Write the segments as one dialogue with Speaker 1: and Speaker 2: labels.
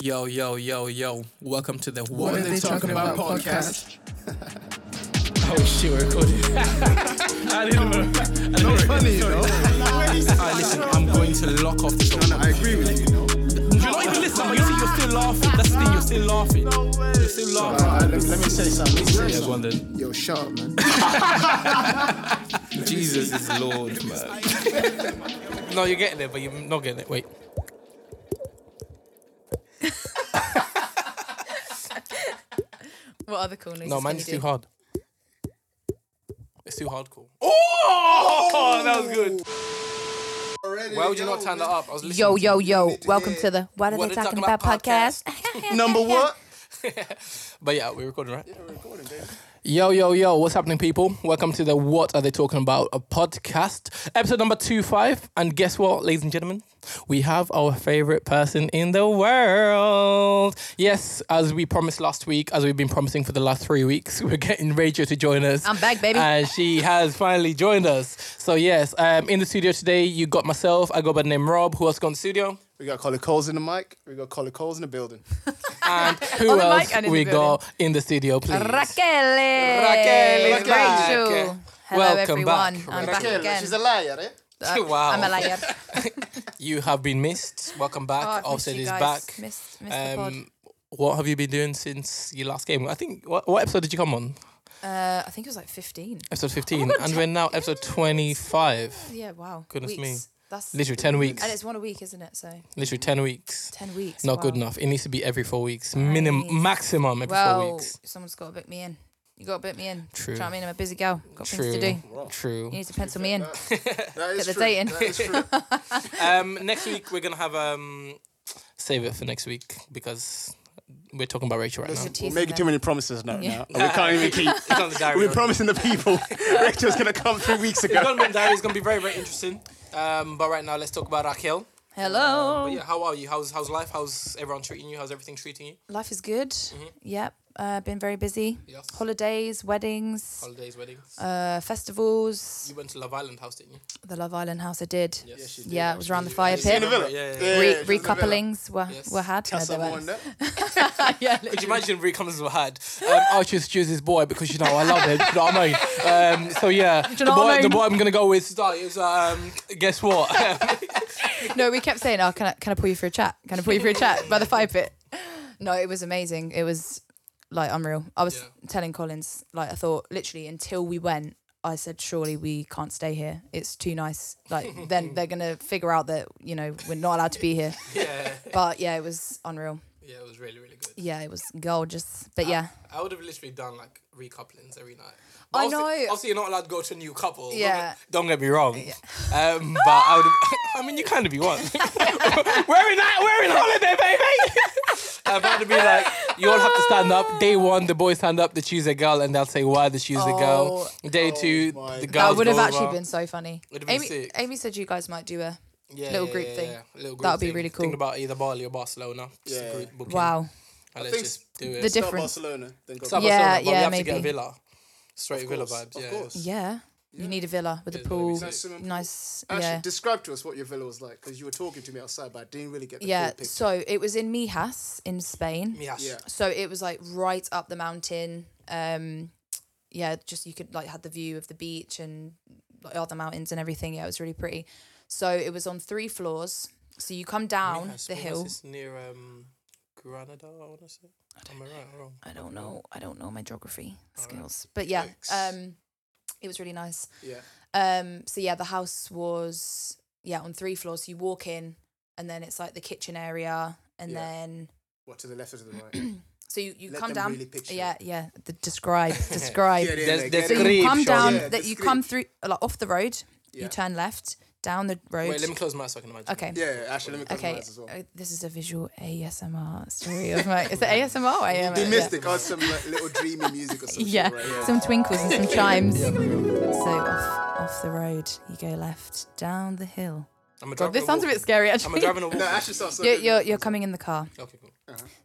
Speaker 1: Yo, yo, yo, yo. Welcome to the
Speaker 2: What are they talking about podcast?
Speaker 1: Oh shit, we're recording. I didn't know. I didn't know.
Speaker 2: funny, you know.
Speaker 1: Alright, listen, I'm going to lock off the show.
Speaker 2: I agree with you, you know.
Speaker 1: You're not even listening, but you see, you're still laughing. That's the thing, you're still laughing. You're still laughing.
Speaker 2: Alright, let, let me say something. Let me say
Speaker 1: Yeah,
Speaker 2: something.
Speaker 1: go on then.
Speaker 2: Yo, shut up, man.
Speaker 1: Jesus is Lord, man. no, you're getting it, but you're not getting it. Wait.
Speaker 3: What other cool noises
Speaker 1: No,
Speaker 3: can
Speaker 1: mine's
Speaker 3: you
Speaker 1: too hard. It's too hardcore. Oh, that was good. Why would you not turn that up? I was listening.
Speaker 3: Yo,
Speaker 1: to
Speaker 3: yo, yo! Welcome to the What Are
Speaker 1: What
Speaker 3: They Talking
Speaker 1: Talking
Speaker 3: About
Speaker 1: About
Speaker 3: podcast.
Speaker 2: Number what?
Speaker 1: But yeah, we're recording, right? Yo, yo, yo, what's happening, people? Welcome to the What Are They Talking About? A podcast, episode number two five. And guess what, ladies and gentlemen? We have our favorite person in the world. Yes, as we promised last week, as we've been promising for the last three weeks, we're getting Rachel to join us.
Speaker 3: I'm back, baby.
Speaker 1: And she has finally joined us. So, yes, um, in the studio today, you got myself. I go by the name Rob. Who else got in the studio?
Speaker 2: We got Collie Coles in the mic. We got Collie Coles in the building.
Speaker 1: And who
Speaker 3: On the
Speaker 1: else
Speaker 3: and in
Speaker 1: we
Speaker 3: the
Speaker 1: got in the studio, please?
Speaker 3: Raquel,
Speaker 1: Raquel is back.
Speaker 3: Rachel. Hello,
Speaker 1: Welcome
Speaker 3: everyone.
Speaker 1: back.
Speaker 3: I'm back
Speaker 2: Raquel,
Speaker 3: again.
Speaker 2: she's a liar, eh?
Speaker 3: Uh,
Speaker 1: Wow.
Speaker 3: I'm a liar.
Speaker 1: You have been missed. Welcome back.
Speaker 3: Oh, I've missed
Speaker 1: Ofsted
Speaker 3: you
Speaker 1: is
Speaker 3: guys.
Speaker 1: back.
Speaker 3: Missed, missed the pod.
Speaker 1: Um, what have you been doing since your last game? I think what, what episode did you come on?
Speaker 3: Uh, I think it was like 15.
Speaker 1: Episode fifteen,
Speaker 3: God,
Speaker 1: and we're now episode twenty-five.
Speaker 3: Yeah, wow.
Speaker 1: Goodness
Speaker 3: Weeks.
Speaker 1: Me.
Speaker 3: That's
Speaker 1: Literally ten weeks.
Speaker 3: and it's one a week, isn't it? So
Speaker 1: Literally ten weeks.
Speaker 3: 10 weeks.
Speaker 1: Not
Speaker 3: wow.
Speaker 1: good enough. It needs to be every four weeks. Minimum, maximum every
Speaker 3: Well,
Speaker 1: four weeks.
Speaker 3: someone's got to book me in. You got to book me in.
Speaker 1: True.
Speaker 3: Do you know what I mean? I'm a busy girl. Got
Speaker 1: True.
Speaker 3: things to do.
Speaker 1: True.
Speaker 3: You need to pencil me in.
Speaker 2: That is
Speaker 3: the
Speaker 2: true.
Speaker 3: date in.
Speaker 2: That is true.
Speaker 1: Um, next week we're gonna have um, save it for next week because we're talking about Rachel right now.
Speaker 3: You're
Speaker 2: We're making too many promises now.
Speaker 3: Yeah.
Speaker 2: now. And we can't even keep.
Speaker 1: It's on the diary.
Speaker 2: We're promising the people Rachel's gonna come three weeks ago.
Speaker 1: gonna be in diary. It's gonna be very, very interesting. Um, but right now, let's talk about Raquel.
Speaker 3: Hello.
Speaker 1: But yeah, how are you? How's how's life? How's everyone treating you? How's everything treating you?
Speaker 3: Life is good. Yep. Uh, been very busy.
Speaker 1: Yes.
Speaker 3: Holidays, weddings,
Speaker 1: Holidays, weddings.
Speaker 3: uh, festivals.
Speaker 1: you went to Love Island house, didn't you?
Speaker 3: The Love Island house I did.
Speaker 1: Yes.
Speaker 2: she did,
Speaker 3: Yeah, it was around the fire pit.
Speaker 2: The.
Speaker 1: Yeah, yeah,
Speaker 2: Yeah.
Speaker 3: Re-
Speaker 2: the
Speaker 3: recouplings were,
Speaker 1: Yes.
Speaker 3: were had.
Speaker 2: Tell
Speaker 3: No, they
Speaker 2: someone
Speaker 3: weren't. yeah,
Speaker 1: Could you imagine recouplings were had? Um, I just choose this boy because you know I love him. You know what I mean? Um, so yeah, the
Speaker 3: you know
Speaker 1: boy,
Speaker 3: what I
Speaker 1: the
Speaker 3: mean?
Speaker 1: boy I'm gonna go with is um, guess what?
Speaker 3: no, we kept saying, "Oh, can I can I pull you for a chat? Can I pull you for a chat by the fire pit?" No, it was amazing. It was like unreal. I was
Speaker 1: Yeah.
Speaker 3: telling Collins, like I thought, literally until we went, I said, "Surely we can't stay here. It's too nice." Like then they're gonna figure out that you know we're not allowed to be here.
Speaker 1: yeah,
Speaker 3: But yeah, it was unreal.
Speaker 1: yeah, it was really, really good.
Speaker 3: Yeah, it was gorgeous. But yeah,
Speaker 1: I would have literally done like recouplings every night.
Speaker 3: I
Speaker 1: obviously-
Speaker 3: know.
Speaker 1: Obviously, you're not allowed to go to a new couple. Don't
Speaker 3: Yeah.
Speaker 1: get- Don't get me wrong. Um, but I would. I mean, you kind of be one. we're in that. We're in holiday, baby. uh, but I'd be like, you all have to stand up. Day one, the boys stand up. They choose a girl, and they'll say why they choose a girl. Day two, the
Speaker 2: God.
Speaker 1: girls
Speaker 3: that would have actually
Speaker 1: over.
Speaker 3: been so funny.
Speaker 1: Would've been
Speaker 3: Amy,
Speaker 1: sick.
Speaker 3: Amy said you guys might do a
Speaker 1: yeah,
Speaker 3: little
Speaker 1: yeah,
Speaker 3: group
Speaker 1: yeah,
Speaker 3: thing.
Speaker 1: yeah. Little group
Speaker 3: That would be really cool.
Speaker 1: Think about either Bali or Barcelona. Just
Speaker 2: Yeah.
Speaker 1: group
Speaker 3: wow.
Speaker 1: And let's
Speaker 2: think
Speaker 1: just do it.
Speaker 3: the
Speaker 2: Start
Speaker 3: difference.
Speaker 2: Barcelona. Then go.
Speaker 1: Start
Speaker 3: Yeah,
Speaker 1: Barcelona, but we
Speaker 3: yeah,
Speaker 1: have to get a
Speaker 3: maybe.
Speaker 1: Villa. Straight
Speaker 2: Of
Speaker 1: villa
Speaker 2: course,
Speaker 1: vibes.
Speaker 2: Of
Speaker 1: yeah.
Speaker 2: course.
Speaker 3: Yeah. You need a villa with a
Speaker 1: It's gonna be
Speaker 3: pool.
Speaker 2: Nice swimming pool.
Speaker 3: nice.
Speaker 2: Actually,
Speaker 3: Yeah.
Speaker 2: describe to us what your villa was like because you were talking to me outside, but I didn't really get the
Speaker 3: Yeah.
Speaker 2: full picture.
Speaker 3: So it was in Mijas in Spain.
Speaker 1: Yes.
Speaker 2: Yeah.
Speaker 3: So it was like right up the mountain. Um, yeah, just you could like had the view of the beach and like, the mountains and everything. Yeah, it was really pretty. So it was on three floors. So you come down
Speaker 1: Mijas-
Speaker 3: the hill.
Speaker 1: is near um, Granada, I want to say. Am I right or wrong?
Speaker 3: I don't know. I don't know my geography skills, but yeah,
Speaker 1: Yikes.
Speaker 3: um, it was really nice.
Speaker 2: Yeah.
Speaker 3: Um, so yeah, the house was yeah on three floors. So you walk in, and then it's like the kitchen area, and
Speaker 2: Yeah.
Speaker 3: then
Speaker 2: What to the left or to the right?
Speaker 3: so you, you
Speaker 2: Let
Speaker 3: come
Speaker 2: them
Speaker 3: down.
Speaker 2: really picture
Speaker 3: yeah, yeah. The describe, describe.
Speaker 2: Yeah, yeah, yeah,
Speaker 1: there's
Speaker 2: get
Speaker 3: So you come
Speaker 1: sure.
Speaker 3: down.
Speaker 2: Yeah,
Speaker 3: that you
Speaker 2: describe.
Speaker 3: come through like off the road.
Speaker 2: Yeah.
Speaker 3: You turn left down the road.
Speaker 1: Wait, let me close my eyes so I can imagine.
Speaker 3: okay.
Speaker 2: Yeah, actually, let me close my
Speaker 3: Okay,
Speaker 2: eyes as well.
Speaker 3: uh, this is a visual ASMR story of my. Is it ASMR? Or AMR?
Speaker 2: Be
Speaker 3: Yeah.
Speaker 2: mystic. I some like, little dreamy music or something.
Speaker 3: yeah,
Speaker 2: right? yeah.
Speaker 3: some twinkles and some chimes. So off off the road, you go left down the hill.
Speaker 1: I'm a
Speaker 3: God, this
Speaker 1: driving
Speaker 3: sounds a bit scary actually.
Speaker 1: I'm a
Speaker 3: actually.
Speaker 1: driving a walk.
Speaker 2: No, actually sounds so
Speaker 3: You're, you're you're coming in the car.
Speaker 1: Okay, cool.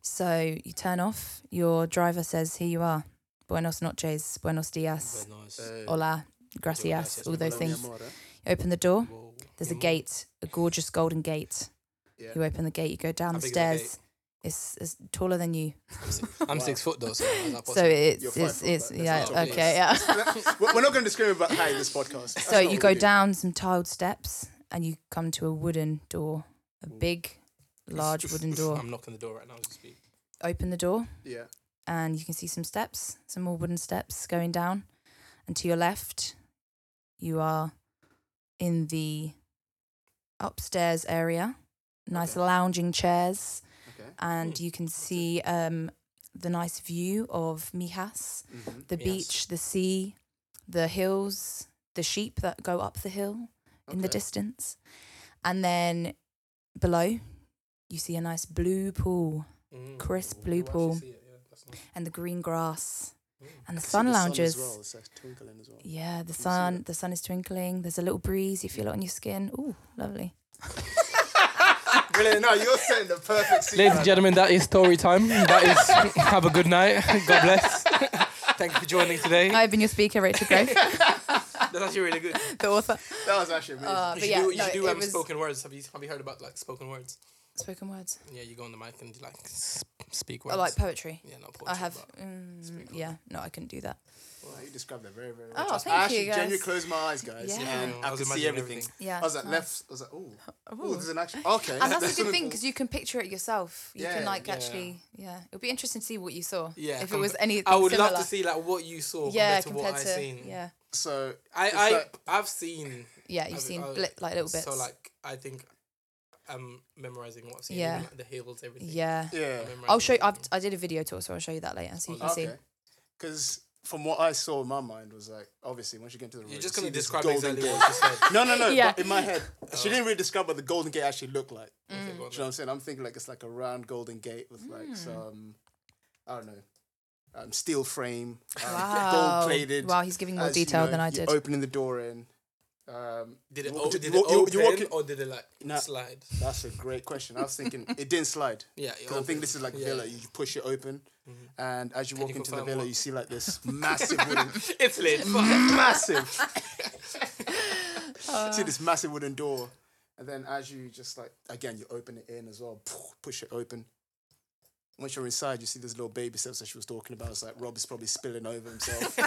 Speaker 3: So you turn off. Your driver says, "Here you are. Buenos noches, buenos dias,
Speaker 1: Very.
Speaker 2: Uh,
Speaker 3: hola, gracias,
Speaker 1: gracias,
Speaker 3: all those things." You open the door.
Speaker 1: Whoa.
Speaker 3: There's a
Speaker 1: Mm.
Speaker 3: gate, a gorgeous golden gate.
Speaker 2: Yeah.
Speaker 3: You open the gate. You go down
Speaker 1: How
Speaker 3: the
Speaker 1: big is that
Speaker 3: stairs. It's, it's taller than you.
Speaker 1: I'm six foot though, so how's that
Speaker 3: So
Speaker 1: possible?
Speaker 3: it's
Speaker 2: You're five
Speaker 3: it's,
Speaker 2: foot,
Speaker 3: it's
Speaker 2: but that's
Speaker 3: yeah
Speaker 2: not
Speaker 1: tall.
Speaker 3: okay yeah.
Speaker 2: We're we're not going to discriminate about height in this podcast. That's
Speaker 3: so
Speaker 2: not
Speaker 3: you
Speaker 2: what
Speaker 3: go
Speaker 2: we do.
Speaker 3: down some tiled steps and you come to a wooden door, a big, large wooden door.
Speaker 1: I'm knocking the door right now as we speak.
Speaker 3: Open the door
Speaker 2: Yeah.
Speaker 3: and you can see some steps, some more wooden steps going down. And to your left, you are in the upstairs area. Nice
Speaker 2: Okay.
Speaker 3: lounging chairs,
Speaker 2: Okay.
Speaker 3: and you can see um, the nice view of Mijas,
Speaker 2: hmm
Speaker 3: the
Speaker 1: Yes.
Speaker 3: beach, the sea, the hills, the sheep that go up the hill in the distance. And then below, you see a nice blue pool
Speaker 1: Mm.
Speaker 3: Crisp blue pool.
Speaker 1: it, yeah, nice.
Speaker 3: and the green grass
Speaker 1: Mm.
Speaker 3: and the
Speaker 2: I
Speaker 3: sun
Speaker 2: the
Speaker 3: lounges.
Speaker 2: as well. It's twinkling as well.
Speaker 3: Yeah, the sun. The sun is twinkling. There's a little breeze. You feel it on your skin. Ooh, lovely.
Speaker 2: Brilliant. No, you're setting the perfect scene.
Speaker 1: Ladies and gentlemen, that is story time. That is have a good night. God bless. Thank you for joining today.
Speaker 3: I've been your speaker, Rachel Grove,
Speaker 1: That's actually really good.
Speaker 3: the author.
Speaker 2: That was actually amazing.
Speaker 3: Uh,
Speaker 1: You
Speaker 3: but
Speaker 1: should
Speaker 3: yeah,
Speaker 1: do, you
Speaker 3: no,
Speaker 1: should do
Speaker 3: it
Speaker 1: um,
Speaker 3: was
Speaker 1: spoken words. Have you have you heard about like spoken words?
Speaker 3: Spoken words.
Speaker 1: Yeah, you go on the mic and like s- speak
Speaker 3: I
Speaker 1: words.
Speaker 3: like poetry.
Speaker 1: yeah, not poetry.
Speaker 3: I have.
Speaker 1: but-
Speaker 3: Mm, yeah, no, I couldn't do that.
Speaker 2: Well, you described that very, very
Speaker 3: Oh,
Speaker 2: well.
Speaker 3: thank
Speaker 2: I
Speaker 3: you,
Speaker 2: actually
Speaker 3: guys.
Speaker 2: genuinely closed my eyes, guys.
Speaker 3: Yeah.
Speaker 2: And
Speaker 1: Yeah, I
Speaker 2: I,
Speaker 1: was
Speaker 2: could see
Speaker 1: imagining
Speaker 2: everything.
Speaker 1: everything.
Speaker 3: Yeah,
Speaker 2: I was like,
Speaker 3: nice.
Speaker 2: left. I was like, oh, oh, there's an action. Okay.
Speaker 3: And that's a good thing because you can picture it yourself. You
Speaker 2: Yeah,
Speaker 3: can like
Speaker 1: yeah.
Speaker 3: actually, yeah. It'll be interesting to see what you saw.
Speaker 1: Yeah,
Speaker 3: If it
Speaker 1: com-
Speaker 3: was anything
Speaker 1: I would
Speaker 3: similar.
Speaker 1: love to see like what you saw
Speaker 3: Yeah,
Speaker 1: compared to what
Speaker 3: compared
Speaker 1: I
Speaker 3: to
Speaker 1: seen.
Speaker 3: yeah,
Speaker 2: So
Speaker 1: I I I've seen
Speaker 3: yeah. You've
Speaker 1: I've-
Speaker 3: seen
Speaker 1: I-
Speaker 3: blit, like little bits.
Speaker 1: so like I think I'm memorizing what's I've.
Speaker 3: Yeah.
Speaker 1: even, like, the hills, everything.
Speaker 3: yeah.
Speaker 2: yeah.
Speaker 1: I'm memorising
Speaker 3: I'll show you. I've. I did a video tour, so I'll show you that later, so you can see.
Speaker 2: Because from what I saw in my mind was like, obviously, once you get into the room,
Speaker 1: You're just gonna
Speaker 2: see this
Speaker 1: describe
Speaker 2: golden
Speaker 1: exactly
Speaker 2: gate.
Speaker 1: what you said.
Speaker 2: No, no, no.
Speaker 3: Yeah.
Speaker 2: But in my head, she didn't really describe what the golden gate actually looked like.
Speaker 1: Okay, go on
Speaker 2: Do you know what. I'm saying? I'm thinking like it's like a round golden gate with like
Speaker 3: Hmm.
Speaker 2: some, I don't know, um, steel frame, um,
Speaker 3: Wow.
Speaker 2: gold plated.
Speaker 3: Wow, he's giving more
Speaker 2: as, you
Speaker 3: detail
Speaker 2: know,
Speaker 3: than I did.
Speaker 2: Opening the door in. Um,
Speaker 1: Did it,
Speaker 2: you-
Speaker 1: o- did
Speaker 2: you-
Speaker 1: it
Speaker 2: you- you
Speaker 1: open
Speaker 2: walk in-
Speaker 1: or did it like
Speaker 2: Nah.
Speaker 1: slide?
Speaker 2: That's a great question. I was thinking it didn't slide
Speaker 1: Yeah,
Speaker 2: because I think this is like a
Speaker 1: Yeah.
Speaker 2: villa. You push it open, and as you
Speaker 1: Can
Speaker 2: walk
Speaker 1: you
Speaker 2: into the villa,
Speaker 1: what-
Speaker 2: you see like this massive wooden,
Speaker 1: It's lit.
Speaker 2: massive.
Speaker 3: Uh.
Speaker 2: see this massive wooden door, and then as you just like again, you open it in as well, push it open. Once you're inside, you see this little baby steps that she was talking about. It's like Rob is probably spilling over himself.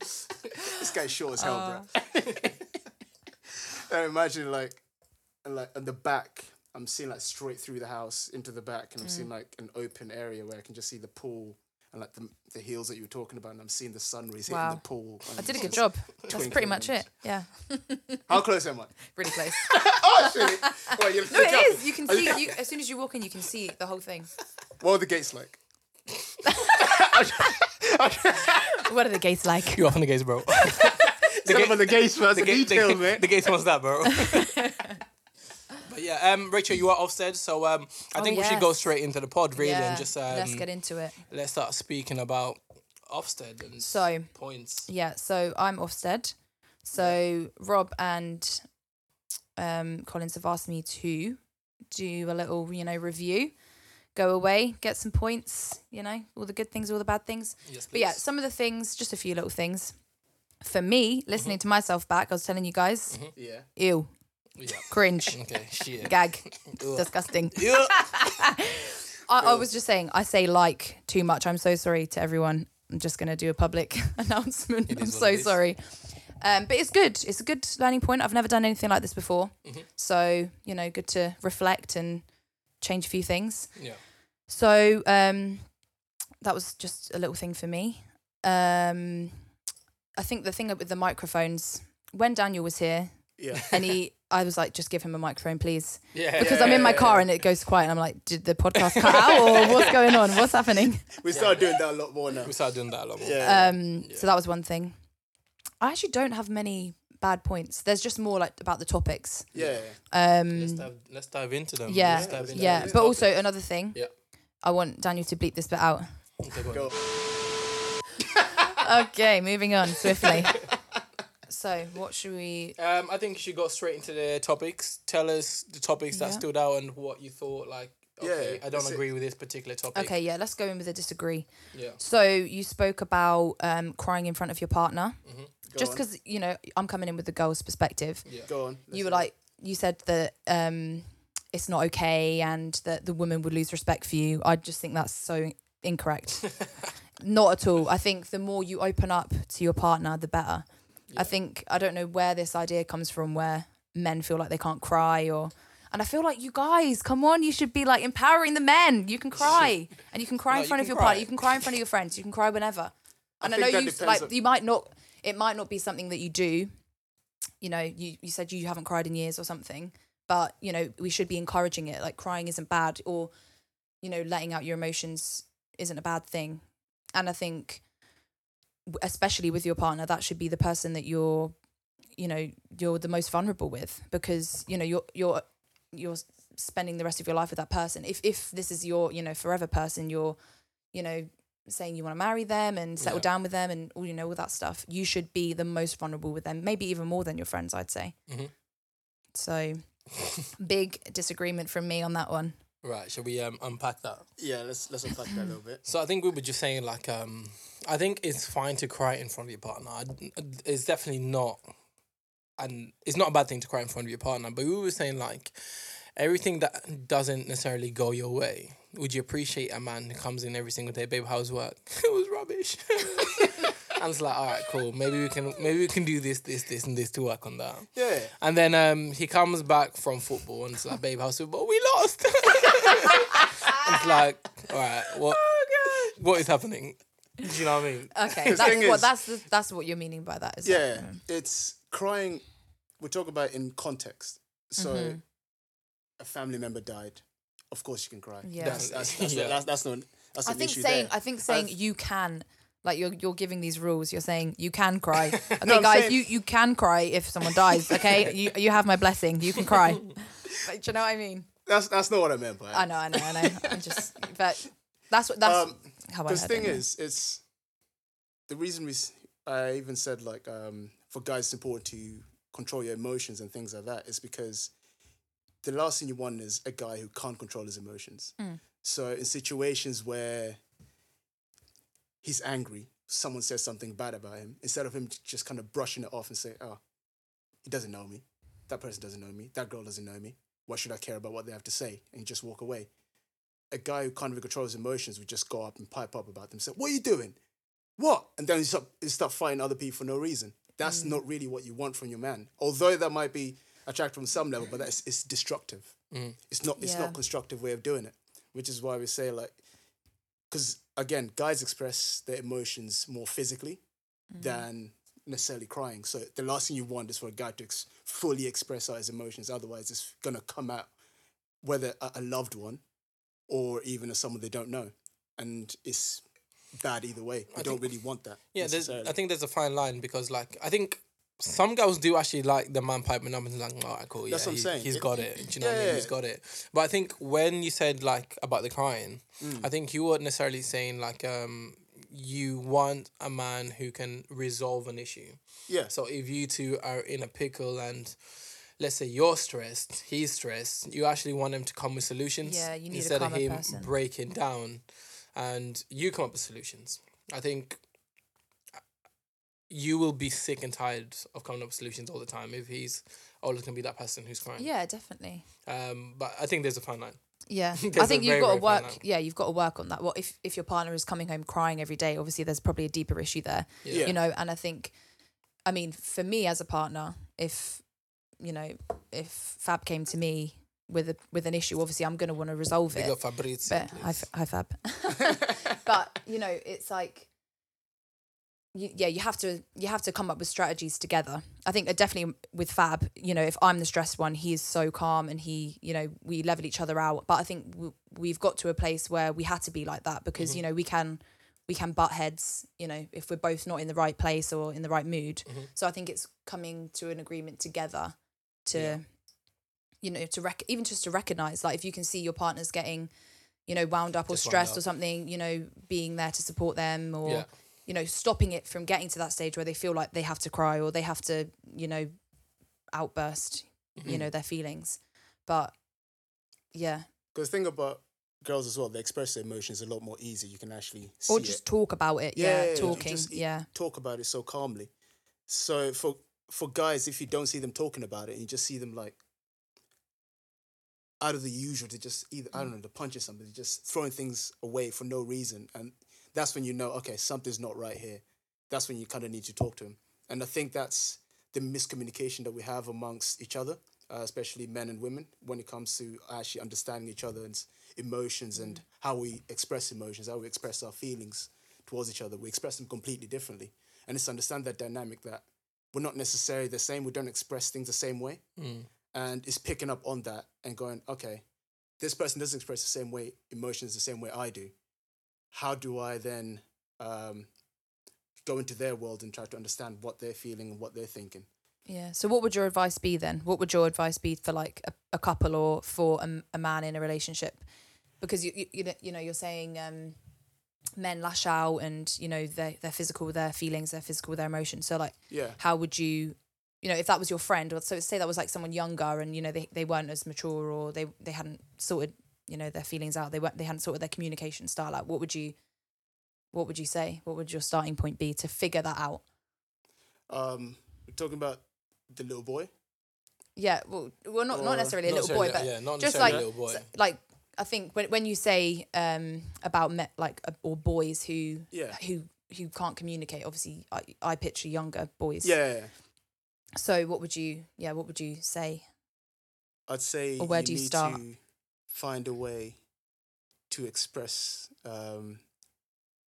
Speaker 2: This guy's short as hell, bro. and imagine like, and like on the back, I'm seeing like straight through the house into the back, and I'm
Speaker 3: Mm.
Speaker 2: seeing like an open area where I can just see the pool and like the, the hills that you were talking about, and I'm seeing the sun rays hitting the pool.
Speaker 3: I did a good job. That's pretty much it. Yeah,
Speaker 2: How close am I?
Speaker 3: really close.
Speaker 2: oh. Well, you're,
Speaker 3: No, it is. You can see. You, as soon as you walk in, you can see the whole thing.
Speaker 2: What are the gates like?
Speaker 3: What are the gates like?
Speaker 1: You're off on the gates, bro.
Speaker 2: Tell them on the gates first. The,
Speaker 1: the, gate,
Speaker 2: details,
Speaker 1: the,
Speaker 2: man.
Speaker 1: the gates wants that, bro. but yeah, um, Rachel, you are Ofsted, so um, I
Speaker 3: Oh,
Speaker 1: think we should go straight into the pod, really,
Speaker 3: yeah,
Speaker 1: and just um,
Speaker 3: let's get into it.
Speaker 1: let's start speaking about Ofsted and
Speaker 3: So
Speaker 1: points.
Speaker 3: yeah, so I'm Ofsted. So Rob and um, Collins have asked me to do a little, you know, review. Go away, get some points. You know, all the good things, all the bad things.
Speaker 1: Yes,
Speaker 3: But yeah, some of the things, just a few little things. For me, listening to myself back, I was telling you guys,
Speaker 2: Yeah.
Speaker 3: ew,
Speaker 1: yeah.
Speaker 3: cringe,
Speaker 1: Okay, shit.
Speaker 3: gag, disgusting. I, I was just saying, I say like too much. I'm so sorry to everyone. I'm just going to do a public announcement. I'm so sorry. Um, but it's good. It's a good learning point. I've never done anything like this before.
Speaker 1: Mm-hmm.
Speaker 3: So, you know, good to reflect and change a few things.
Speaker 1: Yeah.
Speaker 3: So um, that was just a little thing for me. Um, I think the thing with the microphones, when Daniel was here,
Speaker 2: Yeah.
Speaker 3: and he, I was like, just give him a microphone, please
Speaker 1: Yeah.
Speaker 3: because I'm in my car and it goes quiet. And I'm like, did the podcast cut out or what's going on? What's happening?
Speaker 2: We started doing that a lot more now.
Speaker 1: We started doing that a lot more.
Speaker 2: Yeah.
Speaker 3: Um, So that was one thing. I actually don't have many bad points. There's just more like about the topics.
Speaker 2: yeah.
Speaker 3: Um,
Speaker 1: Let's dive, let's dive into them.
Speaker 3: yeah,
Speaker 1: Let's dive into
Speaker 3: yeah.
Speaker 1: this
Speaker 3: But
Speaker 1: topic.
Speaker 3: also another thing.
Speaker 1: Yeah.
Speaker 3: I want Daniel to bleep this bit out.
Speaker 1: Okay, go on.
Speaker 3: Okay, moving on swiftly. so what should we?
Speaker 1: Um, I think you should go straight into the topics. Tell us the topics that
Speaker 3: Yeah.
Speaker 1: stood out and what you thought. Like, okay,
Speaker 2: Yeah,
Speaker 1: I don't
Speaker 2: that's it.
Speaker 1: agree with this particular topic.
Speaker 3: Okay, yeah. Let's go in with a disagree.
Speaker 1: Yeah.
Speaker 3: So you spoke about um, crying in front of your partner,
Speaker 2: Go
Speaker 3: just because you know I'm coming in with the girl's perspective.
Speaker 1: Yeah.
Speaker 2: Go on.
Speaker 3: you were
Speaker 2: hear
Speaker 3: like you said that um it's not okay and that the woman would lose respect for you. I just think that's so incorrect. not at all. I think the more you open up to your partner, the better. I think I don't know where this idea comes from where men feel like they can't cry or and I feel like you guys, come on, you should be like empowering the men. You can cry and you can cry
Speaker 1: No,
Speaker 3: in front of your
Speaker 1: cry.
Speaker 3: partner. You can cry in front of your friends. You can cry whenever. And I,
Speaker 2: think
Speaker 3: know you like
Speaker 2: on-
Speaker 3: you might not. It might not be something that you do. You know, you you said you haven't cried in years or something, but you know we should be encouraging it. Like crying isn't bad, or you know letting out your emotions isn't a bad thing. And I think, especially with your partner, that should be the person that you're, you know, you're the most vulnerable with because you know you're you're you're spending the rest of your life with that person. If if this is your you know forever person, you're, you know, saying you want to marry them and settle
Speaker 1: Yeah.
Speaker 3: down with them and all you know all that stuff. You should be the most vulnerable with them, maybe even more than your friends. I'd say.
Speaker 1: Mhm.
Speaker 3: So, big disagreement from me on that one.
Speaker 1: Right. Shall we um, unpack that?
Speaker 2: Yeah, let's let's unpack that a little bit.
Speaker 1: So I think we were just saying like um I think it's fine to cry in front of your partner. It's definitely not and it's not a bad thing to cry in front of your partner, but we were saying like everything that doesn't necessarily go your way. Would you appreciate a man who comes in every single day, babe, how's work? it was rubbish. and it's like, all right, cool. Maybe we can maybe we can do this, this, this, and this to work on that.
Speaker 2: Yeah.
Speaker 1: And then um, he comes back from football and it's like, babe, how's football? We lost. it's like, all right, what, Oh, what is happening? Do you know what I mean?
Speaker 3: Okay,
Speaker 2: The
Speaker 3: that's
Speaker 2: thing
Speaker 3: what
Speaker 2: is-
Speaker 3: that's the, that's what you're meaning by that. Is
Speaker 2: Yeah,
Speaker 3: That?
Speaker 2: it's crying. We talk about in context. So,
Speaker 3: Mhm.
Speaker 2: A family member died. Of course, you can cry.
Speaker 3: Yeah.
Speaker 2: that's that's that's,
Speaker 1: Yeah.
Speaker 2: that's, that's not that's
Speaker 3: I think saying
Speaker 2: there.
Speaker 3: I think saying
Speaker 2: I've-
Speaker 3: you can like you're you're giving these rules. You're saying you can cry. Okay,
Speaker 2: No,
Speaker 3: guys,
Speaker 2: saying-
Speaker 3: you you can cry if someone dies. Okay, you you have my blessing. You can cry. Like, do you know what I mean?
Speaker 2: that's that's not what I meant by it.
Speaker 3: I know, I know, I know. I'm just, but that's what that's
Speaker 2: Um,
Speaker 3: how I
Speaker 2: the thing
Speaker 3: it.
Speaker 2: is, it's the reason we. I even said like um, for guys, it's important to control your emotions and things like that. Is because the last thing you want is a guy who can't control his emotions.
Speaker 3: Mm.
Speaker 2: So in situations where he's angry, someone says something bad about him, instead of him just kind of brushing it off and say, "Oh, he doesn't know me. That person doesn't know me. That girl doesn't know me. Why should I care about what they have to say?" and just walk away a guy who can't even control his emotions would just go up and pipe up about them. Say, "What are you doing? What?" And then you start, you start fighting other people for no reason. That's not really what you want from your man. Although that might be attractive from some level, but that's it's destructive. Mm. It's not it's
Speaker 3: Yeah.
Speaker 2: not constructive way of doing it. Which is why we say like, because again, guys express their emotions more physically mm-hmm. than necessarily crying. So the last thing you want is for a guy to ex- fully express out his emotions. Otherwise, it's gonna come out whether a, a loved one or even as someone they don't know, and it's bad either way. You don't really want that.
Speaker 1: Yeah, there's. I think there's a fine line because, like, I think some girls do actually like the man piping up and like, all right, cool, yeah,
Speaker 2: That's what I'm
Speaker 1: he,
Speaker 2: saying.
Speaker 1: he's
Speaker 2: It-
Speaker 1: got it. Do you know what I mean? He's got it. But I think when you said like about the crying,
Speaker 2: Mm.
Speaker 1: I think you weren't necessarily saying like um you want a man who can resolve an issue.
Speaker 2: yeah,
Speaker 1: So if you two are in a pickle and let's say you're stressed, he's stressed, you actually want him to come with solutions.
Speaker 3: Yeah, you need a
Speaker 1: instead of him
Speaker 3: person.
Speaker 1: breaking down and you come up with solutions. I think you will be sick and tired of coming up with solutions all the time if he's always gonna be that person who's crying.
Speaker 3: Yeah, definitely.
Speaker 1: Um, but I think there's a fine line.
Speaker 3: Yeah, I think you've got to work. Yeah, you've got to work on that. Well, if if your partner is coming home crying every day, obviously there's probably a deeper issue there.
Speaker 2: Yeah.
Speaker 3: You know, and I think, I mean, for me as a partner, if you know, if Fab came to me with a with an issue, obviously I'm going to want to resolve
Speaker 1: Big
Speaker 3: it.
Speaker 1: Fabrizio.
Speaker 3: But hi. Hi Fab. but you know, it's like, you, yeah, you have to you have to come up with strategies together. I think definitely with Fab, you know, if I'm the stressed one, he is so calm and he, you know, we level each other out. But I think w- we've got to a place where we had to be like that because mm-hmm. you know we can we can butt heads, you know, if we're both not in the right place or in the right mood. Mm-hmm. So I think it's coming to an agreement together to,
Speaker 1: Yeah.
Speaker 3: you know, to rec- even just to recognize, like if you can see your partner's getting, you know, wound up or
Speaker 1: Just
Speaker 3: stressed or something, you know, being there to support them or,
Speaker 1: Yeah.
Speaker 3: You know, stopping it from getting to that stage where they feel like they have to cry or they have to, you know, outburst,
Speaker 1: Mm-hmm.
Speaker 3: you know, their feelings. But yeah,
Speaker 2: Because thing about girls as well. They express their emotions a lot more easy. You can actually see
Speaker 3: or
Speaker 2: it.
Speaker 3: just talk about it.
Speaker 2: Yeah,
Speaker 3: Yeah,
Speaker 2: yeah,
Speaker 3: talking.
Speaker 2: just-
Speaker 3: yeah.
Speaker 2: talk about it so calmly. So for for guys, if you don't see them talking about it, and you just see them like out of the usual to just either I don't know to punch or something, just throwing things away for no reason, and that's when you know okay something's not right here. That's when you kind of need to talk to him, and I think that's the miscommunication that we have amongst each other, uh, especially men and women, when it comes to actually understanding each other's emotions and how we express emotions, how we express our feelings towards each other. We express them completely differently, and it's understand that dynamic that we're not necessarily the same. We don't express things the same way, and it's picking up on that and going, okay, this person doesn't express the same way emotions the same way I do. How do I then um, go into their world and try to understand what they're feeling and what they're thinking?
Speaker 3: Yeah. So what would your advice be then? What would your advice be for like a, a couple or for a, a man in a relationship? Because you you you know, you know you're saying um, men lash out and you know they they're physical with their feelings, they're physical with their emotions. So like
Speaker 2: Yeah.
Speaker 3: how would you you know if that was your friend or so say that was like someone younger and you know they, they weren't as mature or they they hadn't sorted you know their feelings out they weren't they hadn't sorted their communication style out what would you what would you say what would your starting point be to figure that out
Speaker 2: Um, we're talking about the little boy.
Speaker 3: yeah well well not,
Speaker 2: Or-
Speaker 3: not necessarily a
Speaker 1: Not
Speaker 3: little boy but
Speaker 1: yeah, not
Speaker 3: just like
Speaker 1: a little boy.
Speaker 3: so- like I think when when you say um about me, like uh, or boys who
Speaker 2: Yeah.
Speaker 3: who who can't communicate obviously I, I picture younger boys
Speaker 2: Yeah, yeah, yeah.
Speaker 3: so what would you yeah what would you say
Speaker 2: I'd say
Speaker 3: Or where do you start?
Speaker 2: to find a way to express um,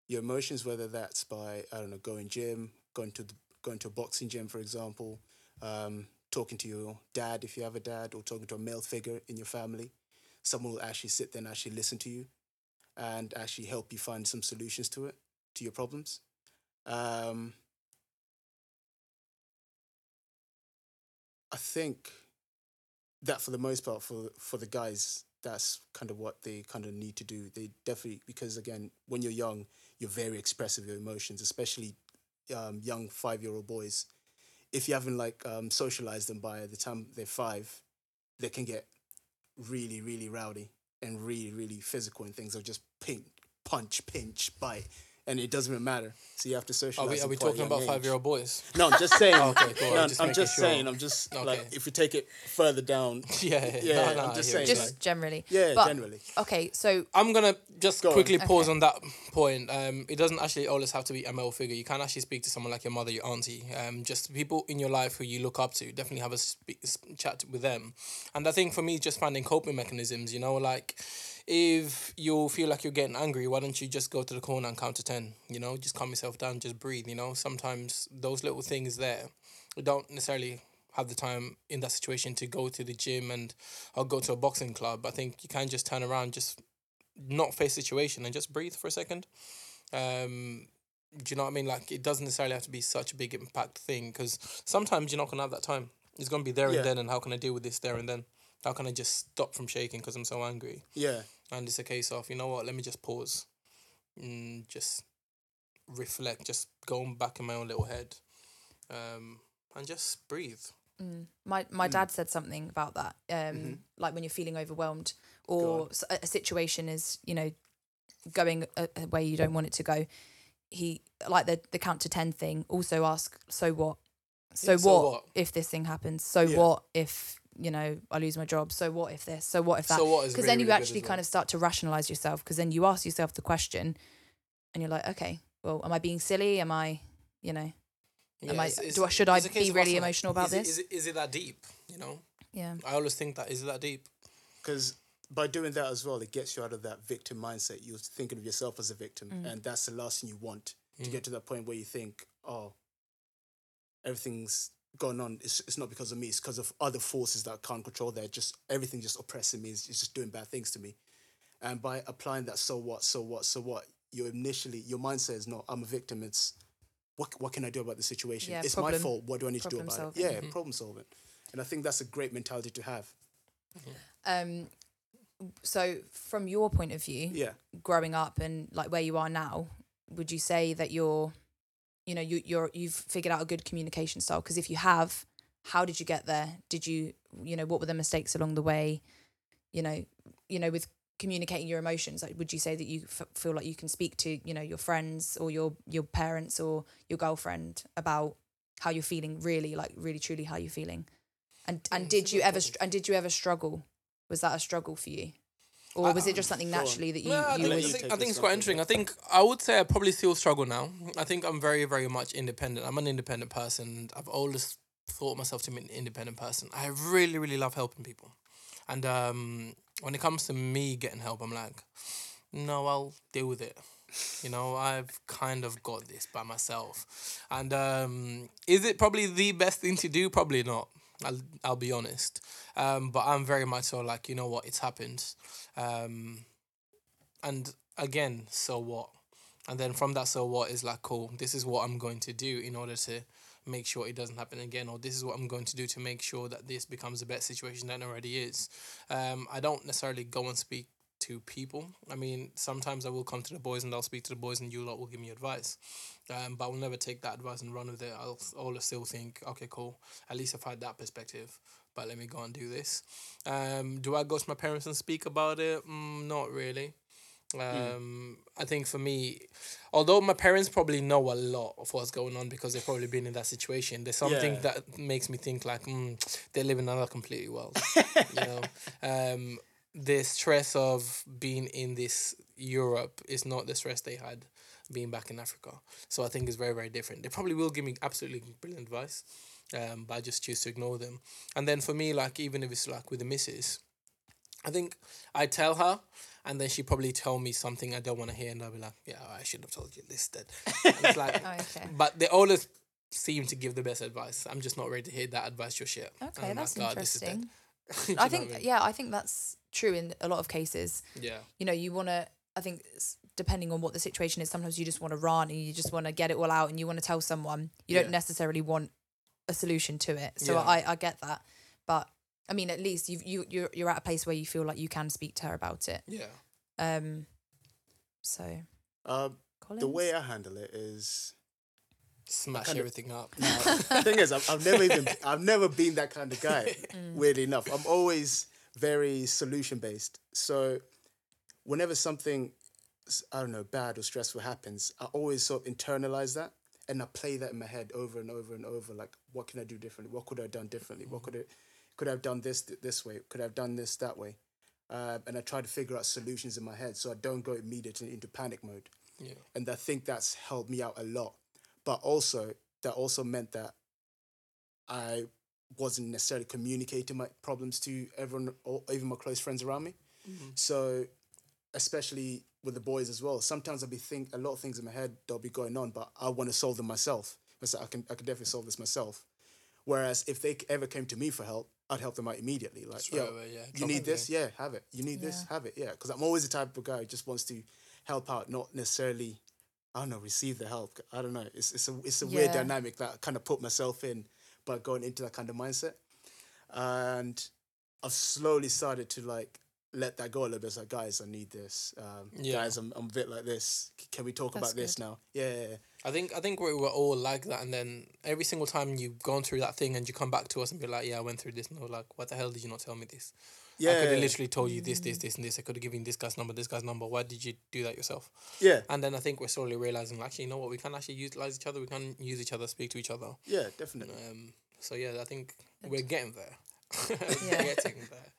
Speaker 2: your emotions, whether that's by I don't know going gym, going to the, going to a boxing gym, for example, um, talking to your dad if you have a dad, or talking to a male figure in your family. Someone will actually sit there and actually listen to you, and actually help you find some solutions to it, to your problems. Um, I think that for the most part for for the guys that's kind of what they kind of need to do. They definitely because again when you're young you're very expressive of your emotions especially um, young five year old boys. If you haven't like um, socialized them by the time they're five they can get really really rowdy and really really physical and things or just pink punch pinch bite and it doesn't even matter so you have to socialize.
Speaker 1: Are
Speaker 2: socialize
Speaker 1: we, are we talking about five year old boys?
Speaker 2: No, I'm just saying.
Speaker 1: Okay, cool. I'm
Speaker 2: No,
Speaker 1: just
Speaker 2: I'm just
Speaker 1: sure.
Speaker 2: saying. I'm just like if you take it further down.
Speaker 1: yeah,
Speaker 2: Yeah,
Speaker 1: no,
Speaker 2: I'm just saying,
Speaker 3: just
Speaker 2: like-
Speaker 3: generally
Speaker 2: Yeah,
Speaker 3: But-
Speaker 2: generally.
Speaker 3: okay so
Speaker 1: I'm gonna just
Speaker 2: Go on.
Speaker 1: quickly pause
Speaker 3: Okay.
Speaker 1: on that point. Um, it doesn't actually always have to be a male figure. You can actually speak to someone like your mother, your auntie, um, just people in your life who you look up to. Definitely have a spe- chat with them. And I think for me, just finding coping mechanisms. You know, like if you feel like you're getting angry, why don't you just go to the corner and count to ten? You know, just calm yourself down, just breathe. You know, sometimes those little things there, don't necessarily have the time in that situation to go to the gym and or go to a boxing club. I think you can just turn around, just not face the situation and just breathe for a second. Um, do you know what I mean? Like it doesn't necessarily have to be such a big impact thing because sometimes you're not gonna have that time. It's gonna be there
Speaker 2: Yeah.
Speaker 1: and then, and how can I deal with this there and then? How can I just stop from shaking because I'm so angry?
Speaker 2: Yeah,
Speaker 1: And it's a case of you know what? Let me just pause, and just reflect, just going back in my own little head, um, and just breathe.
Speaker 3: Mm. My my dad said something about that. Um, like when you're feeling overwhelmed or a, a, situation is you know going a, a way you don't want it to go. He like the the count to ten thing. Also ask, so what? So,
Speaker 1: Yeah, so
Speaker 3: what,
Speaker 1: what?
Speaker 3: if this thing happens? So
Speaker 2: Yeah.
Speaker 3: what if you know I lose my job? So what if this? So what if that?
Speaker 1: So what is
Speaker 3: Because
Speaker 1: really,
Speaker 3: then you
Speaker 1: really
Speaker 3: actually
Speaker 1: as
Speaker 3: kind of start to rationalize yourself. Because then you ask yourself the question, and you're like, okay, well, am I being silly? Am I, you know, am I-
Speaker 1: it's-
Speaker 3: do I- should I
Speaker 1: it's a case
Speaker 3: be really
Speaker 1: asking,
Speaker 3: emotional about
Speaker 1: is it-
Speaker 3: this?
Speaker 1: Is it, is it that deep? You know,
Speaker 3: yeah,
Speaker 1: I always think that is it that deep.
Speaker 2: because by doing that as well, it gets you out of that victim mindset. You're thinking of yourself as a victim, mm. and that's the last thing you want to mm. get to that point where you think, oh, everything's going on. It's, it's not because of me. It's because of other forces that I can't control. They're just everything just oppressing me. It's, it's just doing bad things to me. And by applying that, so what, so what, so what, you initially your mindset is not I'm a victim. It's what what can I do about the situation?
Speaker 3: Yeah,
Speaker 2: it's my fault. What do I need to do about
Speaker 3: solving.
Speaker 2: it? Yeah, problem solving. And I think that's a great mentality to have.
Speaker 3: Um, so from your point of view,
Speaker 2: Yeah.
Speaker 3: growing up and like where you are now, would you say that you're, you know, you you're you've figured out a good communication style? Because if you have, how did you get there? Did you, you know, what were the mistakes along the way? You know, you know, with communicating your emotions, like would you say that you f- feel like you can speak to, you know, your friends or your your parents or your girlfriend about how you're feeling, really, like really truly how you're feeling? And and
Speaker 1: Mm,
Speaker 3: did you ever and did you ever struggle Was that a struggle for you? Or was it just something
Speaker 2: go
Speaker 3: naturally that you,
Speaker 1: No, I
Speaker 3: you
Speaker 1: think,
Speaker 3: was
Speaker 1: I
Speaker 2: you
Speaker 1: think, I think it's quite interesting. I think I would say I probably still struggle now. I think I'm very, very much independent. I'm an independent person. I've always thought myself to be an independent person. I really, really love helping people. And um, when it comes to me getting help, I'm like, no, I'll deal with it. You know, I've kind of got this by myself. And um, is it probably the best thing to do? Probably not. I'll, I'll be honest. Um, but I'm very much so like, you know what, it's happened. Um, and again, so what? And then from that, so what is like, cool, this is what I'm going to do in order to make sure it doesn't happen again, or this is what I'm going to do to make sure that this becomes a better situation than it already is. Um, I don't necessarily go and speak to people. I mean, sometimes I will come to the boys and I'll speak to the boys and you lot will give me advice. Um, but I will never take that advice and run with it. I'll always still think, okay, cool. At least I've had that perspective. But let me go and do this. Um, do I go to my parents and speak about it? Mm, not really. Um, I think for me, although my parents probably know a lot of what's going on because they've probably been in that situation, there's something
Speaker 2: Yeah.
Speaker 1: that makes me think like, mm, they live in another completely world. you know, um, the stress of being in this Europe is not the stress they had being back in Africa. So I think it's very, very different. They probably will give me absolutely brilliant advice, um, but I just choose to ignore them. And then for me, like even if it's like with the missus, I think I tell her, and then she probably tell me something I don't want to hear, and I'll be like, "Yeah, I should have told you this." Then it's like,
Speaker 3: Oh, okay.
Speaker 1: but they always seem to give the best advice. I'm just not ready to hear that advice just yet. And
Speaker 3: Okay,
Speaker 1: I'm
Speaker 3: that's
Speaker 1: like, "God, this is
Speaker 3: interesting.
Speaker 1: You
Speaker 3: I think,
Speaker 1: what mean?
Speaker 3: yeah, I think that's true in a lot of cases.
Speaker 1: yeah,
Speaker 3: You know, you want to, I think, depending on what the situation is, sometimes you just want to run and you just want to get it all out and you want to tell someone. You
Speaker 1: Yeah.
Speaker 3: don't necessarily want a solution to it. So
Speaker 1: Yeah.
Speaker 3: I, I get that. But I mean, at least you've, you, you're, you're at a place where you feel like you can speak to her about it.
Speaker 1: yeah,
Speaker 3: Um, so,
Speaker 2: Um,
Speaker 3: Collins?
Speaker 2: the way I handle it is
Speaker 1: smash everything up.
Speaker 2: the thing is, I've, I've never even I've never been that kind of guy. Weirdly enough, I'm always very solution based. So whenever something I don't know bad or stressful happens, I always sort of internalize that and I play that in my head over and over and over. Like, what can I do differently? What could I have done differently? What could I could I have done this th- this way? Could I have done this that way? Uh, and I try to figure out solutions in my head so I don't go immediately into panic mode
Speaker 1: Yeah,
Speaker 2: and I think that's helped me out a lot. But also, that also meant that I wasn't necessarily communicating my problems to everyone or even my close friends around me. So, especially with the boys as well, sometimes I'll be think a lot of things in my head that'll be going on, but I want to solve them myself. I say I can I can definitely solve this myself. Whereas if they ever came to me for help, I'd help them out immediately. Like,
Speaker 1: Straight
Speaker 2: yo,
Speaker 1: away, yeah.
Speaker 2: you need this, yeah, have it. You need this, have it, yeah. Because I'm always the type of guy who just wants to help out, not necessarily, I don't know, receive the help. I don't know. It's it's a it's a weird dynamic that I kind of put myself in by going into that kind of mindset, and I've slowly started to like let that go a little bit. It's like, guys, I need this. Um,
Speaker 1: Yeah.
Speaker 2: Guys, I'm, I'm a bit like this. Can we talk
Speaker 3: That's
Speaker 2: about this now? Yeah, yeah, yeah.
Speaker 1: I think I think we were all like that, and then every single time you've gone through that thing, and you come back to us and be like, "Yeah, I went through this," and we're like, "What the hell did you not tell me this? I could have literally told you this, this, this, and this. I could have given you this guy's number, this guy's number. Why did you do that yourself?"
Speaker 2: yeah,
Speaker 1: And then I think we're slowly realizing, actually, you know what? We can actually utilize each other. We can use each other, speak to each other.
Speaker 2: yeah, definitely.
Speaker 1: Um, so yeah, I think we're getting there.
Speaker 3: Yeah.
Speaker 1: getting there.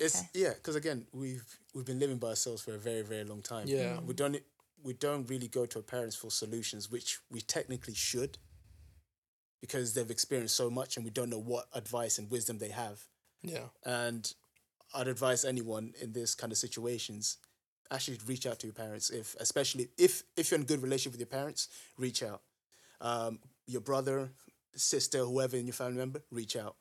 Speaker 2: It's yeah, because again, we've we've been living by ourselves for a very very long time.
Speaker 1: Yeah.
Speaker 2: we don't we don't really go to our parents for solutions, which we technically should, because they've experienced so much and we don't know what advice and wisdom they have.
Speaker 1: Yeah.
Speaker 2: And I'd advise anyone in this kind of situations actually reach out to your parents if especially if if you're in a good relationship with your parents reach out. Um, your brother sister whoever in your family member reach out.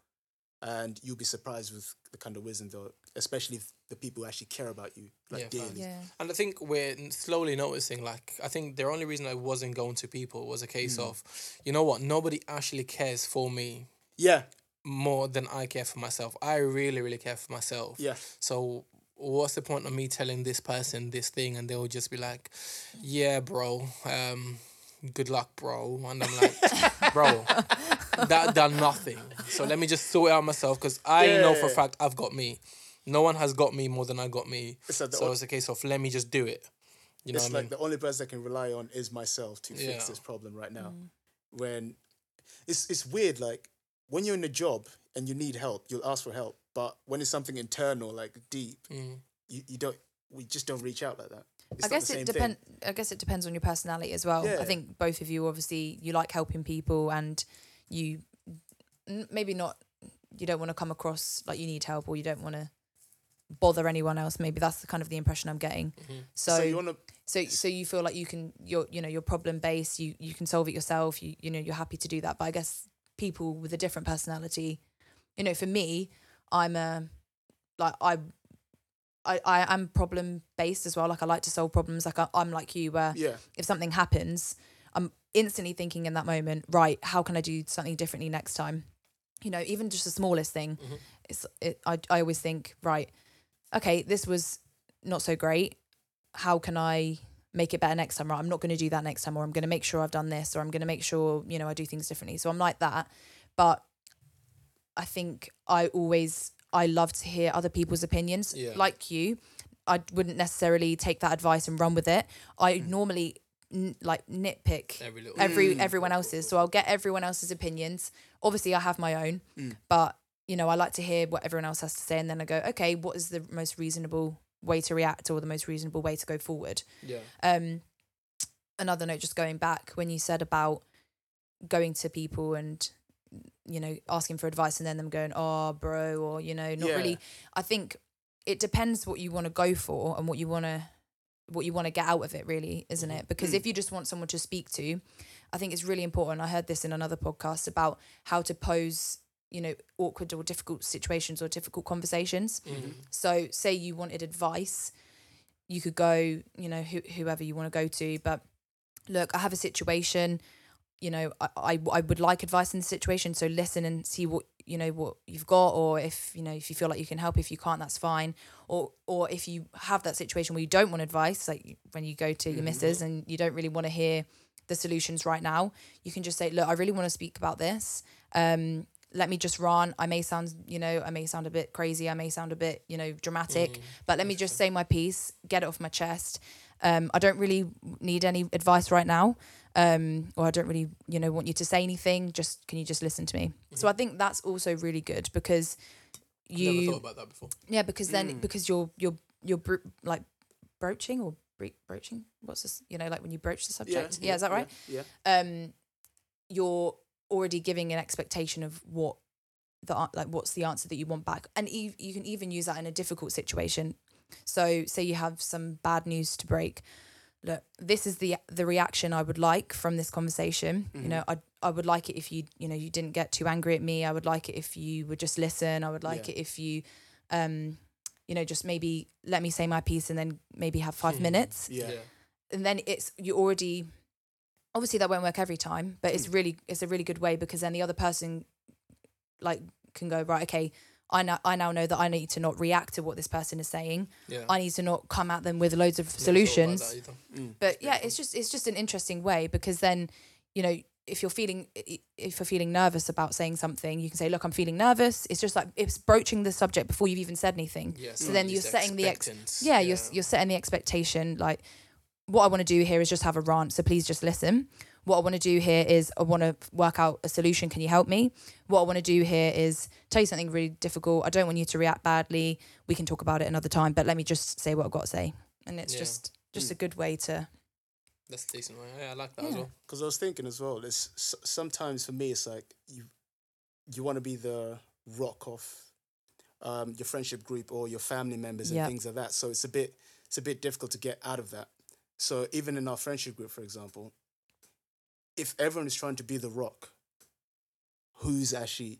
Speaker 2: And you'll be surprised with the kind of wisdom though especially if the people who actually care about you like
Speaker 1: Yeah,
Speaker 2: dearly.
Speaker 3: yeah.
Speaker 1: And I think we're slowly noticing, like, I think the only reason I wasn't going to people was a case of, you know what, nobody actually cares for me.
Speaker 2: Yeah
Speaker 1: more than I care for myself. I really, really care for myself.
Speaker 2: yeah
Speaker 1: So what's the point of me telling this person this thing and they'll just be like, Yeah, bro, um, good luck, bro. And I'm like, bro, that done nothing. So let me just sort it out myself because I know for a fact I've got me. No one has got me more than I got me.
Speaker 2: It's
Speaker 1: so
Speaker 2: o-
Speaker 1: it's a case of let me just do it. You know
Speaker 2: it's
Speaker 1: what I
Speaker 2: like
Speaker 1: mean?
Speaker 2: the only person I can rely on is myself to
Speaker 1: Yeah.
Speaker 2: fix this problem right now. When it's it's weird, like when you're in a job and you need help, you'll ask for help. But when it's something internal, like deep,
Speaker 1: Mm.
Speaker 2: you, you don't. We just don't reach out like that. It's
Speaker 3: I guess it
Speaker 2: same
Speaker 3: depend. I guess it depends on your personality as well.
Speaker 2: Yeah.
Speaker 3: I think both of you obviously you like helping people, and you maybe not. You don't want to come across like you need help, or you don't want to bother anyone else. Maybe that's the kind of the impression I'm getting.
Speaker 1: Mm-hmm.
Speaker 3: So,
Speaker 2: So, you want to.
Speaker 3: so so you feel like you can you're you know you're problem based. You you can solve it yourself. You you know you're happy to do that. But I guess people with a different personality, you know, for me, I'm a like I. I, I am problem based as well. Like I like to solve problems. Like I, I'm like you, where
Speaker 2: Yeah.
Speaker 3: if something happens, I'm instantly thinking in that moment, right, how can I do something differently next time? You know, even just the smallest thing. Mm-hmm. It's it, I I always think, right, okay, this was not so great. How can I make it better next time? Right, I'm not going to do that next time, or I'm going to make sure I've done this, or I'm going to make sure you know I do things differently. So I'm like that, but I think I always I love to hear other people's opinions.
Speaker 1: Yeah.
Speaker 3: Like you, I wouldn't necessarily take that advice and run with it. I mm. normally n- like nitpick
Speaker 1: Every
Speaker 3: every mm. everyone else's. So I'll get everyone else's opinions. Obviously, I have my own, mm. but you know, I like to hear what everyone else has to say, and then I go, okay, what is the most reasonable way to react, or the most reasonable way to go forward?
Speaker 1: Yeah.
Speaker 3: Um, another note, just going back when you said about going to people and you know asking for advice, and then them going, oh, bro, or you know, not
Speaker 2: Yeah.
Speaker 3: really. I think it depends what you want to go for and what you want to what you want to get out of it really isn't mm-hmm. it because mm. if you just want someone to speak to i think it's really important i heard this in another podcast about how to pose you know awkward or difficult situations or difficult conversations. So say you wanted advice you could go you know who, whoever you want to go to but look i have a situation you know I, I i would like advice in the situation so listen and see what you know what you've got or if you know if you feel like you can help if you can't that's fine. Or or if you have that situation where you don't want advice like when you go to your missus and you don't really want to hear the solutions right now you can just say look i really want to speak about this um let me just run i may sound you know i may sound a bit crazy i may sound a bit you know dramatic but let me just say my piece get it off my chest um i don't really need any advice right now um or i don't really you know want you to say anything just can you just listen to me so i think that's also really good because
Speaker 1: Never
Speaker 3: you
Speaker 1: thought about that before.
Speaker 3: yeah, because then
Speaker 2: Mm.
Speaker 3: because you're you're you're bro- like broaching or bre- broaching. What's this? You know, like when you broach the subject. Yeah, Yeah. is that right?
Speaker 2: Yeah.
Speaker 3: Um, you're already giving an expectation of what the like what's the answer that you want back, and you can even use that in a difficult situation. So, say you have some bad news to break. Look, this is the the reaction I would like from this conversation. You know, I I would like it if you you know you didn't get too angry at me. I would like it if you would just listen. I would like
Speaker 2: Yeah.
Speaker 3: it if you, um, you know, just maybe let me say my piece and then maybe have five minutes
Speaker 2: Yeah.
Speaker 3: and then it's you already obviously that won't work every time but it's really it's a really good way because then the other person like can go right okay I now I now know that I need to not react to what this person is saying.
Speaker 1: Yeah.
Speaker 3: I need to not come at them with loads of solutions.
Speaker 1: either.
Speaker 3: But yeah, it's just it's just an interesting way because then you know if you're feeling if you're feeling nervous about saying something, you can say, "Look, I'm feeling nervous." It's just like it's broaching the subject before you've even said anything.
Speaker 1: Yeah,
Speaker 3: so then you're setting the ex-
Speaker 1: expectance,
Speaker 3: yeah, you're you're setting the expectation like what I want to do here is just have a rant, so please just listen. What I want to do here is I want to work out a solution. Can you help me? What I want to do here is tell you something really difficult. I don't want you to react badly. We can talk about it another time, but let me just say what I've got to say. And it's
Speaker 1: Yeah.
Speaker 3: just just a good way to
Speaker 1: That's a decent. Way. Yeah, I like that as well.
Speaker 2: Because I was thinking as well. It's sometimes for me, it's like you you want to be the rock of um, your friendship group or your family members and
Speaker 3: Yeah.
Speaker 2: things like that. So it's a bit it's a bit difficult to get out of that. So even in our friendship group, for example, if everyone is trying to be the rock, who's actually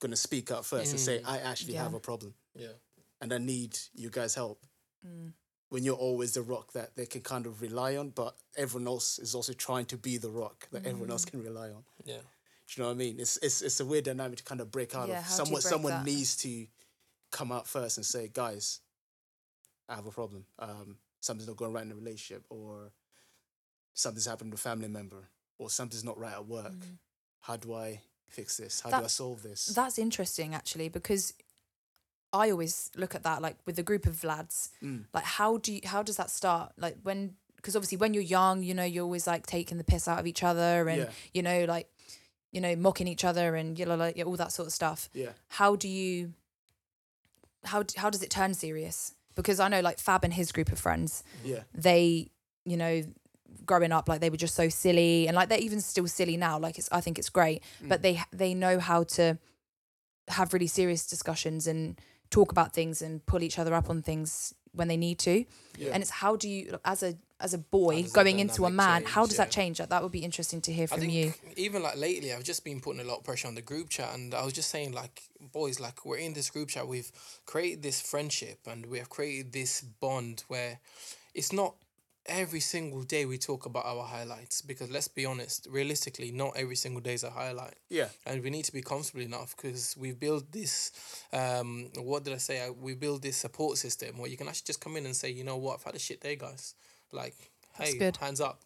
Speaker 2: going to speak up first and say,
Speaker 1: Mm.
Speaker 2: "I actually
Speaker 3: Yeah.
Speaker 2: have a problem
Speaker 1: Yeah.
Speaker 2: and I need you guys' help."
Speaker 3: Mm.
Speaker 2: When you're always the rock that they can kind of rely on, but everyone else is also trying to be the rock that everyone
Speaker 3: Mm.
Speaker 2: else can rely on.
Speaker 1: Yeah.
Speaker 2: Do you know what I mean? It's it's it's a weird dynamic to kind of break out
Speaker 3: Yeah,
Speaker 2: of.
Speaker 3: how do you
Speaker 2: Someone
Speaker 3: break
Speaker 2: someone
Speaker 3: that?
Speaker 2: needs to come out first and say, guys, I have a problem. Um, something's not going right in the relationship, or something's happened to a family member, or something's not right at work. How do I fix this? How do I solve this?
Speaker 3: That's interesting actually because I always look at that like with a group of lads.
Speaker 2: Mm.
Speaker 3: Like how do you, how does that start? Like when because obviously when you're young, you know, you're always like taking the piss out of each other and
Speaker 2: Yeah.
Speaker 3: you know like you know mocking each other and you know like all that sort of stuff.
Speaker 2: yeah.
Speaker 3: How do you how how does it turn serious? Because I know like Fab and his group of friends,
Speaker 2: Yeah.
Speaker 3: they you know growing up like they were just so silly and like they're even still silly now like it's i think it's great
Speaker 2: Mm.
Speaker 3: but they they know how to have really serious discussions and talk about things and pull each other up on things when they need to
Speaker 2: Yeah.
Speaker 3: and it's how do you as a as a boy going into a man
Speaker 1: change?
Speaker 3: how does that change that? That would be interesting to hear
Speaker 1: I
Speaker 3: from
Speaker 1: think
Speaker 3: you.
Speaker 1: even like lately, I've just been putting a lot of pressure on the group chat, and I was just saying, like, boys, like, we're in this group chat, we've created this friendship, and we have created this bond where it's not every single day we talk about our highlights because let's be honest, realistically, not every single day is a highlight.
Speaker 2: Yeah.
Speaker 1: and we need to be comfortable enough because we've built this um what did i say? We build this support system where you can actually just come in and say you know what? I've had a shit day guys like
Speaker 3: That's
Speaker 1: hey
Speaker 3: good.
Speaker 1: hands up.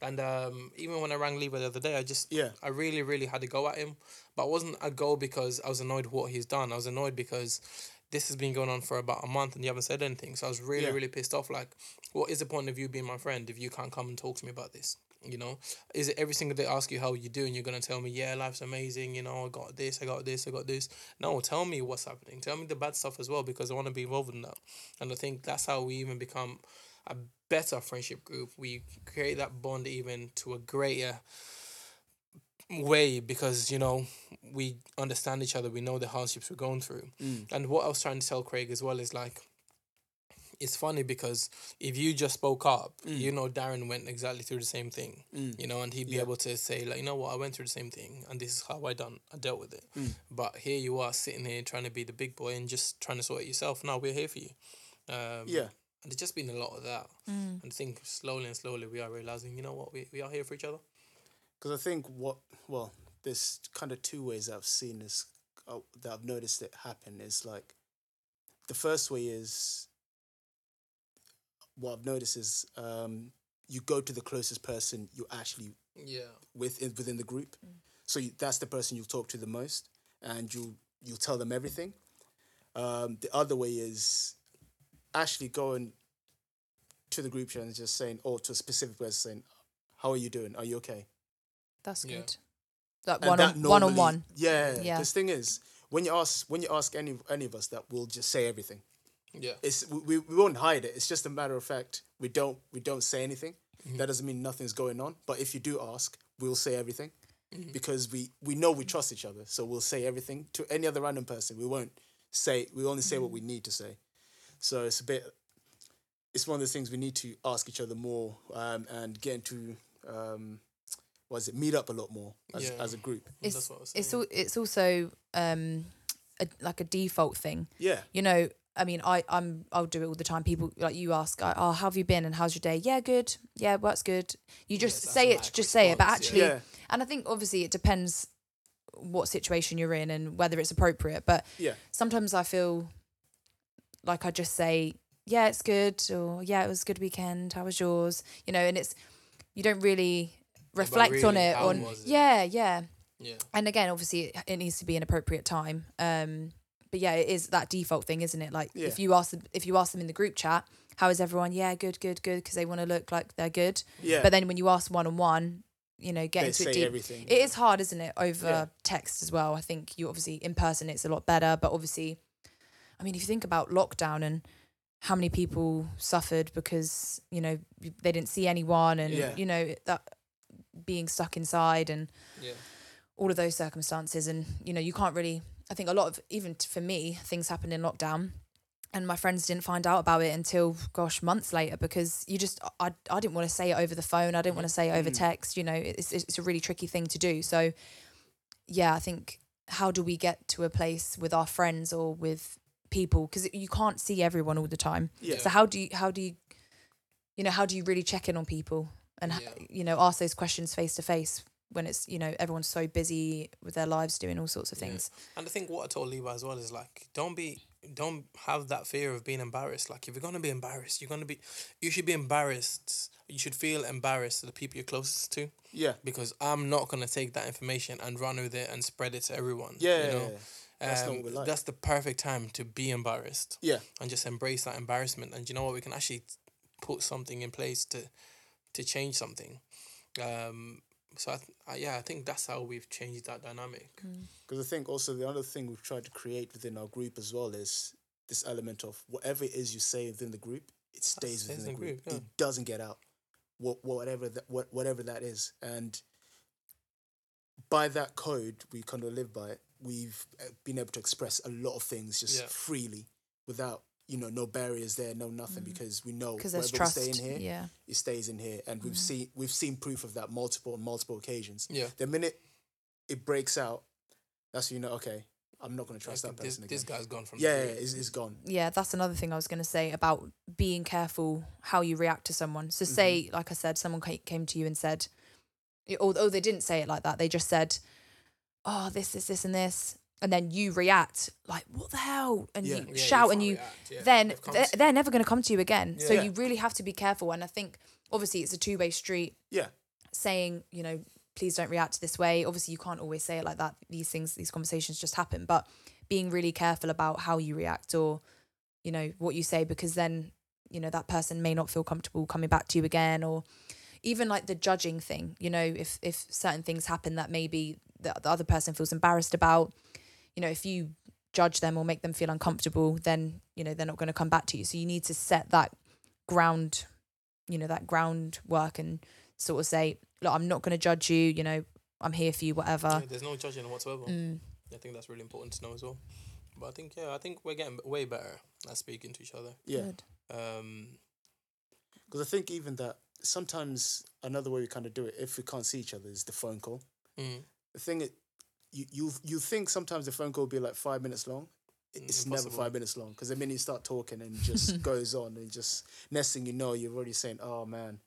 Speaker 1: And um even when i rang Levi the other day i just
Speaker 2: Yeah.
Speaker 1: i really really had to go at him. But it wasn't a go because i was annoyed with what he's done. I was annoyed because this has been going on for about a month and you haven't said anything. So i was really
Speaker 2: Yeah.
Speaker 1: really pissed off. Like what is the point of you being my friend if you can't come and talk to me about this? You know? Is it every single day I ask you how you doing you're gonna tell me yeah life's amazing. You know i got this i got this i got this. No tell me what's happening. Tell me the bad stuff as well because i want to be involved in that. And i think that's how we even become a better friendship group we create that bond even to a greater way because you know we understand each other we know the hardships we're going through
Speaker 2: Mm.
Speaker 1: and what i was trying to tell craig as well is like it's funny because if you just spoke up, you know Darren went exactly through the same thing.
Speaker 2: Mm.
Speaker 1: You know, and he'd be
Speaker 2: Yeah.
Speaker 1: able to say like, you know what, I went through the same thing, and this is how I done, I dealt with it.
Speaker 2: Mm.
Speaker 1: But here you are sitting here trying to be the big boy and just trying to sort it yourself. No, we're here for you. Um,
Speaker 2: Yeah.
Speaker 1: And there's just been a lot of that.
Speaker 3: Mm.
Speaker 1: And I think slowly and slowly we are realizing, you know what, we, we are here for each other.
Speaker 2: Because I think what well, there's kind of two ways I've seen this uh, that I've noticed it happen is like the first way is what I've noticed is um, you go to the closest person you actually
Speaker 1: Yeah.
Speaker 2: with in, within the group, so you, that's the person you'll talk to the most, and you you'll tell them everything. Um, the other way is actually going to the group chat and just saying, or to a specific person saying, "How are you doing? Are you okay?"
Speaker 3: that's
Speaker 1: Yeah.
Speaker 3: good like
Speaker 2: And
Speaker 3: one
Speaker 2: that
Speaker 3: on, one on one
Speaker 2: Yeah.
Speaker 3: Yeah.
Speaker 2: Because thing is, when you ask when you ask any any of us that, we'll just say everything.
Speaker 1: Yeah.
Speaker 2: It's we, we, we won't hide it. It's just a matter of fact. We don't we don't say anything.
Speaker 1: Mm-hmm.
Speaker 2: That doesn't mean nothing's going on. But if you do ask, we'll say everything
Speaker 1: Mm-hmm.
Speaker 2: because we we know we trust each other. So we'll say everything to any other random person. We won't say. We only say what we need to say. So it's a bit. It's one of those things we need to ask each other more um, and get into. Um, what is it? Meet up a lot more as,
Speaker 1: Yeah.
Speaker 2: as a group.
Speaker 1: That's
Speaker 3: it's
Speaker 1: what I was
Speaker 3: it's
Speaker 1: saying.
Speaker 3: al- it's also um a, like a default thing
Speaker 2: Yeah.
Speaker 3: you know i mean i i'm i'll do it all the time people like you ask uh, oh how have you been and how's your day yeah good yeah work's good you just
Speaker 1: that's
Speaker 3: say it
Speaker 1: lack
Speaker 3: just say it but actually
Speaker 2: Yeah.
Speaker 3: and i think obviously it depends what situation you're in and whether it's appropriate but
Speaker 2: Yeah.
Speaker 3: sometimes i feel like i just say yeah it's good or yeah it was a good weekend how was yours you know and it's you don't really reflect on it on
Speaker 1: it?
Speaker 3: yeah yeah
Speaker 1: Yeah.
Speaker 3: and again obviously it, it needs to be an appropriate time um but yeah it is that default thing isn't it like
Speaker 2: Yeah.
Speaker 3: if you ask them if you ask them in the group chat how is everyone yeah good good good because they want to look like they're good
Speaker 2: Yeah.
Speaker 3: but then when you ask one on one you know get
Speaker 2: they
Speaker 3: into it deep
Speaker 2: everything.
Speaker 3: it is hard isn't it over
Speaker 2: Yeah.
Speaker 3: text as well i think you obviously in person it's a lot better but obviously i mean if you think about lockdown and how many people suffered because you know they didn't see anyone and
Speaker 2: Yeah.
Speaker 3: you know that being stuck inside and
Speaker 1: Yeah.
Speaker 3: all of those circumstances and you know you can't really i think a lot of even for me things happened in lockdown and my friends didn't find out about it until gosh months later because you just i, I didn't want to say it over the phone i didn't want to say it over mm. text you know it's, it's a really tricky thing to do so yeah i think how do we get to a place with our friends or with people because you can't see everyone all the time
Speaker 2: Yeah.
Speaker 3: so how do you how do you you know how do you really check in on people and
Speaker 1: Yeah.
Speaker 3: you know ask those questions face to face when it's you know everyone's so busy with their lives doing all sorts of
Speaker 1: Yeah.
Speaker 3: things
Speaker 1: And I think what I told Levi as well is like, don't be, don't have that fear of being embarrassed. Like, if you're gonna be embarrassed, you're gonna be, you should be embarrassed. You should feel embarrassed to the people you're closest to,
Speaker 2: Yeah.
Speaker 1: because I'm not gonna take that information and run with it and spread it to everyone.
Speaker 2: Yeah.
Speaker 1: you know.
Speaker 2: That's not
Speaker 1: Um,
Speaker 2: what we like.
Speaker 1: That's the perfect time to be embarrassed
Speaker 2: Yeah.
Speaker 1: and just embrace that embarrassment. And you know what? We can actually put something in place to to change something. Um, so I, th- I, yeah, I think that's how we've changed that dynamic.
Speaker 2: Because I think also the other thing we've tried to create within our group as well is this element of whatever it is you say within the group, it stays
Speaker 1: stays
Speaker 2: within the
Speaker 1: the
Speaker 2: group.
Speaker 1: group, yeah.
Speaker 2: It doesn't get out. What whatever that what whatever that is, and by that code we kind of live by it. We've uh, been able to express a lot of things just
Speaker 1: Yeah.
Speaker 2: freely without you know no barriers there, no nothing mm-hmm. because we know
Speaker 3: because
Speaker 2: wherever
Speaker 3: there's
Speaker 2: we
Speaker 3: trust.
Speaker 2: stay in here,
Speaker 3: Yeah.
Speaker 2: it stays in here, and we've mm-hmm. seen we've seen proof of that multiple and multiple occasions.
Speaker 1: Yeah.
Speaker 2: The minute it breaks out, that's when you know. Okay, I'm not going to trust
Speaker 1: Like,
Speaker 2: that
Speaker 1: this,
Speaker 2: person
Speaker 1: this
Speaker 2: again.
Speaker 1: guy's gone from
Speaker 2: Yeah,
Speaker 1: the
Speaker 2: yeah,
Speaker 1: group.
Speaker 2: it's, it's gone.
Speaker 3: yeah, that's another thing I was going to say about being careful how you react to someone. So, say, mm-hmm. like I said, someone came to you and said, oh they didn't say it like that, they just said, "Oh, this, this, this, and this," and then you react like, "What the hell?" and
Speaker 2: Yeah.
Speaker 3: you
Speaker 1: Yeah,
Speaker 3: shout and
Speaker 1: can't
Speaker 3: you.
Speaker 1: react, yeah.
Speaker 3: Then they're, they're never going to come to you again. So
Speaker 2: Yeah.
Speaker 3: you really have to be careful. And I think obviously it's a two way street.
Speaker 2: Yeah,
Speaker 3: saying, you know, please don't react this way. Obviously, you can't always say it like that. These things, these conversations just happen. But being really careful about how you react or, you know, what you say, because then, you know, that person may not feel comfortable coming back to you again, or even like the judging thing. You know, if if certain things happen that maybe the, the other person feels embarrassed about, you know, if you judge them or make them feel uncomfortable, then you know they're not going to come back to you. So you need to set that ground, you know, that groundwork and sort of say, look, I'm not going to judge you. You know, I'm here for you, whatever.
Speaker 1: Yeah, there's no judging whatsoever.
Speaker 3: Mm.
Speaker 1: I think that's really important to know as well. But I think yeah, I think we're getting way better at speaking to each other.
Speaker 2: yeah.
Speaker 3: Good.
Speaker 1: Um,
Speaker 2: Because I think even that sometimes another way we kind of do it, if we can't see each other, is the phone call.
Speaker 1: mm,
Speaker 2: The thing is, you you you think sometimes the phone call will be like five minutes long. I- It's never five minutes long because the minute you start talking and just goes on and just next thing you know you're already saying, "Oh man,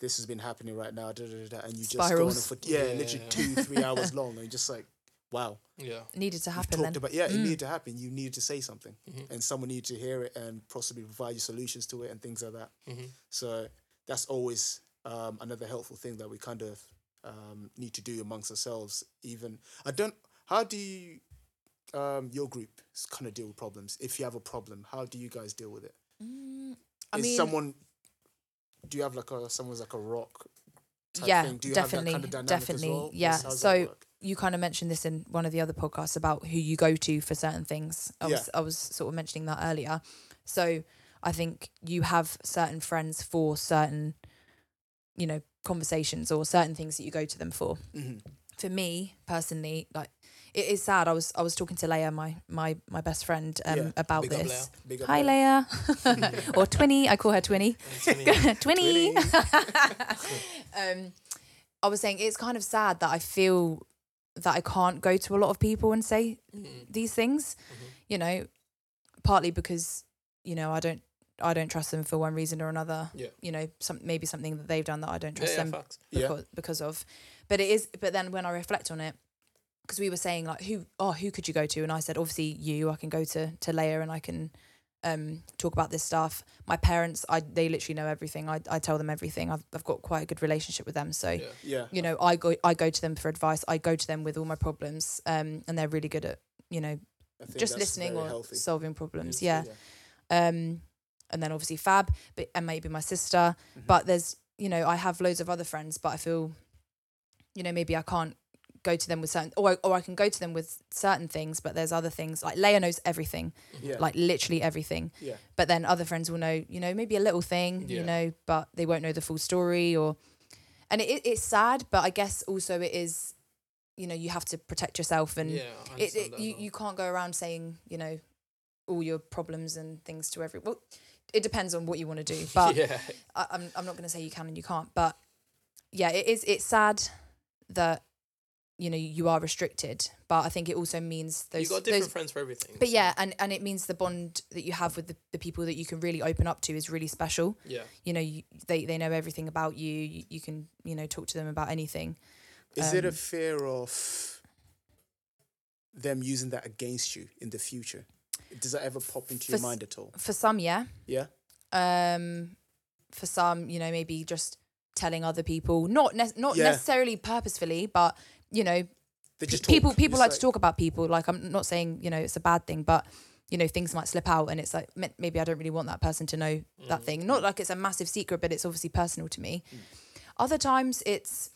Speaker 2: this has been happening right now," da, da, da, da, and you just go on for yeah,
Speaker 1: Yeah,
Speaker 2: literally
Speaker 1: yeah.
Speaker 2: two three hours long and you're just like, wow,
Speaker 1: yeah.
Speaker 3: Needed to
Speaker 2: you've
Speaker 3: happen
Speaker 2: talked
Speaker 3: then.
Speaker 2: about yeah, it
Speaker 3: Mm.
Speaker 2: needed to happen. You needed to say something,
Speaker 1: Mhm.
Speaker 2: and someone needed to hear it and possibly provide you solutions to it and things like that.
Speaker 1: hmm
Speaker 2: So that's always um, another helpful thing that we kind of um, need to do amongst ourselves. Even I don't. How do you, um, your group kind of deal with problems? If you have a problem, how do you guys deal with it?
Speaker 3: Mm, I
Speaker 2: Is
Speaker 3: mean,
Speaker 2: someone? Do you have like a someone's like a rock? Type
Speaker 3: Yeah,
Speaker 2: thing? Do you
Speaker 3: definitely,
Speaker 2: have that kind of
Speaker 3: definitely,
Speaker 2: well?
Speaker 3: yeah. So- you kind of mentioned this in one of the other podcasts about who you go to for certain things. I was I was sort of mentioning that earlier. So I think you have certain friends for certain, you know, conversations or certain things that you go to them for.
Speaker 2: Mhm.
Speaker 3: For me personally, like it is sad. I was I was talking to Leia, my my my best friend, um,
Speaker 2: Yeah.
Speaker 3: about
Speaker 1: Big
Speaker 3: this.
Speaker 1: Leia.
Speaker 3: Hi. Leia, or Twinny. I call her Twinny. Twinny. um, I was saying it's kind of sad that I feel that I can't go to a lot of people and say
Speaker 1: Mhm.
Speaker 3: these things.
Speaker 1: Mhm.
Speaker 3: You know, partly because you know I don't I don't trust them for one reason or another.
Speaker 1: Yeah.
Speaker 3: You know, some maybe something that they've done that I don't trust
Speaker 1: yeah,
Speaker 3: them
Speaker 1: facts.
Speaker 2: Yeah.
Speaker 3: because because of. But it is. But then when I reflect on it. Because we were saying like who oh who could you go to and I said obviously you I can go to to Leia and I can um talk about this stuff my parents I they literally know everything I, I tell them everything I've, I've got quite a good relationship with them so
Speaker 1: Yeah.
Speaker 2: Yeah.
Speaker 3: you know I go I go to them for advice I go to them with all my problems um and they're really good at you know just listening or
Speaker 2: healthy.
Speaker 3: solving problems
Speaker 1: Yes,
Speaker 3: yeah um and then obviously Fab but and maybe my sister
Speaker 2: Mhm.
Speaker 3: but there's you know I have loads of other friends but I feel you know maybe I can't go to them with certain or I, or I can go to them with certain things but there's other things like Leia knows everything
Speaker 2: Yeah.
Speaker 3: like literally everything
Speaker 2: yeah.
Speaker 3: but then other friends will know you know maybe a little thing
Speaker 1: Yeah.
Speaker 3: you know but they won't know the full story or and it, it's sad but I guess also it is you know you have to protect yourself and
Speaker 1: Yeah,
Speaker 3: it, it you, you can't go around saying you know all your problems and things to everyone well it depends on what you want to do but
Speaker 1: yeah,
Speaker 3: I, I'm, I'm not going to say you can and you can't but yeah it is it's sad that you know you are restricted but i think it also means those
Speaker 1: you got different
Speaker 3: those
Speaker 1: friends for everything.
Speaker 3: but
Speaker 1: so-
Speaker 3: yeah and and it means the bond that you have with the, the people that you can really open up to is really special
Speaker 1: yeah,
Speaker 3: you know you, they they know everything about you. you you can you know talk to them about anything
Speaker 2: Is it a
Speaker 3: Um,
Speaker 2: fear of them using that against you in the future? Does that ever pop into your
Speaker 3: For s-
Speaker 2: mind at all?
Speaker 3: for some yeah
Speaker 2: Yeah.
Speaker 3: um for some you know maybe just telling other people not ne- not
Speaker 2: Yeah.
Speaker 3: necessarily purposefully but you know
Speaker 2: They just
Speaker 3: people
Speaker 2: talk.
Speaker 3: people
Speaker 2: It's
Speaker 3: like, to talk about people like i'm not saying you know it's a bad thing but you know things might slip out and it's like maybe i don't really want that person to know that thing not like it's a massive secret but it's obviously personal to me other times it's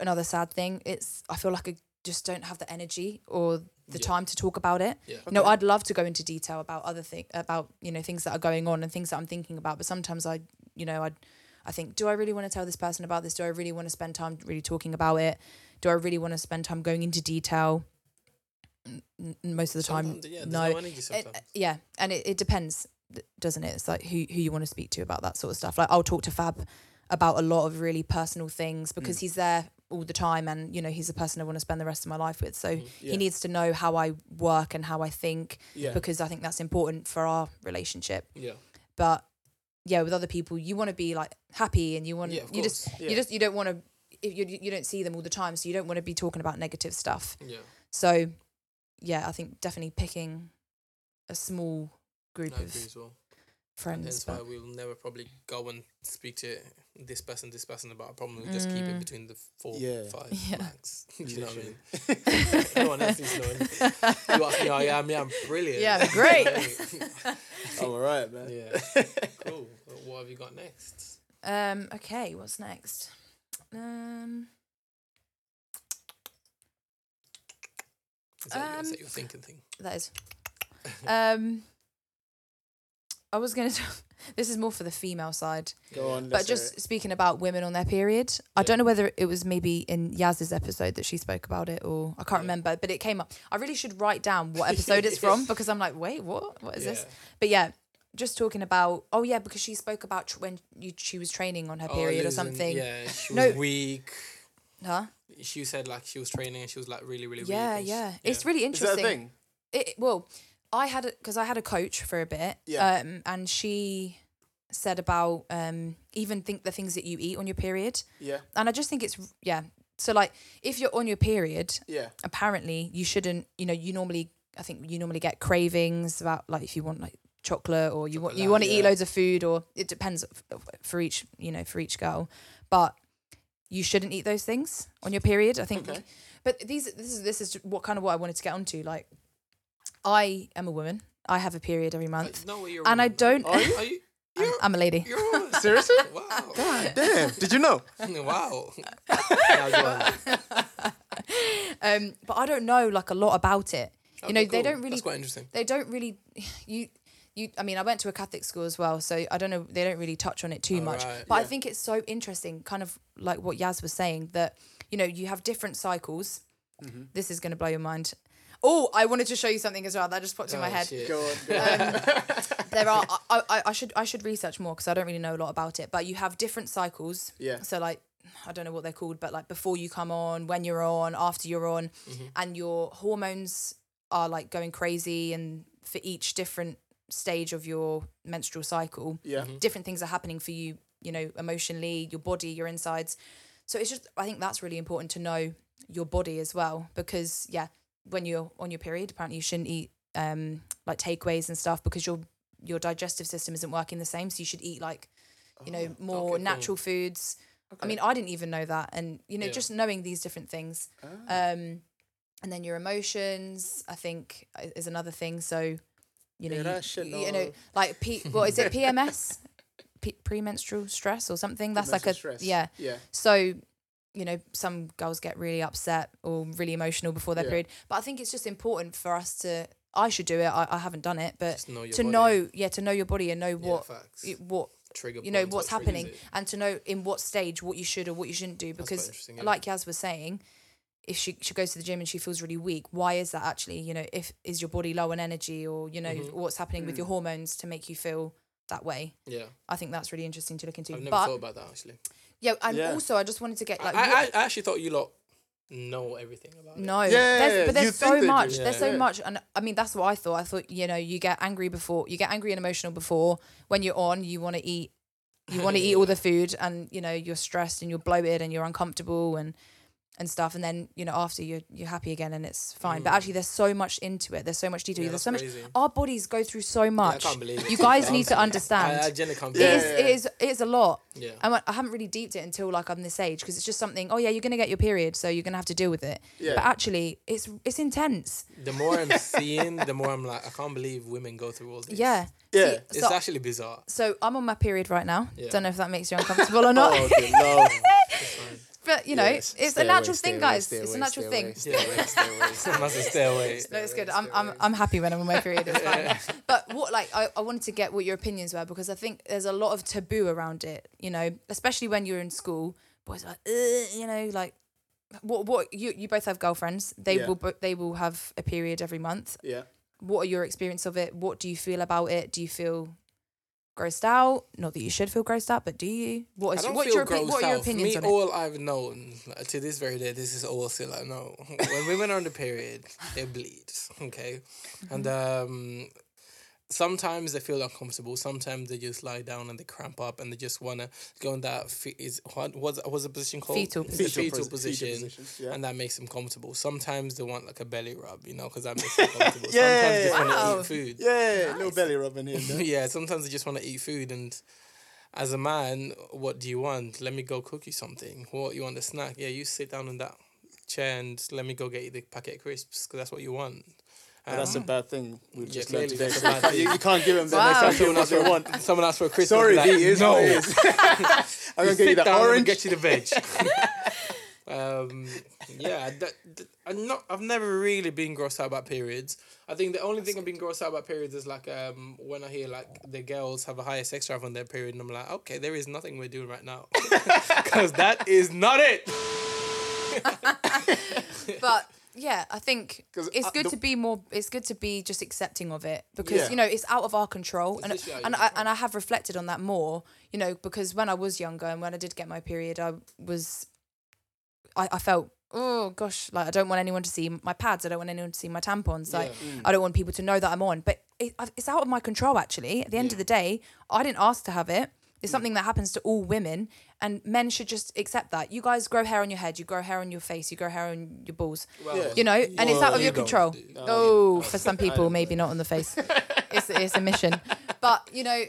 Speaker 3: another sad thing it's i feel like i just don't have the energy or the
Speaker 1: Yeah.
Speaker 3: time to talk about it.
Speaker 1: Yeah.
Speaker 3: No, I'd love to go into detail about other thing about you know things that are going on and things that I'm thinking about. But sometimes I, you know, I, I think, do I really want to tell this person about this? Do I really want to spend time really talking about it? Do I really want to spend time going into detail? N- Most of the time,
Speaker 1: yeah,
Speaker 3: no.
Speaker 1: no
Speaker 3: It-
Speaker 1: sometimes.
Speaker 3: Uh, yeah, and it, it depends, doesn't it? It's like who who you want to speak to about that sort of stuff. Like I'll talk to Fab about a lot of really personal things because he's there all the time, and you know he's the person I want to spend the rest of my life with. So
Speaker 2: Yeah.
Speaker 3: he needs to know how I work and how I think
Speaker 2: Yeah.
Speaker 3: because I think that's important for our relationship.
Speaker 1: yeah.
Speaker 3: But yeah, with other people, you want to be like happy and you want
Speaker 1: Yeah,
Speaker 3: you just
Speaker 2: Yeah.
Speaker 3: you just you don't want to if you you don't see them all the time, so you don't want to be talking about negative stuff.
Speaker 1: Yeah.
Speaker 3: So yeah, I think definitely picking a small group
Speaker 1: I
Speaker 3: of
Speaker 1: well. And
Speaker 3: friends.
Speaker 1: that's why we'll never probably go and speak to this person, this person about a problem. We just keep it
Speaker 3: Mm.
Speaker 1: between the four,
Speaker 2: Yeah.
Speaker 1: five
Speaker 3: Yeah.
Speaker 1: max. Do you know what I mean? no one else needs to know anything. You ask me, oh yeah, I mean, I'm brilliant.
Speaker 3: Yeah, great.
Speaker 2: I'm alright, man.
Speaker 1: yeah. Cool. Well, What have you got next?
Speaker 3: um, okay, what's next? Um,
Speaker 1: Is that, your, is
Speaker 3: Um,
Speaker 1: that your thinking thing?
Speaker 3: that is. Um, I was gonna. this is more for the female side.
Speaker 2: Go on.
Speaker 3: But just
Speaker 2: it.
Speaker 3: speaking about women on their period, I don't know whether it was maybe in Yaz's episode that she spoke about it or I can't
Speaker 1: Yeah.
Speaker 3: remember, but it came up. I really should write down what episode it's from because I'm like, wait, what? What is this?
Speaker 1: Yeah.
Speaker 3: But yeah, just talking about. Oh yeah, because she spoke about tr- when you, she was training on her
Speaker 1: Oh,
Speaker 3: period or
Speaker 1: losing-
Speaker 3: something.
Speaker 1: Yeah, she
Speaker 3: No.
Speaker 1: was weak.
Speaker 3: Huh?
Speaker 1: She said like she was training and she was like really, really
Speaker 3: Yeah,
Speaker 1: weak. and she-
Speaker 3: yeah. It's really
Speaker 2: Is that a
Speaker 3: interesting.
Speaker 2: thing?
Speaker 3: It, well, I had because I had a coach for a bit.
Speaker 2: Yeah.
Speaker 3: Um, and she said about um even think the things that you eat on your period,
Speaker 2: Yeah.
Speaker 3: and I just think it's yeah. So like if you're on your period,
Speaker 2: Yeah.
Speaker 3: apparently you shouldn't. You know, you normally I think you normally get cravings about like if you want like chocolate or you want you want to eat loads of food or it depends for each you know for each girl, but you shouldn't eat those things on your period. I think.
Speaker 2: Okay.
Speaker 3: But these this is this is what kind of what I wanted to get onto. Like, I am a woman. I have a period every month,
Speaker 1: Like, no, you're
Speaker 3: and I don't.
Speaker 2: Are you?
Speaker 1: Are you?
Speaker 3: I'm,
Speaker 1: You're,
Speaker 3: I'm a lady.
Speaker 1: you're a woman.
Speaker 2: Seriously?
Speaker 1: Wow.
Speaker 2: Damn. Did you know?
Speaker 1: wow. Yeah, go on.
Speaker 3: Um, but I don't know like a lot about it. You know,
Speaker 1: Okay,
Speaker 3: they
Speaker 1: cool.
Speaker 3: don't really.
Speaker 1: That's quite interesting.
Speaker 3: They don't really. You. You, I mean, I went to a Catholic school as well, so I don't know. They don't really touch on it too much,
Speaker 1: right.
Speaker 3: but I
Speaker 2: Yeah.
Speaker 3: think it's so interesting, kind of like what Yaz was saying that you know you have different cycles.
Speaker 1: Mm-hmm.
Speaker 3: This is going to blow your mind. Oh, I wanted to show you something as well. That just popped in my
Speaker 1: Oh,
Speaker 3: head.
Speaker 1: shit.
Speaker 2: Go on. Go on.
Speaker 3: there are I, I, I should I should research more because I don't really know a lot about it. But you have different cycles.
Speaker 2: Yeah.
Speaker 3: So like I don't know what they're called, but like before you come on, when you're on, after you're on,
Speaker 1: Mm-hmm.
Speaker 3: and your hormones are like going crazy, and for each different stage of your menstrual cycle,
Speaker 2: Yeah.
Speaker 1: Mm-hmm.
Speaker 3: different things are happening for you. You know, emotionally, your body, your insides. So it's just I think that's really important to know your body as well because yeah, when you're on your period, apparently you shouldn't eat um like takeaways and stuff because your your digestive system isn't working the same. So you should eat like you know more
Speaker 1: okay, cool.
Speaker 3: natural foods. I mean, I didn't even know that, and you know,
Speaker 1: Yeah.
Speaker 3: just knowing these different things,
Speaker 2: Ah.
Speaker 3: um, and then your emotions, I think, is another thing. So, you know,
Speaker 2: Yeah,
Speaker 3: you, you know, like P, what is it, PMS, P- premenstrual stress or something? That's like a
Speaker 2: stress.
Speaker 3: yeah.
Speaker 2: Yeah.
Speaker 3: So, you know, some girls get really upset or really emotional before their
Speaker 2: Yeah.
Speaker 3: period. But I think it's just important for us to. I should do it. I, I haven't done it, but
Speaker 1: know
Speaker 3: to
Speaker 1: body.
Speaker 3: know, yeah, to know your body and know
Speaker 1: Yeah,
Speaker 3: what
Speaker 1: facts.
Speaker 3: what
Speaker 1: Trigger
Speaker 3: you know what's
Speaker 1: what
Speaker 3: happening and to know in what stage what you should or what you shouldn't do because
Speaker 1: yeah.
Speaker 3: like Yaz was saying if she she goes to the gym and she feels really weak why is that actually you know if is your body low on energy or you know
Speaker 1: Mm-hmm.
Speaker 3: what's happening with your hormones to make you feel that way
Speaker 1: Yeah.
Speaker 3: I think that's really interesting to look into
Speaker 1: I've never
Speaker 3: but
Speaker 1: thought about that actually.
Speaker 3: Yeah and
Speaker 2: Yeah.
Speaker 3: also I just wanted to get like
Speaker 1: I, I, I actually thought you lot know everything about it.
Speaker 3: no,
Speaker 2: Yeah,
Speaker 3: there's,
Speaker 2: yeah,
Speaker 3: but
Speaker 2: you
Speaker 3: there's
Speaker 2: think
Speaker 3: so
Speaker 2: they do.
Speaker 3: much. There's so
Speaker 2: Yeah.
Speaker 3: much, and I mean that's what I thought. I thought you know you get angry before you get angry and emotional before when you're on. You want to eat, you want to eat all the food, and you know you're stressed and you're bloated and you're uncomfortable and and stuff. And then you know after you're you're happy again and it's fine. But actually, there's so much into it. There's so much detail.
Speaker 1: Mm. Yeah,
Speaker 3: there's so much. Our bodies go through so
Speaker 1: Yeah, I
Speaker 3: much.
Speaker 1: can't believe
Speaker 3: you guys need to understand.
Speaker 1: I, I can't
Speaker 3: it
Speaker 1: believe
Speaker 3: is.
Speaker 1: it.
Speaker 3: Is. It is a lot.
Speaker 1: Yeah.
Speaker 3: I, I haven't really deeped it until like I'm this age because it's just something. Oh yeah, you're gonna get your period, so you're gonna have to deal with it.
Speaker 2: Yeah.
Speaker 3: But actually, it's it's intense.
Speaker 1: The more I'm seeing, the more I'm like, I can't believe women go through all this.
Speaker 3: Yeah.
Speaker 2: Yeah.
Speaker 3: See,
Speaker 1: It's
Speaker 3: so,
Speaker 1: actually bizarre.
Speaker 3: so I'm on my period right now.
Speaker 1: Yeah.
Speaker 3: Don't know if that makes you uncomfortable or not.
Speaker 2: Oh, good lord.
Speaker 1: It's fine.
Speaker 3: but you know,
Speaker 2: Yes,
Speaker 3: it's
Speaker 2: stay
Speaker 3: a natural
Speaker 2: away, stay
Speaker 3: thing, guys.
Speaker 2: stay
Speaker 3: it's a natural
Speaker 2: stay
Speaker 3: thing.
Speaker 2: away, stay away, stay away, stay
Speaker 1: I must stay away.
Speaker 3: No, it's good. I'm, I'm. I'm happy when I'm on my period. It's fine. but what, like, I, I wanted to get what your opinions were because I think there's a lot of taboo around it. You know, especially when you're in school, boys are like, "Ugh," you know, like, what, what you, you both have girlfriends. They
Speaker 2: Yeah.
Speaker 3: will, bo- they will have a period every month.
Speaker 2: Yeah.
Speaker 3: What are your experience of it? What do you feel about it? Do you feel grossed out? Not that you should feel grossed out, but do you? What
Speaker 1: I don't
Speaker 3: what's
Speaker 1: feel
Speaker 3: your opi-
Speaker 1: grossed
Speaker 3: what are your
Speaker 1: out. For
Speaker 3: opinions
Speaker 1: me,
Speaker 3: on it?
Speaker 1: all I've known like, to this very day, this is all still I know. when women are on the period, they bleed. Okay, and um, sometimes they feel uncomfortable. Sometimes they just lie down and they cramp up and they just wanna go in that fe- is what was what's the position called?
Speaker 3: Fetal
Speaker 1: It's the
Speaker 2: Fetal
Speaker 1: fetal,
Speaker 2: pos- fetal
Speaker 1: position.
Speaker 2: position, yeah.
Speaker 1: And that makes them comfortable. Sometimes they want like a belly rub, you know, because that makes them comfortable.
Speaker 2: Yeah.
Speaker 1: Sometimes they just want to eat food.
Speaker 2: Yeah, little belly rubbing here.
Speaker 1: yeah, sometimes they just want to eat food and as a man, what do you want? Let me go cook you something. What you want a snack? Yeah, you sit down on that chair and let me go get you the packet of crisps because that's what you want.
Speaker 2: But that's a bad thing. We've
Speaker 1: Yeah,
Speaker 2: just learned today.
Speaker 1: that's a bad
Speaker 2: you, you can't give them that.
Speaker 3: Wow.
Speaker 2: Next time, give them what they want.
Speaker 1: Someone asks for a crisp.
Speaker 2: Sorry,
Speaker 1: I'll be
Speaker 2: D,
Speaker 1: like,
Speaker 2: it is
Speaker 1: no.
Speaker 2: what it is. I'm gonna get you the
Speaker 1: down and
Speaker 2: orange.
Speaker 1: get you the veg. um, yeah, that, that- I'm not. I've never really been grossed out about periods. I think the only thing I've been grossed out about periods is like um when I hear like the girls have a higher sex drive on their period, and I'm like, okay, there is nothing we're doing right now, because that is not it.
Speaker 3: but yeah, I think it's
Speaker 2: uh,
Speaker 3: good
Speaker 2: the-
Speaker 3: to be more. It's good to be just accepting of it because
Speaker 2: Yeah.
Speaker 3: you know it's out of our control, and
Speaker 1: of
Speaker 3: and
Speaker 1: your
Speaker 3: I, and I have reflected on that more. You know, because when I was younger and when I did get my period, I was, I, I felt oh gosh, like I don't want anyone to see my pads. I don't want anyone to see my tampons. Like
Speaker 1: Yeah.
Speaker 3: I don't want people to know that I'm on. But it, it's out of my control. Actually, at the end of the day, I didn't ask to have it. It's something that happens to all women, and men should just accept that. You guys grow hair on your head, you grow hair on your face, you grow hair on your balls.
Speaker 2: Yeah.
Speaker 3: You know, and it's out of
Speaker 1: you
Speaker 3: your control.
Speaker 1: do.
Speaker 3: Oh, for some people, maybe not on the face. It's it's a mission, but you know,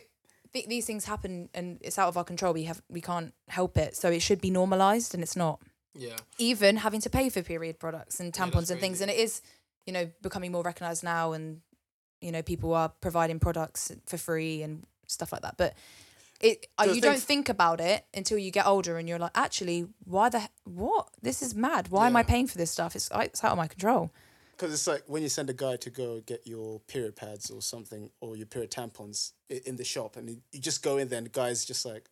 Speaker 3: th- these things happen, and it's out of our control. We have we can't help it, so it should be normalized, and it's not.
Speaker 1: Yeah,
Speaker 3: Even having to pay for period products and tampons
Speaker 1: that's
Speaker 3: and things, and it is, you know, becoming more recognized now, and you know, people are providing products for free and stuff like that, but. It, uh,
Speaker 2: So
Speaker 3: you don't think about it until you get older and you're like, actually, why the what? This is mad. Why am I paying for this stuff? It's it's out of my control.
Speaker 2: Because it's like when you send a guy to go get your period pads or something, or your period tampons in the shop, and you- you just go in there, and the guy's just like,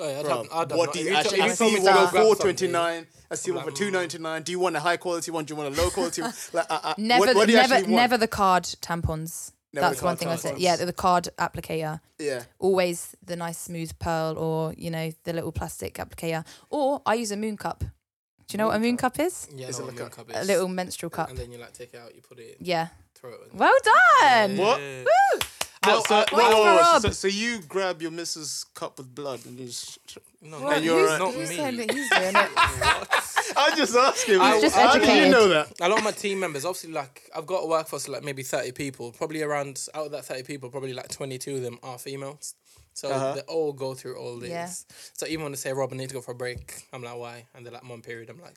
Speaker 1: oh yeah. I'd
Speaker 2: Bro,
Speaker 1: have- I'd
Speaker 2: what do you
Speaker 1: you
Speaker 2: actually
Speaker 1: told-
Speaker 2: I
Speaker 1: if
Speaker 2: see
Speaker 1: me
Speaker 2: one for
Speaker 1: grab
Speaker 2: twenty nine. I see one for
Speaker 1: like,
Speaker 2: two ninety nine. Do you want a high quality one? Do you want a low quality one? Like,
Speaker 3: Never,
Speaker 2: what, what
Speaker 3: never, never the card tampons.
Speaker 2: Never the
Speaker 3: That's one thing I said. Yeah, the, the card applicator.
Speaker 2: Yeah,
Speaker 3: Always the nice smooth pearl, or you know the little plastic applicator. Or I use a moon cup. Do you know what a moon cup is?
Speaker 1: Yeah,
Speaker 2: Is
Speaker 1: no,
Speaker 2: it like
Speaker 1: milk
Speaker 2: a-
Speaker 1: cup
Speaker 3: A little menstrual cup.
Speaker 1: And then you like take it out, you put it in,
Speaker 3: Yeah.
Speaker 1: throw it. in.
Speaker 3: Well done.
Speaker 2: What?
Speaker 1: Yeah.
Speaker 3: Woo!
Speaker 1: I-
Speaker 2: so,
Speaker 1: I-
Speaker 2: whoa,
Speaker 3: Wait
Speaker 2: whoa,
Speaker 3: for
Speaker 2: whoa,
Speaker 3: Rob.
Speaker 2: so, so you grab your missus cup with blood and you just...
Speaker 1: No,
Speaker 3: well,
Speaker 2: and you're
Speaker 3: who's,
Speaker 2: right.
Speaker 1: not
Speaker 3: who's
Speaker 1: me.
Speaker 3: saying he's doing it?
Speaker 2: I'm just asking.
Speaker 1: I-
Speaker 3: just
Speaker 2: how did you know that?
Speaker 1: a lot of my team members, obviously, like I've got a workforce like maybe thirty people. Probably around out of that thirty people, probably like twenty two of them are females. So
Speaker 2: Uh-huh.
Speaker 1: they all go through all this.
Speaker 3: Yeah.
Speaker 1: So even when they say, "Rob, I need to go for a break," I'm like, "Why?" And they're like, "I'm on period." I'm like,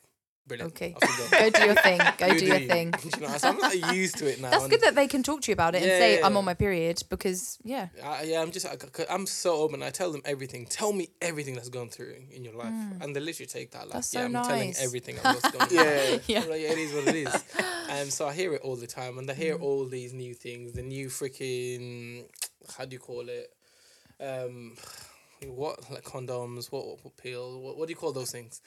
Speaker 1: "Brilliant."
Speaker 3: Okay.
Speaker 1: go.
Speaker 3: Go do your thing. Go
Speaker 1: You
Speaker 3: do your
Speaker 1: you.
Speaker 3: thing.
Speaker 1: you know, so I'm like used to it now.
Speaker 3: That's good that they can talk to you about it and say
Speaker 1: yeah,
Speaker 3: I'm
Speaker 1: yeah.
Speaker 3: on my period because yeah.
Speaker 1: I, yeah, I'm just I, am so open. I tell them everything. Tell me everything that's gone through in your life, and they literally take that. Like,
Speaker 3: Mm. That's
Speaker 1: yeah,
Speaker 3: so
Speaker 1: I'm telling
Speaker 3: nice.
Speaker 1: everything going on.
Speaker 2: Yeah.
Speaker 3: Yeah.
Speaker 1: Like, yeah, it is what it is. and so I hear it all the time, and I hear
Speaker 3: Mm.
Speaker 1: all these new things, the new freaking how do you call it? Um, what like condoms? What, what pill? What, what do you call those things?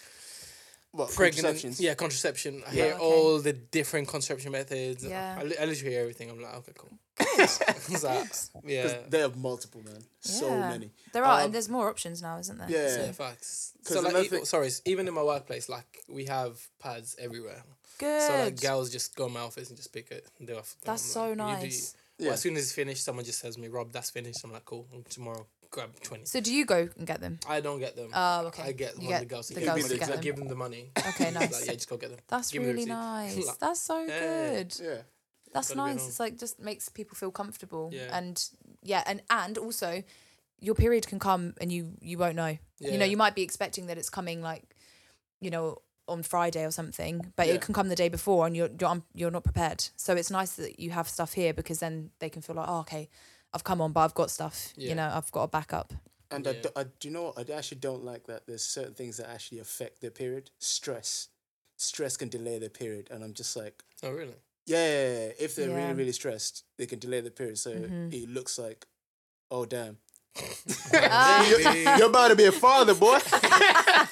Speaker 2: What,
Speaker 1: Pregnant? Yeah, contraception. I
Speaker 3: Yeah.
Speaker 1: hear
Speaker 3: Okay.
Speaker 1: all the different contraception methods.
Speaker 3: Yeah.
Speaker 1: I, li- I literally hear everything. I'm like, okay, cool. It's like, yeah.
Speaker 2: They have multiple, man. So
Speaker 3: Yeah.
Speaker 2: many.
Speaker 3: There are,
Speaker 2: Um,
Speaker 3: and there's more options now, isn't there?
Speaker 2: Yeah.
Speaker 1: Yeah, facts.
Speaker 2: 'Cause
Speaker 1: So like,
Speaker 2: another
Speaker 1: e-
Speaker 2: thing-
Speaker 1: sorry, even in my workplace, like we have pads everywhere.
Speaker 3: Good.
Speaker 1: So like, girls just go in my office and just pick it. And do off.
Speaker 3: That's
Speaker 1: I'm
Speaker 3: so
Speaker 1: like, you do
Speaker 3: nice.
Speaker 1: Well,
Speaker 2: Yeah.
Speaker 1: as soon as it's finished, someone just says me, "Rob, that's finished." I'm like, "Cool." Tomorrow, grab twenty.
Speaker 3: So do you go and get them?
Speaker 1: I don't get them.
Speaker 3: Oh, okay.
Speaker 1: I get
Speaker 3: You
Speaker 1: one of
Speaker 3: get
Speaker 1: the girls. to
Speaker 3: the
Speaker 1: get them.
Speaker 2: to
Speaker 1: Because
Speaker 3: get
Speaker 1: I give them the money.
Speaker 3: Okay,
Speaker 1: It's
Speaker 3: nice.
Speaker 1: like, yeah, just go get them.
Speaker 3: That's
Speaker 1: Give
Speaker 3: really
Speaker 1: receipt.
Speaker 3: nice.
Speaker 1: Like,
Speaker 3: That's so
Speaker 1: yeah.
Speaker 3: good.
Speaker 2: Yeah.
Speaker 3: That's nice. It's like just makes people feel comfortable.
Speaker 1: Yeah.
Speaker 3: And yeah, and and also your period can come and you you won't know. Yeah. You know, you might be expecting that it's coming like, you know, on Friday or something, but
Speaker 2: Yeah.
Speaker 3: it can come the day before and you're you're, um, you're not prepared. So it's nice that you have stuff here because then they can feel like, oh, okay, I've come on, but I've got stuff.
Speaker 1: Yeah.
Speaker 3: You know, I've got a backup.
Speaker 2: And I,
Speaker 1: Yeah.
Speaker 2: do, I do you know what? I actually don't like that. There's certain things that actually affect their period. Stress, stress can delay their period, and I'm just like,
Speaker 1: Oh really?
Speaker 2: yeah, if they're
Speaker 3: Yeah.
Speaker 2: really really stressed, they can delay the period. So
Speaker 3: Mhm.
Speaker 2: it looks like, oh damn,
Speaker 3: Ah.
Speaker 2: you're, you're about to be a father, boy.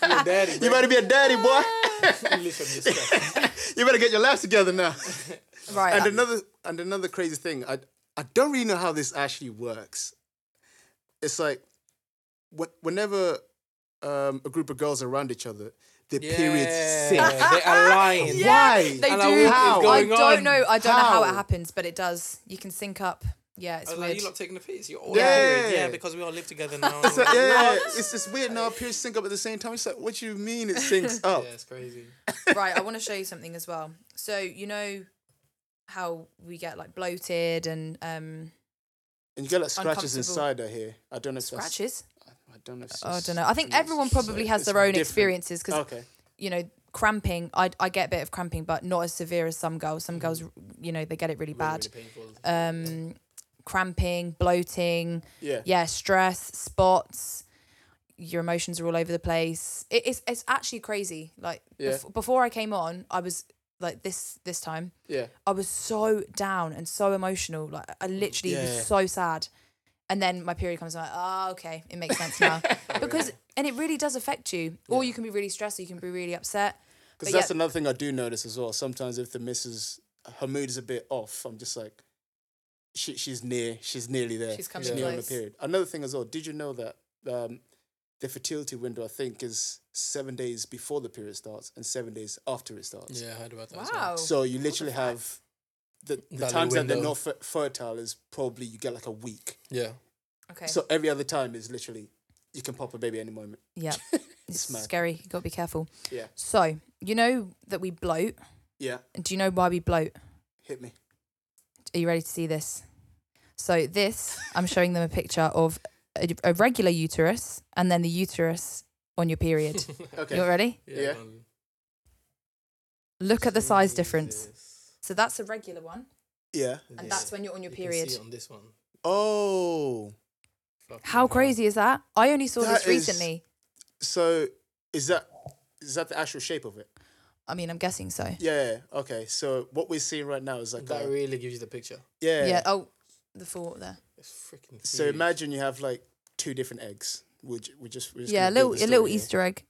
Speaker 1: Your daddy.
Speaker 2: you better be a daddy, boy.
Speaker 1: Listen, you're stressed.
Speaker 2: you better get your life together now.
Speaker 3: Right.
Speaker 2: and another and another crazy thing, I I don't really know how this actually works. It's like wh- whenever um, a group of girls are around each other, their periods sync.
Speaker 1: They align.
Speaker 3: Yeah,
Speaker 2: Why?
Speaker 3: They
Speaker 1: And
Speaker 3: do.
Speaker 1: like, what
Speaker 2: How?
Speaker 1: is
Speaker 3: I don't
Speaker 1: on?
Speaker 3: know. I don't know how it happens, but it does. You can sync up. Yeah, it's weird.
Speaker 1: like, you lot taking the piss. You're all
Speaker 2: Yeah.
Speaker 1: married. Yeah, because we all live together now.
Speaker 2: It's like, yeah, it's just weird now. Periods sync up at the same time. It's like, what do you mean it syncs up?
Speaker 1: Yeah, it's crazy.
Speaker 3: right, I want to show you something as well. So you know how we get like bloated and um
Speaker 2: And you get like scratches inside. I hear. I don't know if
Speaker 3: scratches.
Speaker 2: I don't know.
Speaker 3: I don't know. I think everyone probably has their own
Speaker 2: different.
Speaker 3: experiences because
Speaker 2: Okay.
Speaker 3: you know cramping. I I get a bit of cramping, but not as severe as some girls. Some girls,
Speaker 2: Mm-hmm.
Speaker 3: you know, they get it really bad.
Speaker 1: Really, really painful.
Speaker 3: Um, cramping, bloating.
Speaker 2: Yeah.
Speaker 3: yeah, stress, spots, your emotions are all over the place. It, it's it's actually crazy. Like
Speaker 2: Yeah.
Speaker 3: bef- before I came on, I was like this this time.
Speaker 2: Yeah.
Speaker 3: I was so down and so emotional. Like I literally
Speaker 2: Yeah.
Speaker 3: was so sad. And then my period comes. I'm like, oh, okay, it makes sense now. because and it really does affect you. Or you can be really stressed. Or you can be really upset.
Speaker 2: Because that's
Speaker 3: yeah-
Speaker 2: another thing I do notice as well. Sometimes if the missus, her mood is a bit off, I'm just like, she, she's near, she's nearly there.
Speaker 3: She's coming
Speaker 2: she's near on the period. Another thing as well. Did you know that um, the fertility window I think is seven days before the period starts and seven days after it starts.
Speaker 1: Yeah, I heard about that. as well.
Speaker 3: Wow.
Speaker 2: So you literally have the, the
Speaker 1: That
Speaker 2: times that they're not fer- fertile is probably you get like a week.
Speaker 1: Yeah.
Speaker 3: okay.
Speaker 2: So every other time is literally you can pop a baby any moment.
Speaker 3: yeah, it's
Speaker 2: mad.
Speaker 3: scary. You got to be careful.
Speaker 2: Yeah.
Speaker 3: So you know that we bloat.
Speaker 2: Yeah,
Speaker 3: Do you know why we bloat?
Speaker 2: hit me.
Speaker 3: Are you ready to see this? So this, I'm showing them a picture of a, a regular uterus and then the uterus on your period.
Speaker 2: Okay.
Speaker 3: You ready?
Speaker 2: Yeah.
Speaker 1: man.
Speaker 3: Look at the size difference. So that's a regular one,
Speaker 2: yeah.
Speaker 3: and
Speaker 1: Yeah.
Speaker 3: that's when you're on your
Speaker 1: You can
Speaker 3: period.
Speaker 1: see it on this one.
Speaker 2: Oh.
Speaker 1: Fucking
Speaker 3: How
Speaker 1: hell.
Speaker 3: crazy is that? I only saw
Speaker 2: That
Speaker 3: this
Speaker 2: is-
Speaker 3: recently.
Speaker 2: So is that is that the actual shape of it?
Speaker 3: I mean, I'm guessing so.
Speaker 2: Yeah. Okay. So what we're seeing right now is like
Speaker 1: That
Speaker 2: a,
Speaker 1: really gives you the picture.
Speaker 2: yeah.
Speaker 3: Yeah. Oh, the four there.
Speaker 1: It's freaking.
Speaker 2: So
Speaker 1: huge.
Speaker 2: imagine you have like two different eggs. We ju- we just, we're just
Speaker 3: Yeah, a little, a little
Speaker 2: here.
Speaker 3: Easter egg.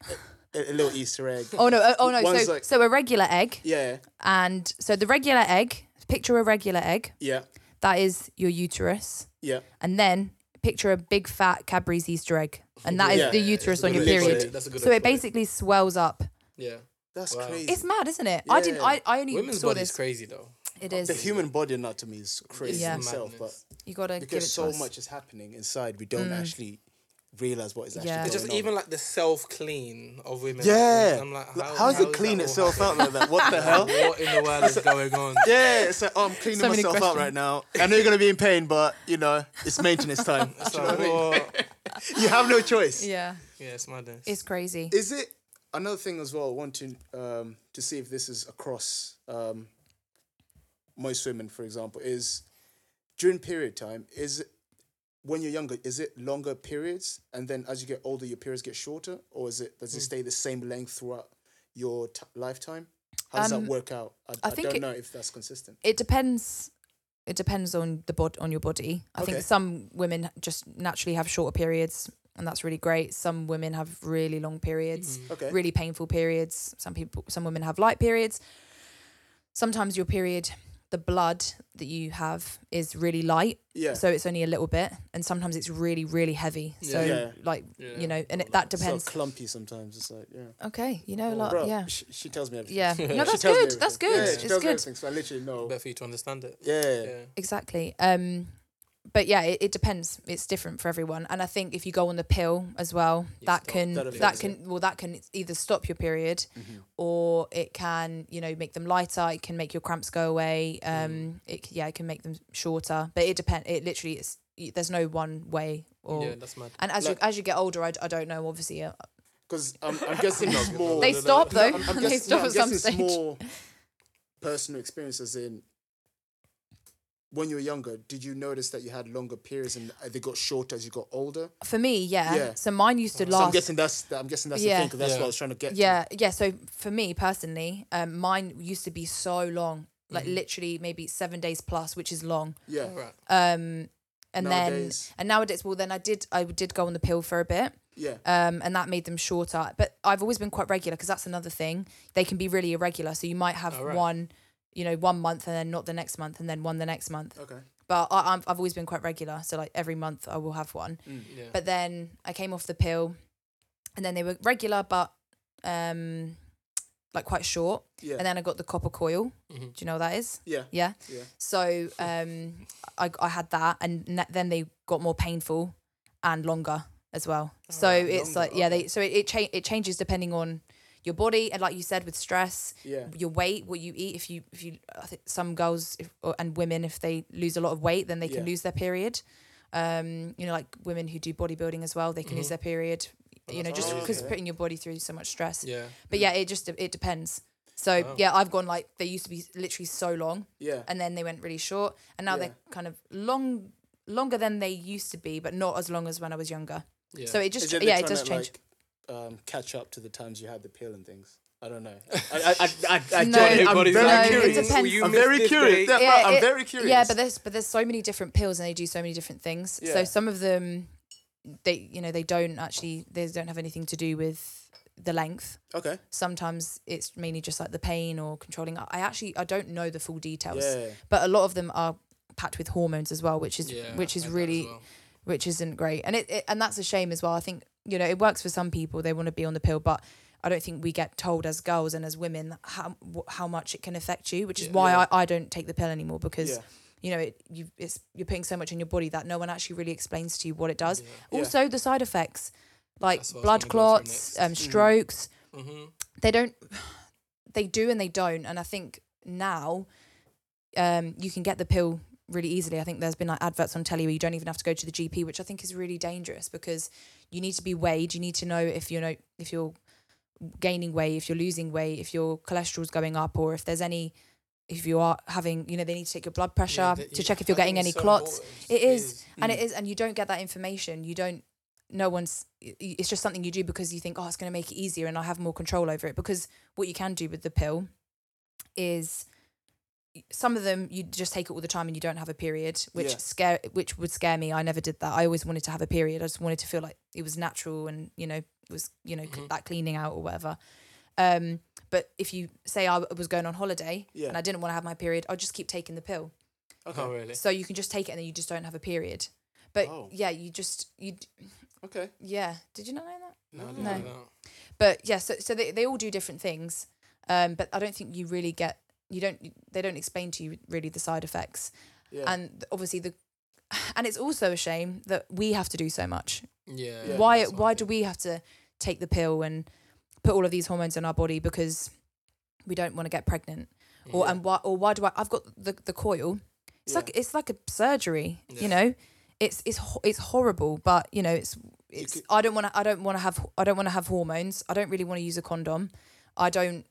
Speaker 2: a, a little Easter egg.
Speaker 3: Oh no! uh, Oh no!
Speaker 2: One's
Speaker 3: So,
Speaker 2: like-
Speaker 3: so a regular egg,
Speaker 2: Yeah.
Speaker 3: and so the regular egg. Picture a regular egg.
Speaker 2: Yeah.
Speaker 3: That is your uterus.
Speaker 2: Yeah.
Speaker 3: and then picture a big fat Cadbury's Easter egg, and that is
Speaker 2: Yeah.
Speaker 3: the uterus on your
Speaker 1: good way to put
Speaker 3: period.
Speaker 1: That's a good
Speaker 3: So it
Speaker 1: to put
Speaker 3: basically swells up.
Speaker 1: Yeah.
Speaker 2: That's
Speaker 1: Wow.
Speaker 2: crazy.
Speaker 3: It's mad, isn't it? I didn't. I, I only
Speaker 1: Women's
Speaker 3: saw
Speaker 1: body's
Speaker 3: this.
Speaker 1: crazy though.
Speaker 3: It is.
Speaker 2: the human body anatomy is crazy
Speaker 3: Yeah.
Speaker 2: in itself, but
Speaker 3: you gotta give it
Speaker 2: because
Speaker 3: to
Speaker 2: so
Speaker 3: us.
Speaker 2: much is happening inside, we don't actually realize what is actually
Speaker 3: Yeah.
Speaker 1: It's just
Speaker 2: on.
Speaker 1: even like the self clean of women.
Speaker 2: yeah.
Speaker 1: I'm like,
Speaker 2: Like,
Speaker 1: how,
Speaker 2: how does
Speaker 1: how
Speaker 2: it clean itself out like that? What the hell?
Speaker 1: What in the world is going on?
Speaker 2: Yeah, it's like, oh, I'm cleaning
Speaker 3: So many
Speaker 2: myself out right now. I know you're gonna be in pain, but you know it's maintenance time.
Speaker 1: It's like, what?
Speaker 2: you have no choice.
Speaker 3: Yeah,
Speaker 1: Yeah, it's madness.
Speaker 3: it's crazy.
Speaker 2: Is it another thing as well? Wanting to um, to see if this is across um, most women, for example, is during period time. Is it when you're younger? Is it longer periods, and then as you get older, your periods get shorter, or is it does it stay the same length throughout your t- lifetime? How does
Speaker 3: Um,
Speaker 2: that work out? I,
Speaker 3: I
Speaker 2: I, don't
Speaker 3: it-
Speaker 2: know if that's consistent.
Speaker 3: It depends. It depends on the bod on your body. I
Speaker 2: Okay.
Speaker 3: think some women just naturally have shorter periods, and that's really great. Some women have really long periods.
Speaker 2: Okay.
Speaker 3: really painful periods. Some people, some women have light periods. Sometimes your period, the blood that you have is really light,
Speaker 2: Yeah.
Speaker 3: so it's only a little bit, and sometimes it's really, really heavy. Yeah. So
Speaker 2: Yeah.
Speaker 3: like
Speaker 1: Yeah.
Speaker 3: you know, and it, that
Speaker 2: so
Speaker 3: depends.
Speaker 2: clumpy sometimes. It's like yeah.
Speaker 3: Okay, you know, like
Speaker 2: Bro,
Speaker 3: yeah,
Speaker 2: she, she tells me everything.
Speaker 3: yeah. No, that's good. That's good.
Speaker 2: Yeah, she
Speaker 3: it's
Speaker 2: tells me
Speaker 3: good.
Speaker 2: everything, so I literally know.
Speaker 1: Better for you to understand it.
Speaker 2: Yeah.
Speaker 1: Yeah.
Speaker 3: Exactly. Um, but yeah, it, it depends. It's different for everyone, and I think if you go on the pill as well, that
Speaker 1: stop.
Speaker 3: can
Speaker 2: That
Speaker 3: that, can well that can either stop your period,
Speaker 2: Mm-hmm.
Speaker 3: or it can you know make them lighter. It can make your cramps go away.
Speaker 2: Mm.
Speaker 3: Um, it c- yeah, it can make them shorter. But it depend. It literally is. There's no one way. Or
Speaker 1: Yeah, that's mad.
Speaker 3: and as
Speaker 2: Like-
Speaker 3: you as you get older, I, I don't know. Obviously, uh,
Speaker 2: Because I'm, I'm guessing it's more.
Speaker 3: they stop though.
Speaker 2: I'm, I'm
Speaker 3: they stop
Speaker 2: no,
Speaker 3: at some stage.
Speaker 2: more personal experiences in when you were younger, did you notice that you had longer periods and they got shorter as you got older?
Speaker 3: For me, yeah.
Speaker 2: Yeah.
Speaker 3: So mine used to
Speaker 2: So
Speaker 3: last.
Speaker 2: I'm guessing that's I'm guessing that's
Speaker 3: Yeah.
Speaker 2: the thing because that's
Speaker 1: Yeah.
Speaker 2: what I was trying to get. to.
Speaker 3: Yeah, yeah. So for me personally, um, mine used to be so long, like
Speaker 2: Mm-hmm.
Speaker 3: literally maybe seven days plus, which is long.
Speaker 2: Yeah.
Speaker 1: Right.
Speaker 3: Um, and
Speaker 2: Nowadays-
Speaker 3: then and nowadays, well, then I did I did go on the pill for a bit.
Speaker 2: Yeah.
Speaker 3: Um, and that made them shorter. But I've always been quite regular because that's another thing. They can be really irregular. So you might have
Speaker 1: Oh, right.
Speaker 3: one, you know, one month and then not the next month and then one the next month.
Speaker 2: Okay.
Speaker 3: But I, I'm, I've always been quite regular. So like every month I will have one.
Speaker 1: Yeah.
Speaker 3: But then I came off the pill, and then they were regular, but um, like quite short.
Speaker 2: Yeah.
Speaker 3: And then I got the copper coil.
Speaker 1: Mhm.
Speaker 3: Do you know what that is?
Speaker 2: yeah.
Speaker 3: Yeah.
Speaker 2: Yeah.
Speaker 3: So um, I I had that, and ne- then they got more painful and longer as well. so
Speaker 1: right,
Speaker 3: it's
Speaker 2: longer,
Speaker 3: like yeah, they so it it, cha- it changes depending on your body and like you said with stress
Speaker 2: Yeah.
Speaker 3: your weight what you eat if you if you i think some girls if, or, and women if they lose a lot of weight then they can
Speaker 2: Yeah.
Speaker 3: lose their period um you know like women who do bodybuilding as well they can lose their period you know just
Speaker 2: Oh,
Speaker 3: because
Speaker 2: okay.
Speaker 3: putting your body through so much stress
Speaker 1: Yeah.
Speaker 3: but yeah it just it depends so
Speaker 1: Oh.
Speaker 3: yeah i've gone like they used to be literally so long
Speaker 2: Yeah.
Speaker 3: and then they went really short and now
Speaker 2: Yeah.
Speaker 3: they're kind of long longer than they used to be but not as long as when i was younger
Speaker 1: Yeah.
Speaker 3: so it just yeah it does change
Speaker 2: Like, um, catch up to the times you had the pill and things. I don't know. I, I, I, I, I
Speaker 3: No,
Speaker 2: don't- I'm very
Speaker 3: no,
Speaker 2: curious.
Speaker 3: depends.
Speaker 1: You
Speaker 2: I'm very curious.
Speaker 1: date.
Speaker 2: Yeah, no, I'm
Speaker 3: it-
Speaker 2: very curious.
Speaker 3: Yeah, but there's but there's so many different pills and they do so many different things.
Speaker 2: Yeah.
Speaker 3: So some of them, they you know they don't actually they don't have anything to do with the length.
Speaker 2: okay.
Speaker 3: Sometimes it's mainly just like the pain or controlling. I actually I don't know the full details,
Speaker 2: Yeah.
Speaker 3: but a lot of them are packed with hormones as well, which is
Speaker 1: Yeah,
Speaker 3: which is
Speaker 1: I had that as
Speaker 3: really
Speaker 1: well.
Speaker 3: which isn't great. And it, it and that's a shame as well. I think you know it works for some people. They want to be on the pill, but I don't think we get told as girls and as women how how much it can affect you. Which is
Speaker 1: Yeah.
Speaker 3: why
Speaker 2: Yeah.
Speaker 3: I, I don't take the pill anymore because you know it you it's you're putting so much in your body that no one actually really explains to you what it does. Also the side effects like
Speaker 1: That's what I was
Speaker 3: blood
Speaker 1: gonna go through
Speaker 3: clots, um, strokes.
Speaker 1: Mhm.
Speaker 3: They don't. They do and they don't. And I think now, um, you can get the pill really easily. I think there's been like adverts on telly where you don't even have to go to the GP, which I think is really dangerous because you need to be weighed. You need to know if you know if you're gaining weight, if you're losing weight, if your cholesterol's going up, or if there's any. If you are having, you know, they need to take your blood pressure
Speaker 1: Yeah, the-
Speaker 3: to check if you're
Speaker 1: I
Speaker 3: getting any
Speaker 1: so
Speaker 3: clots. It is,
Speaker 1: is.
Speaker 3: and it mm. is, and you don't get that information. You don't. No one's. It's just something you do because you think, oh, it's going to make it easier, and I have more control over it. Because what you can do with the pill is some of them you just take it all the time and you don't have a period, which
Speaker 2: Yeah.
Speaker 3: scare which would scare me. I never did that. I always wanted to have a period. I just wanted to feel like it was natural and you know was you know
Speaker 1: Mhm.
Speaker 3: that cleaning out or whatever. Um, but if you say I was going on holiday
Speaker 2: Yeah.
Speaker 3: and I didn't want to have my period, I'd just keep taking the pill.
Speaker 2: Okay.
Speaker 1: Oh really?
Speaker 3: So you can just take it and then you just don't have a period. But
Speaker 2: Oh.
Speaker 3: yeah, you just you
Speaker 2: Okay.
Speaker 3: yeah. Did you not know that?
Speaker 1: No, I
Speaker 3: No.
Speaker 1: didn't know
Speaker 3: But yeah, so so they they all do different things. Um, but I don't think you really get you don't they don't explain to you really the side effects.
Speaker 2: Yeah.
Speaker 3: And obviously the and it's also a shame that we have to do so much.
Speaker 1: Yeah.
Speaker 2: Yeah.
Speaker 3: why
Speaker 1: that's
Speaker 3: why do we have to take the pill and put all of these hormones in our body because we don't want to get pregnant?
Speaker 1: yeah.
Speaker 3: Or and why or why do I I've got the the coil. It's
Speaker 2: Yeah.
Speaker 3: like it's like a surgery,
Speaker 1: Yeah.
Speaker 3: you know? It's it's it's horrible, but you know, it's it's
Speaker 2: could-
Speaker 3: I don't want to I don't want to have I don't want to have hormones. I don't really want to use a condom. I don't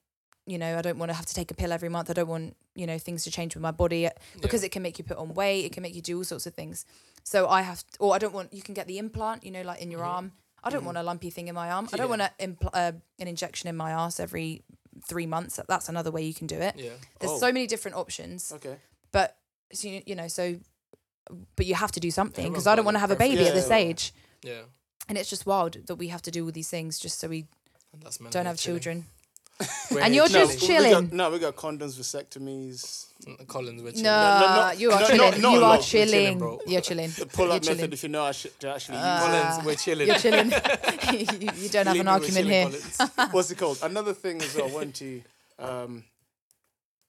Speaker 3: you know, I don't want to have to take a pill every month. I don't want, you know, things to change with my body because it can make you put on weight, it can make you do all sorts of things. So I have or I don't want you can get the implant, you know, like in your arm. I don't want a lumpy thing in my arm. I don't
Speaker 1: Mm-hmm.
Speaker 3: Want a impl- uh, an injection in my ass every 3 months. That's another way you can do it.
Speaker 1: Yeah.
Speaker 3: There's
Speaker 2: Oh.
Speaker 3: so many different options
Speaker 2: Okay.
Speaker 3: but so you, know so but you have to do something because i don't want to have a baby at this
Speaker 2: Yeah.
Speaker 3: age
Speaker 1: Yeah.
Speaker 3: and it's just wild that we have to do all these things just so we don't have children And you're just
Speaker 1: chilling.
Speaker 2: we got- no, we got condoms, vasectomies,
Speaker 1: Collins. We're chilling.
Speaker 2: no, no,
Speaker 3: you are
Speaker 2: no,
Speaker 3: chilling
Speaker 2: no,
Speaker 3: you
Speaker 2: no,
Speaker 3: are
Speaker 2: we're
Speaker 1: chilling,
Speaker 3: chilling,
Speaker 1: bro.
Speaker 3: you're chilling
Speaker 2: the pull-up method.
Speaker 3: chilling.
Speaker 2: If you know, I should to actually use.
Speaker 1: Collins, we're chilling.
Speaker 3: you're chilling you, you don't have
Speaker 1: Believe
Speaker 3: an argument here
Speaker 1: Collins.
Speaker 2: what's it called? Another thing as well. I want to um,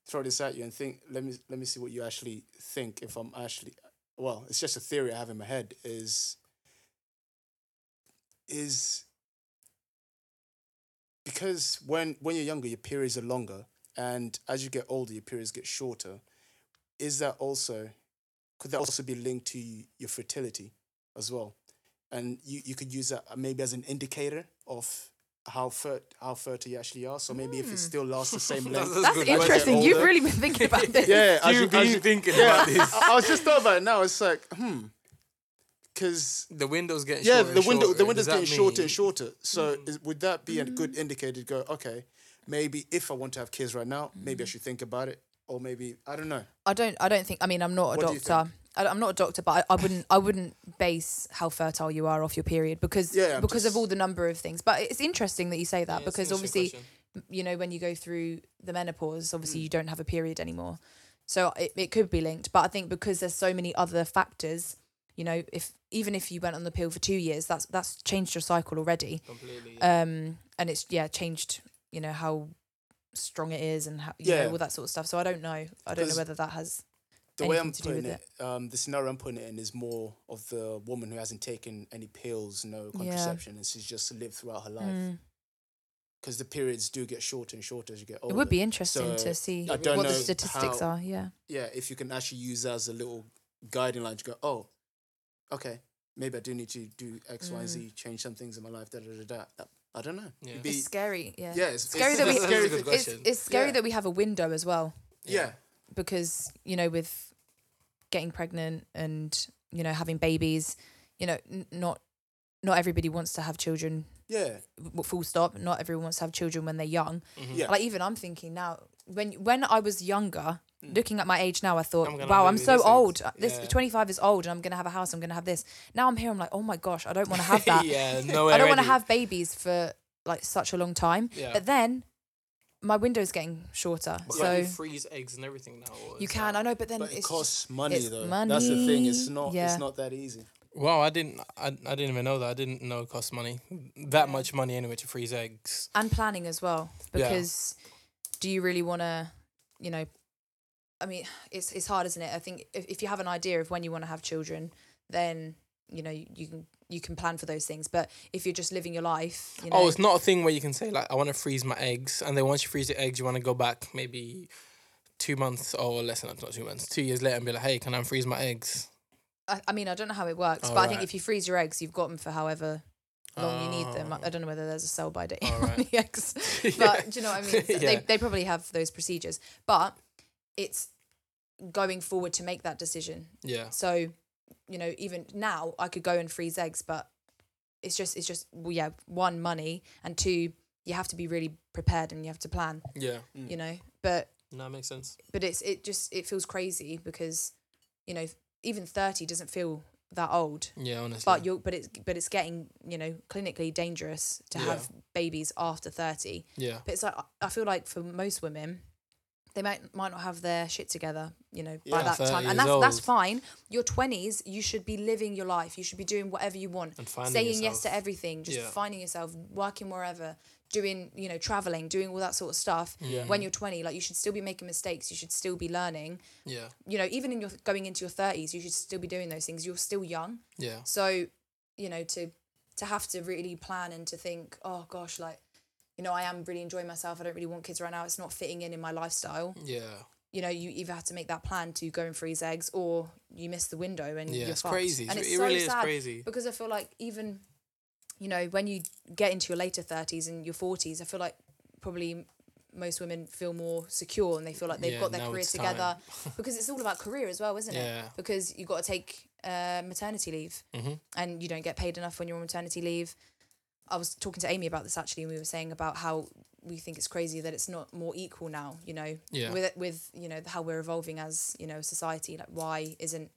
Speaker 2: throw this at you and think. Let me let me see what you actually think. If I'm actually, well, it's just a theory I have in my head. Is is because when when you're younger, your periods are longer, and as you get older, your periods get shorter. Is that also could that also be linked to your fertility as well? And you, you could use that maybe as an indicator of how fer- how fertile you actually are. So maybe if it still lasts the same length.
Speaker 3: That's
Speaker 1: good
Speaker 3: interesting. You've really been thinking about this.
Speaker 2: yeah, as
Speaker 1: You've been
Speaker 2: you-
Speaker 1: thinking
Speaker 2: yeah,
Speaker 1: about this.
Speaker 2: I, I was just thought about it now. It's like, hmm, because
Speaker 1: The window's getting
Speaker 2: yeah,
Speaker 1: shorter
Speaker 2: the
Speaker 1: and
Speaker 2: window
Speaker 1: shorter.
Speaker 2: the window's
Speaker 1: Does that
Speaker 2: getting shorter and shorter. So is, would that be a good indicator to go, okay, maybe if I want to have kids right now, maybe I should think about it, or maybe I don't know.
Speaker 3: I don't. I don't think. I mean, I'm not a
Speaker 2: What do
Speaker 3: doctor. I, I'm not a doctor, but I, I wouldn't. I wouldn't base how fertile you are off your period because
Speaker 2: Yeah, I'm
Speaker 3: because of all the number of things. But it's interesting that you say that
Speaker 1: Yeah,
Speaker 3: because obviously,
Speaker 1: question.
Speaker 3: you know, when you go through the menopause, obviously
Speaker 2: Mm.
Speaker 3: you don't have a period anymore. So it, it could be linked. But I think because there's so many other factors, you know, if even if you went on the pill for two years, that's that's changed your cycle already.
Speaker 1: completely. yeah.
Speaker 3: Um, and it's yeah changed. You know how strong it is and how you
Speaker 2: Yeah.
Speaker 3: know all that sort of stuff. So I don't know. I don't know whether that has
Speaker 2: The way I'm putting
Speaker 3: with
Speaker 2: it, um, the scenario I'm putting it in is more of the woman who hasn't taken any pills, no contraception, and she's just lived throughout her life.
Speaker 3: Mm.
Speaker 2: Because the periods do get shorter and shorter as you get older.
Speaker 3: It would be interesting
Speaker 2: So,
Speaker 3: to see what the statistics
Speaker 2: how-
Speaker 3: are. Yeah.
Speaker 2: yeah, if you can actually use that as a little guiding line to go, oh, okay, maybe I do need to do X, Y, and
Speaker 3: Mm.
Speaker 2: Z, change some things in my life, da da da da. Uh, I don't know.
Speaker 1: Yeah.
Speaker 2: Be-
Speaker 3: It's scary. Yeah.
Speaker 2: yeah, it's,
Speaker 3: scary
Speaker 2: it's,
Speaker 3: that we-
Speaker 2: it's
Speaker 1: That's a
Speaker 2: scary.
Speaker 3: It's, it's scary
Speaker 2: Yeah.
Speaker 3: that we have a window as well
Speaker 2: Yeah,
Speaker 3: because you know with getting pregnant and you know having babies, you know n- not not everybody wants to have children.
Speaker 2: yeah,
Speaker 3: Full stop. Not everyone wants to have children when they're young.
Speaker 1: Mhm.
Speaker 2: yeah.
Speaker 3: Like even I'm thinking now when when I was younger. Looking at my age now, I thought,
Speaker 1: I'm
Speaker 3: wow, I'm so
Speaker 1: this
Speaker 3: old. Uh, This
Speaker 1: Yeah.
Speaker 3: 25 is old, and I'm gonna have a house. I'm gonna have this. Now I'm here. I'm like, oh my gosh, I don't want to have that.
Speaker 1: yeah, no.
Speaker 3: I don't want to have babies for like such a long time.
Speaker 1: Yeah.
Speaker 3: But then my window's getting shorter,
Speaker 1: But
Speaker 3: so
Speaker 1: you freeze eggs and everything now.
Speaker 3: you can.
Speaker 1: that-
Speaker 3: I know, but then
Speaker 2: but it costs money
Speaker 3: it's
Speaker 2: though. That's the thing. It's not.
Speaker 3: Yeah.
Speaker 2: It's not that easy.
Speaker 1: Wow, I didn't. I, I didn't even know that. I didn't know it cost money. That much money anyway to freeze eggs.
Speaker 3: and planning as well
Speaker 1: Yeah.
Speaker 3: because do you really want to, you know? I mean, it's it's hard, isn't it? I think if, if you have an idea of when you want to have children, then you know you, you can you can plan for those things. But if you're just living your life, you oh, know,
Speaker 1: Oh, it's not a thing where you can say like, I want to freeze my eggs, and then once you freeze the eggs, you want to go back maybe two months or less than that, not two months, two years later, and be like, hey, can I freeze my eggs?
Speaker 3: I, I mean, I don't know how it works,
Speaker 1: Oh,
Speaker 3: but I think if you freeze your eggs, you've got them for however long you need them. I,
Speaker 1: Oh.
Speaker 3: I don't know whether there's a sell by date
Speaker 1: Oh,
Speaker 3: on
Speaker 1: right.
Speaker 3: the eggs, but do you know what I mean? So They they probably have those procedures, but it's going forward to make that decision.
Speaker 1: Yeah,
Speaker 3: So, you know, even now I could go and freeze eggs, but it's just it's just well, yeah, one money and two you have to be really prepared and you have to plan,
Speaker 1: yeah. Mm.
Speaker 3: you know. But
Speaker 1: No, that makes sense.
Speaker 3: but it's it just it feels crazy because you know even 30 doesn't feel that old
Speaker 1: Yeah, honestly.
Speaker 3: but you're but it's but it's getting you know clinically dangerous to
Speaker 1: Yeah.
Speaker 3: have babies after 30
Speaker 1: yeah,
Speaker 3: but it's like I- i feel like for most women they might might not have their shit together you know by
Speaker 2: Yeah.
Speaker 3: that
Speaker 1: 30
Speaker 3: time. And
Speaker 1: years
Speaker 3: that's that's
Speaker 1: old.
Speaker 3: fine. Your 20s you should be living your life. You should be doing whatever you want.
Speaker 1: And finding
Speaker 3: saying yes
Speaker 1: yourself.
Speaker 3: to everything just
Speaker 1: Yeah.
Speaker 3: finding yourself working wherever doing you know traveling doing all that sort of stuff.
Speaker 1: Yeah.
Speaker 3: when you're 20 like you should still be making mistakes. You should still be learning.
Speaker 1: Yeah,
Speaker 3: you know even in your going into your 30s you should still be doing those things. You're still young.
Speaker 1: Yeah,
Speaker 3: so you know to to have to really plan and to think oh gosh like you know i am really enjoying myself i don't really want kids right now it's not fitting in in my lifestyle
Speaker 1: yeah.
Speaker 3: you know you either have to make that plan to go and freeze eggs or you miss the window and
Speaker 1: Yeah,
Speaker 3: you're
Speaker 1: it's
Speaker 3: fucked.
Speaker 1: crazy.
Speaker 3: and
Speaker 1: It-
Speaker 3: it's
Speaker 1: it
Speaker 3: so
Speaker 1: really is
Speaker 3: sad
Speaker 1: crazy.
Speaker 3: because i feel like even you know when you get into your later 30s and your 40s i feel like probably most women feel more secure and they feel like they've
Speaker 1: Yeah,
Speaker 3: got their career together because it's all about career as well isn't
Speaker 1: Yeah.
Speaker 3: it because you've got to take uh, maternity leave
Speaker 1: Mhm.
Speaker 3: and you don't get paid enough when you're on maternity leave i was talking to amy about this actually and we were saying about how we think it's crazy that it's not more equal now you know
Speaker 1: Yeah.
Speaker 3: with with you know how we're evolving as you know society like why isn't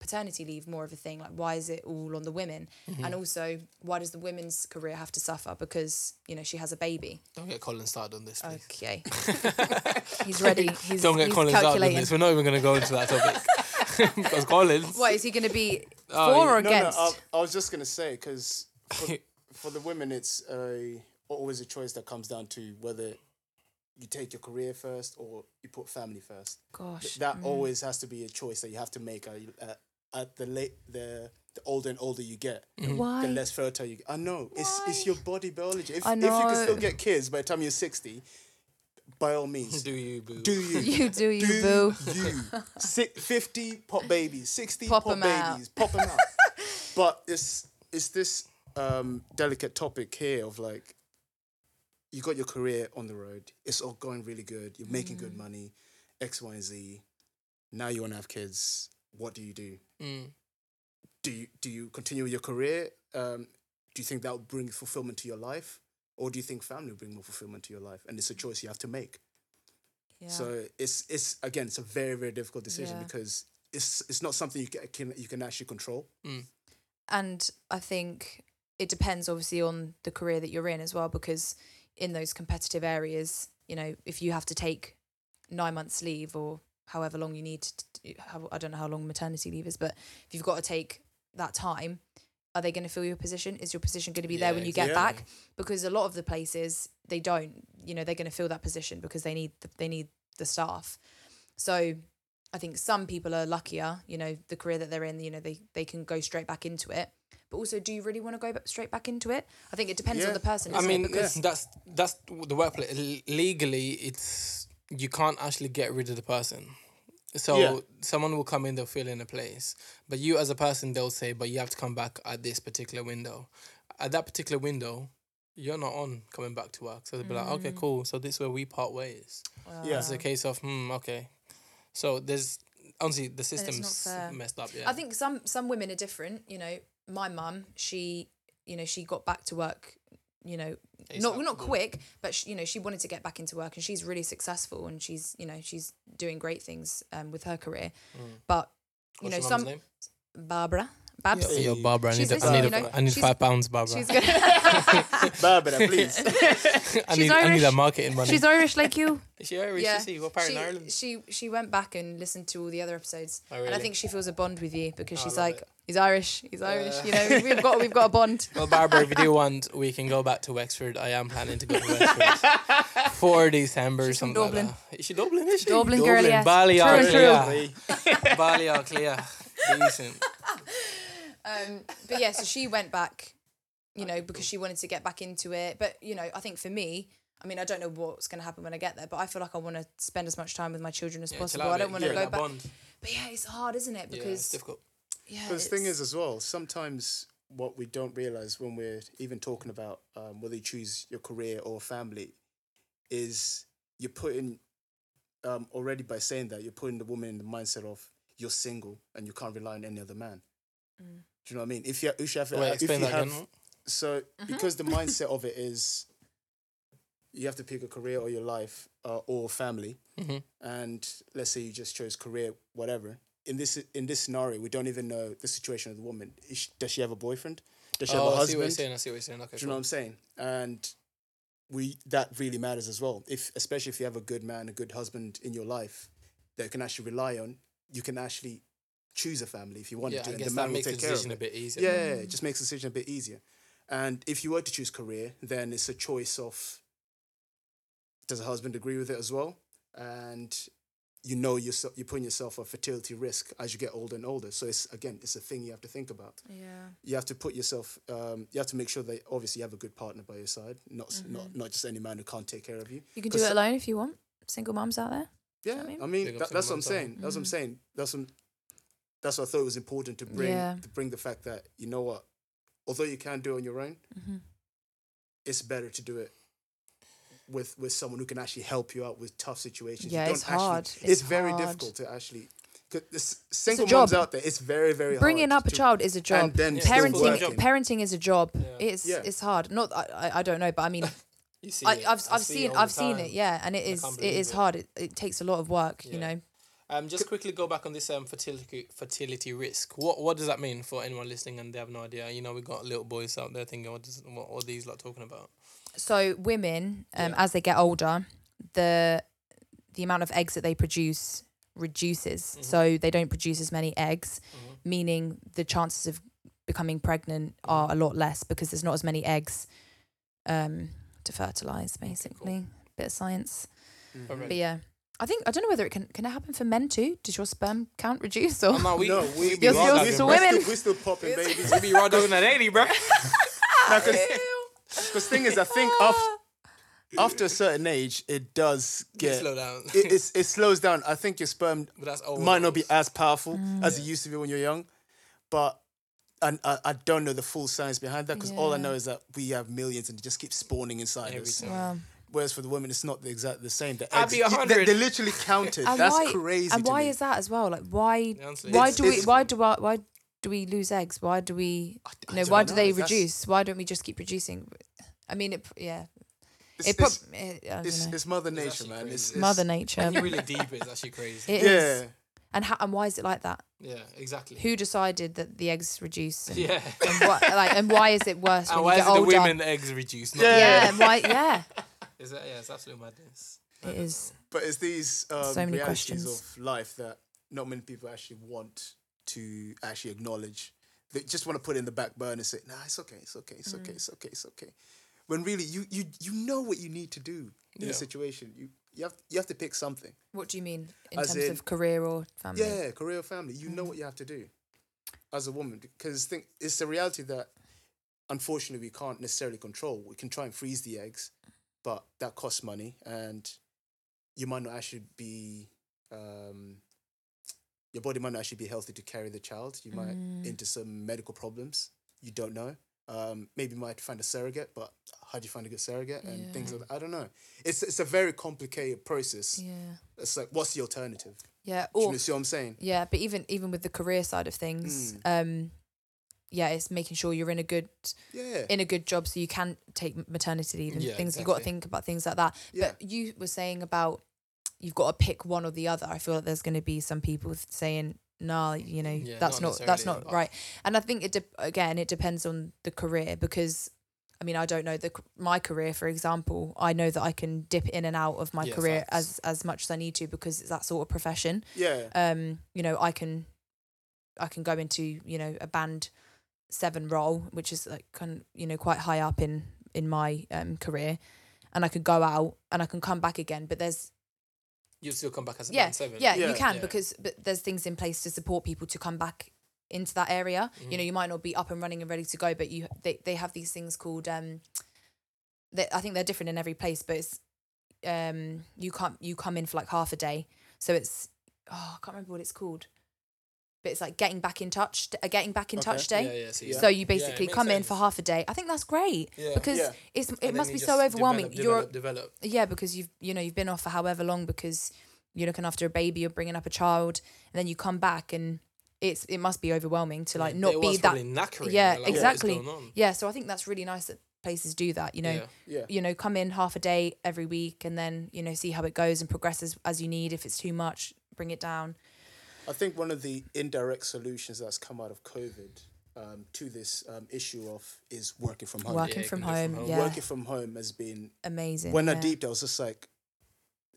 Speaker 3: paternity leave more of a thing like why is it all on the women
Speaker 1: Mm-hmm.
Speaker 3: and also why does the women's career have to suffer because you know she has a baby
Speaker 1: Don't get Colin started on this, please.
Speaker 3: okay he's ready he's,
Speaker 1: Don't get
Speaker 3: he's
Speaker 1: Colin started on this. We're not even going to go into that topic. because Colin's.
Speaker 3: what is he going to be
Speaker 1: Oh,
Speaker 3: for or
Speaker 2: No, no.
Speaker 3: against
Speaker 2: I, I was just gonna say because for, for the women, it's a always a choice that comes down to whether you take your career first or you put family first.
Speaker 3: gosh
Speaker 2: That always has to be a choice that you have to make. Uh, uh, at the late the the older and older you get,
Speaker 3: why
Speaker 2: the less fertile you. I know it's it's your body biology. If
Speaker 3: I
Speaker 2: if you can still get kids by the time you're sixty, by all means,
Speaker 1: Do you, boo?
Speaker 2: do you.
Speaker 3: you do you
Speaker 2: do
Speaker 3: boo
Speaker 2: you. Si- 50 pop babies, 60
Speaker 3: Pop
Speaker 2: pop,
Speaker 3: 'em out.
Speaker 2: babies, pop them out. but it's it's this um, delicate topic here of like you got your career on the road. It's all going really good. You're making good money, X, Y, and Z. Now you want to have kids. What do you do?
Speaker 1: Mm.
Speaker 2: Do you do you continue your career? Um, do you think that will bring fulfillment to your life, or do you think family will bring more fulfillment to your life? And it's a choice you have to make.
Speaker 3: Yeah.
Speaker 2: So it's it's again it's a very very difficult decision
Speaker 3: Yeah.
Speaker 2: because it's it's not something you ca- can you can actually control.
Speaker 3: and I think it depends obviously on the career that you're in as well because in those competitive areas you know if you have to take nine months leave or however long you need to how, I don't know how long maternity leave is but if you've got to take that time are they going to fill your position is your position going to be there when you get
Speaker 2: exactly.
Speaker 3: back because a lot of the places they don't you know they're going to fill that position because they need the, they need the staff so I think some people are luckier, you know, the career that they're in, you know, they, they can go straight back into it. But also, do you really want to go ba- straight back into it? I think it depends
Speaker 2: Yeah.
Speaker 3: on the person.
Speaker 1: I mean,
Speaker 3: it? because
Speaker 1: that's that's the workplace. Legally, it's you can't actually get rid of the person. So
Speaker 2: Yeah.
Speaker 1: someone will come in, they'll fill in a place. But you, as a person, they'll say, "But you have to come back at this particular window." At that particular window, you're not on coming back to work. So they'll be like, "Okay, cool. So this is where we part ways."
Speaker 2: Yeah.
Speaker 1: It's a case of, hmm, okay. So there's honestly the system's messed up. Yeah.
Speaker 3: I think some some women are different. You know, my mum, she, you know, she got back to work. You know, not not quick, but she, you know, she wanted to get back into work, and she's really successful, and she's you know she's doing great things um, with her career. But you
Speaker 1: What's
Speaker 3: know, some? Barbara, Babs.
Speaker 1: Yo, Barbara, I
Speaker 3: She's
Speaker 1: need, a, I
Speaker 3: listening,
Speaker 1: need,
Speaker 3: you know,
Speaker 1: I need five pounds, Barbara.
Speaker 3: She's good.
Speaker 2: Barbara, please.
Speaker 1: I
Speaker 3: she's
Speaker 1: need, I need
Speaker 3: Irish.
Speaker 1: that marketing money.
Speaker 3: she's Irish like you.
Speaker 1: Is she Irish?
Speaker 3: yeah,
Speaker 1: Is she? What part
Speaker 3: she,
Speaker 1: in Ireland?
Speaker 3: she she went back and listened to all the other episodes,
Speaker 1: Oh,
Speaker 3: and I think she feels a bond with you because
Speaker 1: Oh,
Speaker 3: she's like,
Speaker 1: it.
Speaker 3: he's Irish, he's Irish. You know, we've got we've got a bond.
Speaker 1: Well, Barbara, if you do want, we can go back to Wexford. I am planning to go to Wexford for December or
Speaker 3: She's from
Speaker 1: something
Speaker 3: Dublin.
Speaker 1: like that. Is she Dublin? Is she?
Speaker 3: Dublin girl, yeah.
Speaker 1: Bally
Speaker 3: True and
Speaker 1: Clear. Decent.
Speaker 3: Um, but yeah, so she went back, you know, because she wanted to get back into it. But you know, I think for me. I mean, I don't know what's going to happen when I get there, but I feel like I want to spend as much time with my children as
Speaker 1: Yeah, chill
Speaker 3: possible.
Speaker 1: out
Speaker 3: I
Speaker 1: a
Speaker 3: don't
Speaker 1: bit.
Speaker 3: want to
Speaker 1: Yeah,
Speaker 3: go
Speaker 1: that
Speaker 3: back.
Speaker 1: Bond.
Speaker 3: But yeah, it's hard, isn't it?
Speaker 1: Yeah, it's
Speaker 3: Because
Speaker 1: difficult.
Speaker 3: yeah,
Speaker 2: But the thing
Speaker 3: it's-
Speaker 2: is, as well, sometimes what we don't realize when we're even talking about um, whether you choose your career or family is you're putting um, already by saying that you're putting the woman in the mindset of you're single and you can't rely on any other man. Do you know what I mean? If you if you have,
Speaker 1: Wait,
Speaker 2: if
Speaker 1: explain
Speaker 2: you
Speaker 1: that
Speaker 2: have
Speaker 1: again.
Speaker 2: so because the mindset of it is you have to pick a career or your life uh, or family
Speaker 1: Mhm.
Speaker 2: and let's say you just chose career whatever in this in this scenario we don't even know the situation of the woman Is she, does she have a boyfriend does she
Speaker 1: Oh,
Speaker 2: have a
Speaker 1: I husband? I see what you're saying. I see what you're saying. Okay,
Speaker 2: do you know what i'm saying and we that really matters as well if especially if you have a good man a good husband in your life that you can actually rely on you can actually choose a family if you want
Speaker 1: Yeah,
Speaker 2: to
Speaker 1: I
Speaker 2: and
Speaker 1: guess
Speaker 2: the
Speaker 1: that
Speaker 2: man will
Speaker 1: makes the
Speaker 2: take care of
Speaker 1: decision a bit easier.
Speaker 2: Yeah, yeah, yeah, it just makes the decision a bit easier. And if you were to choose career, then it's a choice of does a husband agree with it as well? And you know you're, you're putting yourself at fertility risk as you get older and older. So it's again, it's a thing you have to think about.
Speaker 3: yeah.
Speaker 2: You have to put yourself, um, you have to make sure that obviously you have a good partner by your side, not s not not just any man who can't take care of you.
Speaker 3: You can do it alone if you want. Single moms out there.
Speaker 2: Yeah,
Speaker 3: I mean?
Speaker 2: I mean that, that's what I'm saying. That's what I'm saying. That's what, that's what I thought it was important to bring
Speaker 3: Yeah.
Speaker 2: to bring the fact that you know what, although you can do it on your own,
Speaker 3: Mm-hmm.
Speaker 2: it's better to do it with with someone who can actually help you out with tough situations.
Speaker 3: Yeah,
Speaker 2: You
Speaker 3: it's
Speaker 2: don't actually-
Speaker 3: hard.
Speaker 2: It's,
Speaker 3: It's
Speaker 2: very
Speaker 3: hard.
Speaker 2: difficult to actually. Cause there's single
Speaker 3: job.
Speaker 2: moms out there. It's very very
Speaker 3: Bringing
Speaker 2: hard
Speaker 3: up a child is a job.
Speaker 2: and then
Speaker 1: Yeah,
Speaker 2: still
Speaker 3: parenting
Speaker 2: working.
Speaker 3: parenting is a job.
Speaker 1: Yeah.
Speaker 3: It's
Speaker 2: Yeah.
Speaker 3: it's hard. Not I, I I don't know, but I mean
Speaker 1: You see
Speaker 3: I,
Speaker 1: it.
Speaker 3: I've
Speaker 1: I
Speaker 3: I've
Speaker 1: see
Speaker 3: seen I've seen it, yeah, and it is
Speaker 1: it is
Speaker 3: it
Speaker 1: believe
Speaker 3: is
Speaker 1: it.
Speaker 3: hard. It, it takes a lot of work, you know.
Speaker 1: Um, just quickly go back on this um fertility fertility risk. What what does that mean for anyone listening and they have no idea? You know, we got little boys out there thinking, what does what are these lot talking about?
Speaker 3: So women, um,
Speaker 1: Yeah.
Speaker 3: as they get older, the the amount of eggs that they produce reduces.
Speaker 1: Mm-hmm.
Speaker 3: So they don't produce as many eggs, meaning the chances of becoming pregnant are a lot less because there's not as many eggs um, to fertilize. Basically, bit of science.
Speaker 1: Alright.
Speaker 3: But yeah, I think I don't know whether it can can it happen for men too. Does your sperm count reduce or?
Speaker 1: Oh, no, we,
Speaker 2: no, we,
Speaker 1: be
Speaker 3: You're-
Speaker 1: raw
Speaker 3: you're
Speaker 1: dogging,
Speaker 2: we're still, we're still popping babies.
Speaker 1: We be raw dogging that eighty, bro.
Speaker 2: Because thing is, I think after after a certain age, it does get
Speaker 1: Slow down.
Speaker 2: it, it's, it slows down. I think your sperm
Speaker 1: But that's old.
Speaker 2: might not be as powerful mm. as it used to be when you're young, but and I, I don't know the full science behind that because all I know is that we have millions and it just keeps spawning inside
Speaker 1: Every
Speaker 2: us.
Speaker 1: time.
Speaker 3: Wow.
Speaker 2: Whereas for the women, it's not the exact the same. The
Speaker 1: I'd
Speaker 2: eggs,
Speaker 1: be a
Speaker 2: you-
Speaker 1: hundred.
Speaker 2: They, they literally counted.
Speaker 3: And
Speaker 2: That's
Speaker 3: why,
Speaker 2: crazy.
Speaker 3: And
Speaker 2: to
Speaker 3: why
Speaker 2: me.
Speaker 3: is that as well? Like why? Why do we? Why do I? Why do we lose eggs? Why do we?
Speaker 2: I
Speaker 3: You know,
Speaker 2: don't
Speaker 3: why do they
Speaker 2: That's-
Speaker 3: reduce? Why don't we just keep reducing? I mean, it. Yeah,
Speaker 2: It's,
Speaker 3: it. Prob-
Speaker 2: it's,
Speaker 3: it
Speaker 2: it's, it's Mother Nature,
Speaker 1: actually
Speaker 2: man. It's, it's
Speaker 3: Mother Nature.
Speaker 1: When you really deep, it's actually crazy.
Speaker 3: It
Speaker 2: yeah.
Speaker 3: is. And how, and why is it like that?
Speaker 1: yeah, exactly.
Speaker 3: Who decided that the eggs reduce? And,
Speaker 1: Yeah.
Speaker 3: and what, like, and why is it worse
Speaker 1: And
Speaker 3: when
Speaker 1: why
Speaker 3: you
Speaker 1: is
Speaker 3: get
Speaker 1: it the women eggs reduced? not
Speaker 2: Yeah.
Speaker 1: the
Speaker 3: Yeah, and why? Yeah,
Speaker 1: Is that, yeah, it's absolute madness.
Speaker 3: it is.
Speaker 2: But it's these um,
Speaker 3: So many
Speaker 2: realities
Speaker 3: questions.
Speaker 2: of life that not many people actually want to actually acknowledge. They just want to put it in the back burner and say, "Nah, it's okay, it's okay, it's
Speaker 3: Mm.
Speaker 2: okay, it's okay, it's okay." When really, you you you know what you need to do in
Speaker 1: Yeah.
Speaker 2: a situation. You you have you have to pick something.
Speaker 3: What do you mean in
Speaker 2: As
Speaker 3: terms
Speaker 2: in-
Speaker 3: of career or family?
Speaker 2: Yeah, career, or family. You
Speaker 3: Mm.
Speaker 2: know what you have to do as a woman because think it's a reality that unfortunately we can't necessarily control. We can try and freeze the eggs, but that costs money, and you might not actually be. Um, your body might not actually be healthy to carry the child. You might
Speaker 3: Mm.
Speaker 2: into some medical problems. You don't know. Um, maybe you might find a surrogate, but how do you find a good surrogate and things like that? I don't know. It's it's a very complicated process.
Speaker 3: Yeah.
Speaker 2: It's like, what's the alternative?
Speaker 3: Yeah.
Speaker 2: Do
Speaker 3: Or
Speaker 2: you see what I'm saying?
Speaker 3: yeah, but even even with the career side of things,
Speaker 2: Mm.
Speaker 3: um, yeah, it's making sure you're in a good
Speaker 2: Yeah.
Speaker 3: in a good job so you can take maternity leave and
Speaker 1: Yeah,
Speaker 3: things. You've got to think about things like that.
Speaker 2: Yeah.
Speaker 3: But you were saying about you've got to pick one or the other. I feel like there's going to be some people saying, "No, you know, that's
Speaker 1: not
Speaker 3: not that's not
Speaker 1: but-
Speaker 3: right." And I think it de- again it depends on the career because. I mean, I don't know the my career, for example. I know that I can dip in and out of my career as as much as I need to because it's that sort of profession
Speaker 2: Yeah.
Speaker 3: um you know i can i can go into you know a band seven role which is like kind of, you know quite high up in in my um career and i could go out and i can come back again but there's
Speaker 1: You still come back as a
Speaker 3: yeah
Speaker 1: band seven.
Speaker 3: yeah,
Speaker 2: Yeah.
Speaker 3: you can
Speaker 1: Yeah.
Speaker 3: because but there's things in place to support people to come back into that area you
Speaker 1: Mm-hmm.
Speaker 3: know you might not be up and running and ready to go but you they, they have these things called um that i think they're different in every place but it's um you can't you come in for like half a day so it's oh i can't remember what it's called but it's like getting back in touch a uh, getting back in
Speaker 2: Okay.
Speaker 3: touch day
Speaker 1: Yeah, yeah. So,
Speaker 2: Yeah.
Speaker 3: so you basically come in for half a day i think that's great because it's it
Speaker 1: then
Speaker 3: must be so overwhelming
Speaker 1: Develop,
Speaker 3: you're
Speaker 1: develop,
Speaker 3: yeah, because you've you know you've been off for however long because you're looking after a baby, you're bringing up a child, and then you come back and it's it must be overwhelming to like not be that
Speaker 1: knackering,
Speaker 3: yeah
Speaker 1: like,
Speaker 3: exactly yeah. So I think that's really nice that places do that. You know.
Speaker 1: Yeah.
Speaker 3: you know, come in half a day every week and then you know see how it goes and progresses as you need. If it's too much, bring it down.
Speaker 2: I think one of the indirect solutions that's come out of COVID um, to this um, issue of is working from home.
Speaker 3: Working
Speaker 1: you
Speaker 3: from
Speaker 1: can do from
Speaker 3: home,
Speaker 1: home.
Speaker 3: yeah,
Speaker 2: Working from home has been
Speaker 3: amazing.
Speaker 2: when I
Speaker 3: yeah.
Speaker 2: deep, I was just like,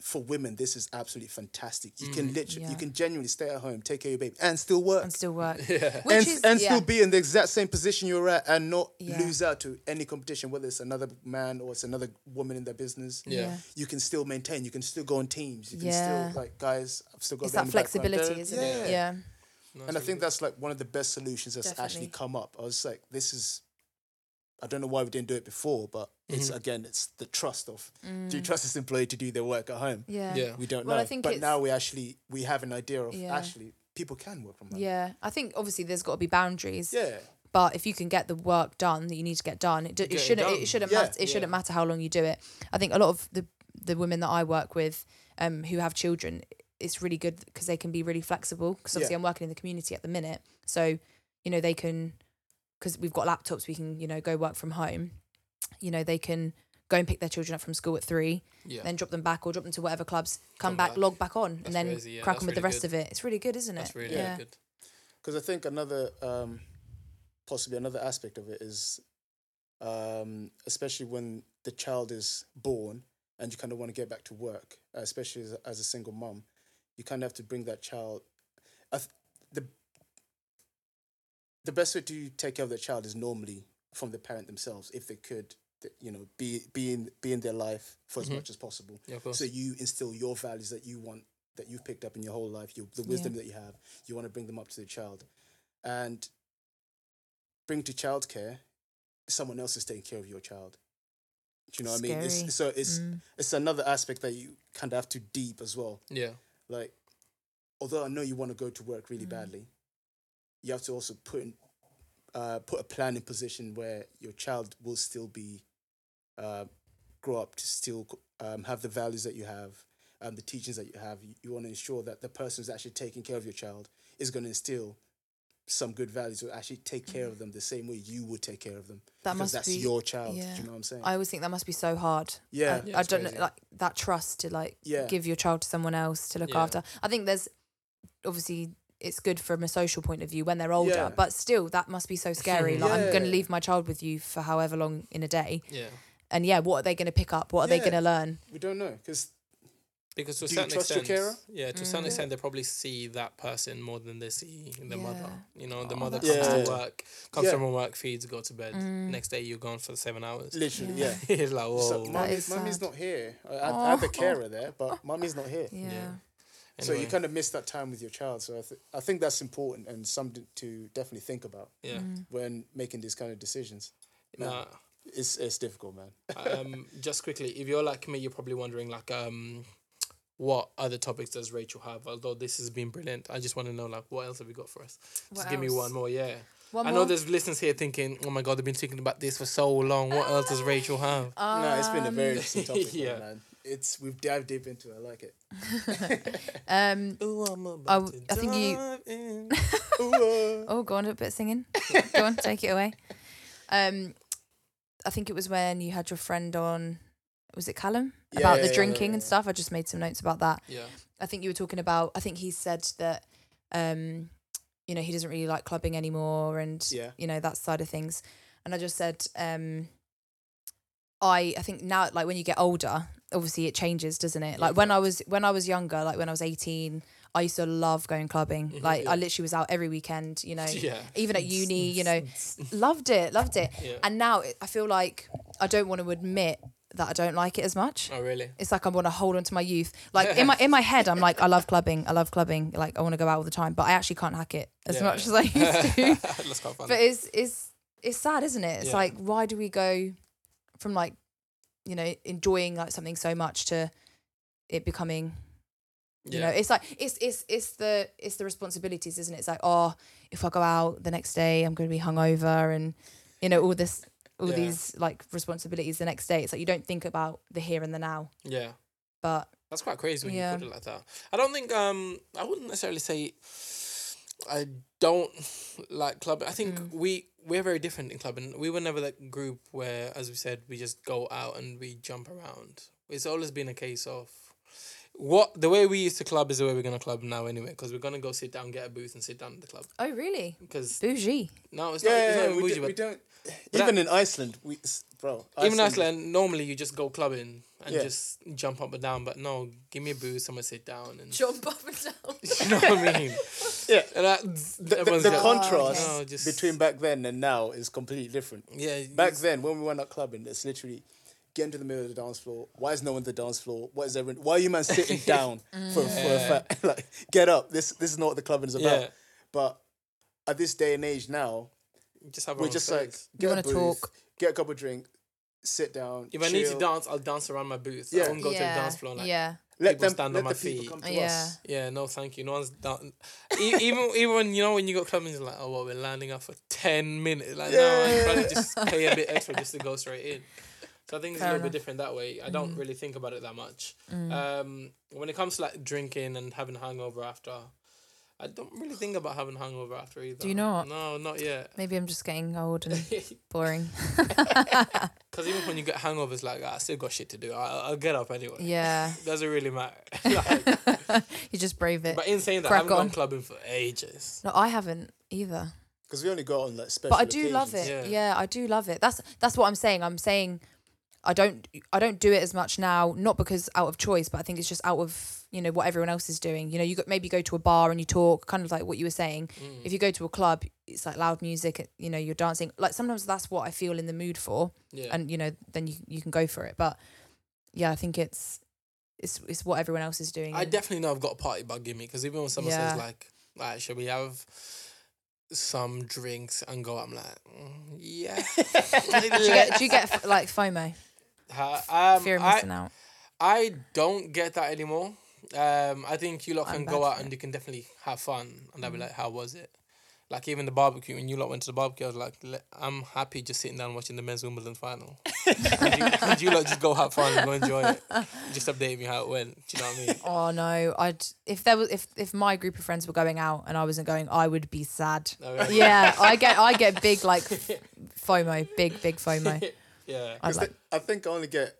Speaker 2: for women, this is absolutely fantastic. You can mm. literally,
Speaker 3: Yeah.
Speaker 2: you can genuinely stay at home, take care of your baby, and still work,
Speaker 3: and still work,
Speaker 1: Yeah.
Speaker 3: which
Speaker 2: and,
Speaker 3: is
Speaker 2: and
Speaker 3: yeah.
Speaker 2: still be in the exact same position you're at, and not
Speaker 3: Yeah.
Speaker 2: lose out to any competition, whether it's another man or it's another woman in their business.
Speaker 1: Yeah.
Speaker 3: Yeah.
Speaker 2: You can still maintain. You can still go on teams. You can
Speaker 3: Yeah.
Speaker 2: still like guys. I've still got
Speaker 3: it's that
Speaker 2: in the background.
Speaker 3: flexibility, isn't
Speaker 2: yeah.
Speaker 3: it? Yeah.
Speaker 1: No,
Speaker 2: and I
Speaker 1: it's
Speaker 2: think
Speaker 1: really
Speaker 2: that's like one of the best solutions that's actually come up. I was like, this is, I don't know why we didn't do it before, but it's
Speaker 1: Mm-hmm.
Speaker 2: again, it's the trust of, do you trust this employee to do their work at home?
Speaker 3: Mm. Yeah.
Speaker 1: Yeah.
Speaker 2: We don't
Speaker 3: Well,
Speaker 2: know.
Speaker 3: I think
Speaker 2: but now we actually, we have an idea of
Speaker 3: Yeah.
Speaker 2: actually people can work from home.
Speaker 3: Yeah. I think obviously there's got to be boundaries.
Speaker 2: Yeah.
Speaker 3: but if you can get the work done that you need to get done, it, d- it
Speaker 1: it
Speaker 3: shouldn't
Speaker 1: done.
Speaker 3: it shouldn't
Speaker 2: Yeah.
Speaker 3: matter it shouldn't matter how long you do it. I think a lot of the the women that I work with, um, who have children, it's really good because they can be really flexible. Because obviously
Speaker 2: Yeah.
Speaker 3: I'm working in the community at the minute, so you know they can because we've got laptops, we can you know go work from home. You know they can go and pick their children up from school at three,
Speaker 1: Yeah.
Speaker 3: then drop them back or drop them to whatever clubs, come,
Speaker 1: Come
Speaker 3: back,
Speaker 1: back.
Speaker 3: log back on,
Speaker 1: That's
Speaker 3: and then
Speaker 1: crazy, yeah,
Speaker 3: crack
Speaker 1: that's
Speaker 3: on with the rest
Speaker 1: good.
Speaker 3: of it. It's really good, isn't
Speaker 1: That's
Speaker 3: it?
Speaker 1: really,
Speaker 3: yeah.
Speaker 1: really good.
Speaker 2: Because I think another, um, possibly another aspect of it is, um, especially when the child is born and you kind of want to get back to work, especially as a, as a single mum, you kind of have to bring that child. I th- the best way to take care of the child is normally from the parent themselves, if they could, you know, be be in be in their life for as
Speaker 1: Mhm.
Speaker 2: much as possible.
Speaker 1: Yeah.
Speaker 2: So you instill your values that you want that you've picked up in your whole life, your, the wisdom that you have. You want to bring them up to the child, and bring to childcare. Someone else is taking care of your child. Do you know what I mean? It's, so it's
Speaker 3: Mm.
Speaker 2: it's another aspect that you kind of have to deep as well.
Speaker 1: yeah.
Speaker 2: Like, although I know you want to go to work really
Speaker 3: Mm.
Speaker 2: badly, you have to also put in uh, put a plan in position where your child will still be uh, grow up to still um, have the values that you have, um, the teachings that you have. You, you want to ensure that the person who's actually taking care of your child is going to instill some good values or actually take care of them the same way you would take care of them.
Speaker 3: That
Speaker 2: because
Speaker 3: must
Speaker 2: that's
Speaker 3: be-
Speaker 2: your child.
Speaker 3: yeah.
Speaker 2: Do you know what I'm saying?
Speaker 3: I always think that must be so hard.
Speaker 2: Yeah.
Speaker 3: I,
Speaker 2: Yeah,
Speaker 3: I don't know, like that trust to like
Speaker 2: Yeah.
Speaker 3: give your child to someone else to look
Speaker 1: Yeah.
Speaker 3: after. I think there's obviously it's good from a social point of view when they're older,
Speaker 2: Yeah.
Speaker 3: but still that must be so scary. Like I'm going to leave my child with you for however long in a day,
Speaker 1: Yeah.
Speaker 3: and yeah, what are they going to pick up? What are they going to learn?
Speaker 2: we don't know because
Speaker 1: Because to a
Speaker 2: Do you
Speaker 1: certain
Speaker 2: trust your
Speaker 1: extent,
Speaker 2: carer?
Speaker 1: yeah, to a certain
Speaker 3: Mm.
Speaker 1: extent, they probably see that person more than they see the mother. You know, the
Speaker 3: Oh,
Speaker 1: mother comes
Speaker 2: sad.
Speaker 1: to work, comes
Speaker 2: Yeah.
Speaker 1: from work, feeds, go to bed.
Speaker 3: Mm.
Speaker 1: Next day, you're gone for seven hours.
Speaker 2: literally,
Speaker 3: Yeah.
Speaker 2: yeah.
Speaker 1: it's like, whoa.
Speaker 2: So
Speaker 3: That
Speaker 2: mummy's, mummy's
Speaker 3: sad.
Speaker 2: not here. I, I, I had the
Speaker 3: Oh.
Speaker 2: carer there, but mummy's not here.
Speaker 3: Yeah.
Speaker 2: So you kind of miss that time with your child. So I, th- I think that's important and something to definitely think about
Speaker 1: yeah.
Speaker 3: Mm.
Speaker 2: when making these kind of decisions.
Speaker 1: Nah,
Speaker 2: It's it's difficult, man.
Speaker 1: um, just quickly, if you're like me, you're probably wondering like, um, what other topics does Rachel have? Although this has been brilliant, I just want to know like, what else have you got for us?
Speaker 3: What
Speaker 1: Just give me one more, yeah.
Speaker 3: One
Speaker 1: I
Speaker 3: more?
Speaker 1: know there's listeners here thinking, oh my god, they've been thinking about this for so long. What else does Rachel have?
Speaker 2: no, it's been a very
Speaker 3: Um,
Speaker 2: interesting topic,
Speaker 1: yeah.
Speaker 2: man. It's we've dived deep into it. I like it.
Speaker 3: Um.
Speaker 1: Ooh, I'm about
Speaker 3: w-
Speaker 1: to
Speaker 3: I think you-
Speaker 1: dive in.
Speaker 2: Ooh, uh.
Speaker 3: Oh, go on a bit of singing. go on, take it away. Um, I think it was when you had your friend on. Was it Callum
Speaker 2: Yeah,
Speaker 3: about
Speaker 2: yeah,
Speaker 3: the
Speaker 2: yeah,
Speaker 3: drinking
Speaker 2: yeah,
Speaker 3: and stuff? I just made some notes about that.
Speaker 1: yeah.
Speaker 3: I think you were talking about. I think he said that, um, you know, he doesn't really like clubbing anymore, and
Speaker 2: Yeah.
Speaker 3: you know that side of things. And I just said, um, I I think now, like when you get older, obviously it changes, doesn't it? Like when I was when I was younger, like when I was eighteen, I used to love going clubbing.
Speaker 1: Mhm,
Speaker 3: Like
Speaker 1: yeah.
Speaker 3: I literally was out every weekend. You know,
Speaker 1: Yeah.
Speaker 3: even at uni, you know, loved it, loved it.
Speaker 1: Yeah.
Speaker 3: And now I feel like I don't want to admit that I don't like it as much.
Speaker 1: Oh really?
Speaker 3: It's like I want to hold on to my youth. Like in my in my head, I'm like, I love clubbing. I love clubbing. Like I want to go out all the time, but I actually can't hack it as much as I used to.
Speaker 1: That's quite funny.
Speaker 3: but it's it's it's sad, isn't it? It's like why do we go from like you know enjoying like something so much to it becoming you know it's like it's it's it's the it's the responsibilities isn't it it's like oh if i go out the next day i'm going to be hungover and you know all this all
Speaker 1: Yeah.
Speaker 3: these like responsibilities the next day it's like you don't think about the here and the now
Speaker 1: yeah.
Speaker 3: but
Speaker 1: That's quite crazy when
Speaker 3: Yeah.
Speaker 1: you put it like that. I don't think um I wouldn't necessarily say I don't like clubbing. I think
Speaker 3: Mm.
Speaker 1: we we're very different in clubbing. We were never that group where, as we said, we just go out and we jump around. It's always been a case of what the way we used to club is the way we're gonna club now anyway. Because we're gonna go sit down, get a booth, and sit down at the club.
Speaker 3: oh really
Speaker 1: Because
Speaker 3: bougie
Speaker 1: no, it's
Speaker 2: Yeah,
Speaker 1: not. It's
Speaker 2: yeah,
Speaker 1: not
Speaker 2: we,
Speaker 1: bougie,
Speaker 2: do, we don't.
Speaker 1: But
Speaker 2: Even in Iceland, we s- bro.
Speaker 1: even Iceland, normally you just go clubbing and
Speaker 2: Yeah.
Speaker 1: just jump up and down. But no, give me a booth, someone sit down, and
Speaker 3: jump up and down
Speaker 1: you know what I mean.
Speaker 2: Yeah.
Speaker 1: And that,
Speaker 2: The, the, the
Speaker 1: just-
Speaker 2: contrast
Speaker 1: No, just-
Speaker 2: between back then and now is completely different.
Speaker 1: yeah,
Speaker 2: Back then, when we went out clubbing, it's literally get into the middle of the dance floor. Why is no one on the dance floor? What is everyone? Why are you man sitting down for, for a fact? like, get up. This this is not what the clubbing is about.
Speaker 1: Yeah.
Speaker 2: But at this day and age now,
Speaker 1: just have our
Speaker 2: we're
Speaker 1: own
Speaker 2: just like
Speaker 1: space.
Speaker 2: get a
Speaker 3: wanna
Speaker 2: booth,
Speaker 3: talk.
Speaker 2: get a couple of drink, sit down.
Speaker 1: If I need to dance, I'll dance around my booth. I
Speaker 2: Yeah.
Speaker 1: won't go to the dance floor. Like,
Speaker 3: yeah
Speaker 2: let
Speaker 1: people
Speaker 2: them
Speaker 1: stand
Speaker 2: let
Speaker 1: on my
Speaker 2: the people
Speaker 1: feet.
Speaker 2: come to
Speaker 3: Yeah.
Speaker 2: us.
Speaker 1: Yeah, no, thank you. No one's done. E- even even when you know when you got clubbing, it's like, oh, well, we're landing up for ten minutes. Like, no, I'd rather just pay a bit extra just to go straight in. So I think it's
Speaker 3: Fair
Speaker 1: a little
Speaker 3: enough.
Speaker 1: bit different that way. I don't really think about it that much. Um, when it comes to like drinking and having hangover after, I don't really think about having hangover after either.
Speaker 3: Do you not?
Speaker 1: No, not yet.
Speaker 3: maybe i'm just getting old and boring
Speaker 1: Because even when you get hangovers, like "Ah, I still got shit to do. I'll, I'll get up anyway.
Speaker 3: yeah
Speaker 1: Doesn't really matter. like,
Speaker 3: you just brave it
Speaker 1: but in saying that, I haven't gone clubbing for ages.
Speaker 3: no i haven't either
Speaker 2: Because we only go on like special.
Speaker 3: but I do love it.
Speaker 1: Yeah.
Speaker 3: Yeah. I do love it. That's that's what I'm saying. I'm saying I don't I don't do it as much now, not because out of choice, but I think it's just out of you know what everyone else is doing. You know, you got maybe go to a bar and you talk, kind of like what you were saying.
Speaker 1: Mm.
Speaker 3: If you go to a club, it's like loud music. You know, you're dancing. Like sometimes that's what I feel in the mood for,
Speaker 1: Yeah.
Speaker 3: and you know, then you you can go for it. But yeah, I think it's it's it's what everyone else is doing.
Speaker 1: I definitely know I've got a party bug in me because even when someone
Speaker 3: Yeah.
Speaker 1: says like, "Like, should we have some drinks and go?" I'm like, mm, "Yeah."
Speaker 3: do you get do you get like FOMO,
Speaker 1: Ha- um,
Speaker 3: fear of
Speaker 1: I,
Speaker 3: out?
Speaker 1: I don't get that anymore. Um, I think you lot
Speaker 3: I'm
Speaker 1: can go out. And you can definitely have fun, and I'll be like, "How was it?" Like even the barbecue, when you lot went to the barbecue, I was like, I'm happy just sitting down watching the men's Wimbledon final. could, you, you lot just go have fun and go enjoy it? Just update me how it went. Do you know what I mean?
Speaker 3: Oh no, I'd if there was if if my group of friends were going out and I wasn't going, I would be sad.
Speaker 1: Yeah.
Speaker 3: Yeah, I get I get big like FOMO, big big FOMO.
Speaker 1: Yeah.
Speaker 3: I'd
Speaker 2: 'Cause
Speaker 3: like
Speaker 2: the- I think I only get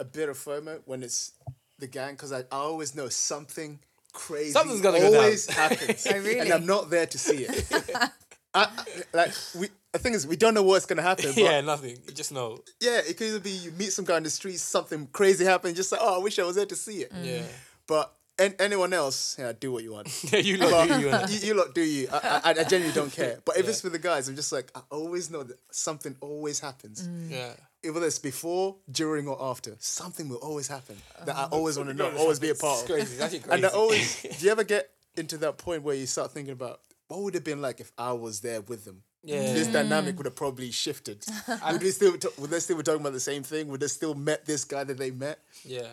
Speaker 2: a bit of FOMO when it's the gang because I, I always know something crazy
Speaker 1: Something's gonna go down.
Speaker 2: always happens.
Speaker 3: Oh, really?
Speaker 2: And I'm not there to see it. I, I- like we, the thing is, we don't know what's gonna happen. But
Speaker 1: Yeah,
Speaker 2: yeah.
Speaker 1: nothing. You just know.
Speaker 2: Yeah, it could either be you meet some guy in the street, something crazy happen, just like, oh, I wish I was there to see it.
Speaker 3: Mm.
Speaker 1: Yeah.
Speaker 2: But an- anyone else, yeah, do what you want.
Speaker 1: Yeah, you lot do you. innit?
Speaker 2: you, you lot do you. I, I, I genuinely don't care. But if
Speaker 1: Yeah.
Speaker 2: it's for the guys, I'm just like, I always know that something always happens. Mm.
Speaker 1: Yeah.
Speaker 2: Whether it's before, during, or after, something will always happen that I uh-huh. always want to know,
Speaker 1: Something
Speaker 2: always be a part of.
Speaker 1: crazy. It's crazy.
Speaker 2: And I always, do you ever get into that point where you start thinking about what would have been like if I was there with them?
Speaker 1: Yeah.
Speaker 2: This mm. dynamic would have probably shifted. would we still t- would they still be talking about the same thing? Would they still met this guy that they met
Speaker 1: yeah.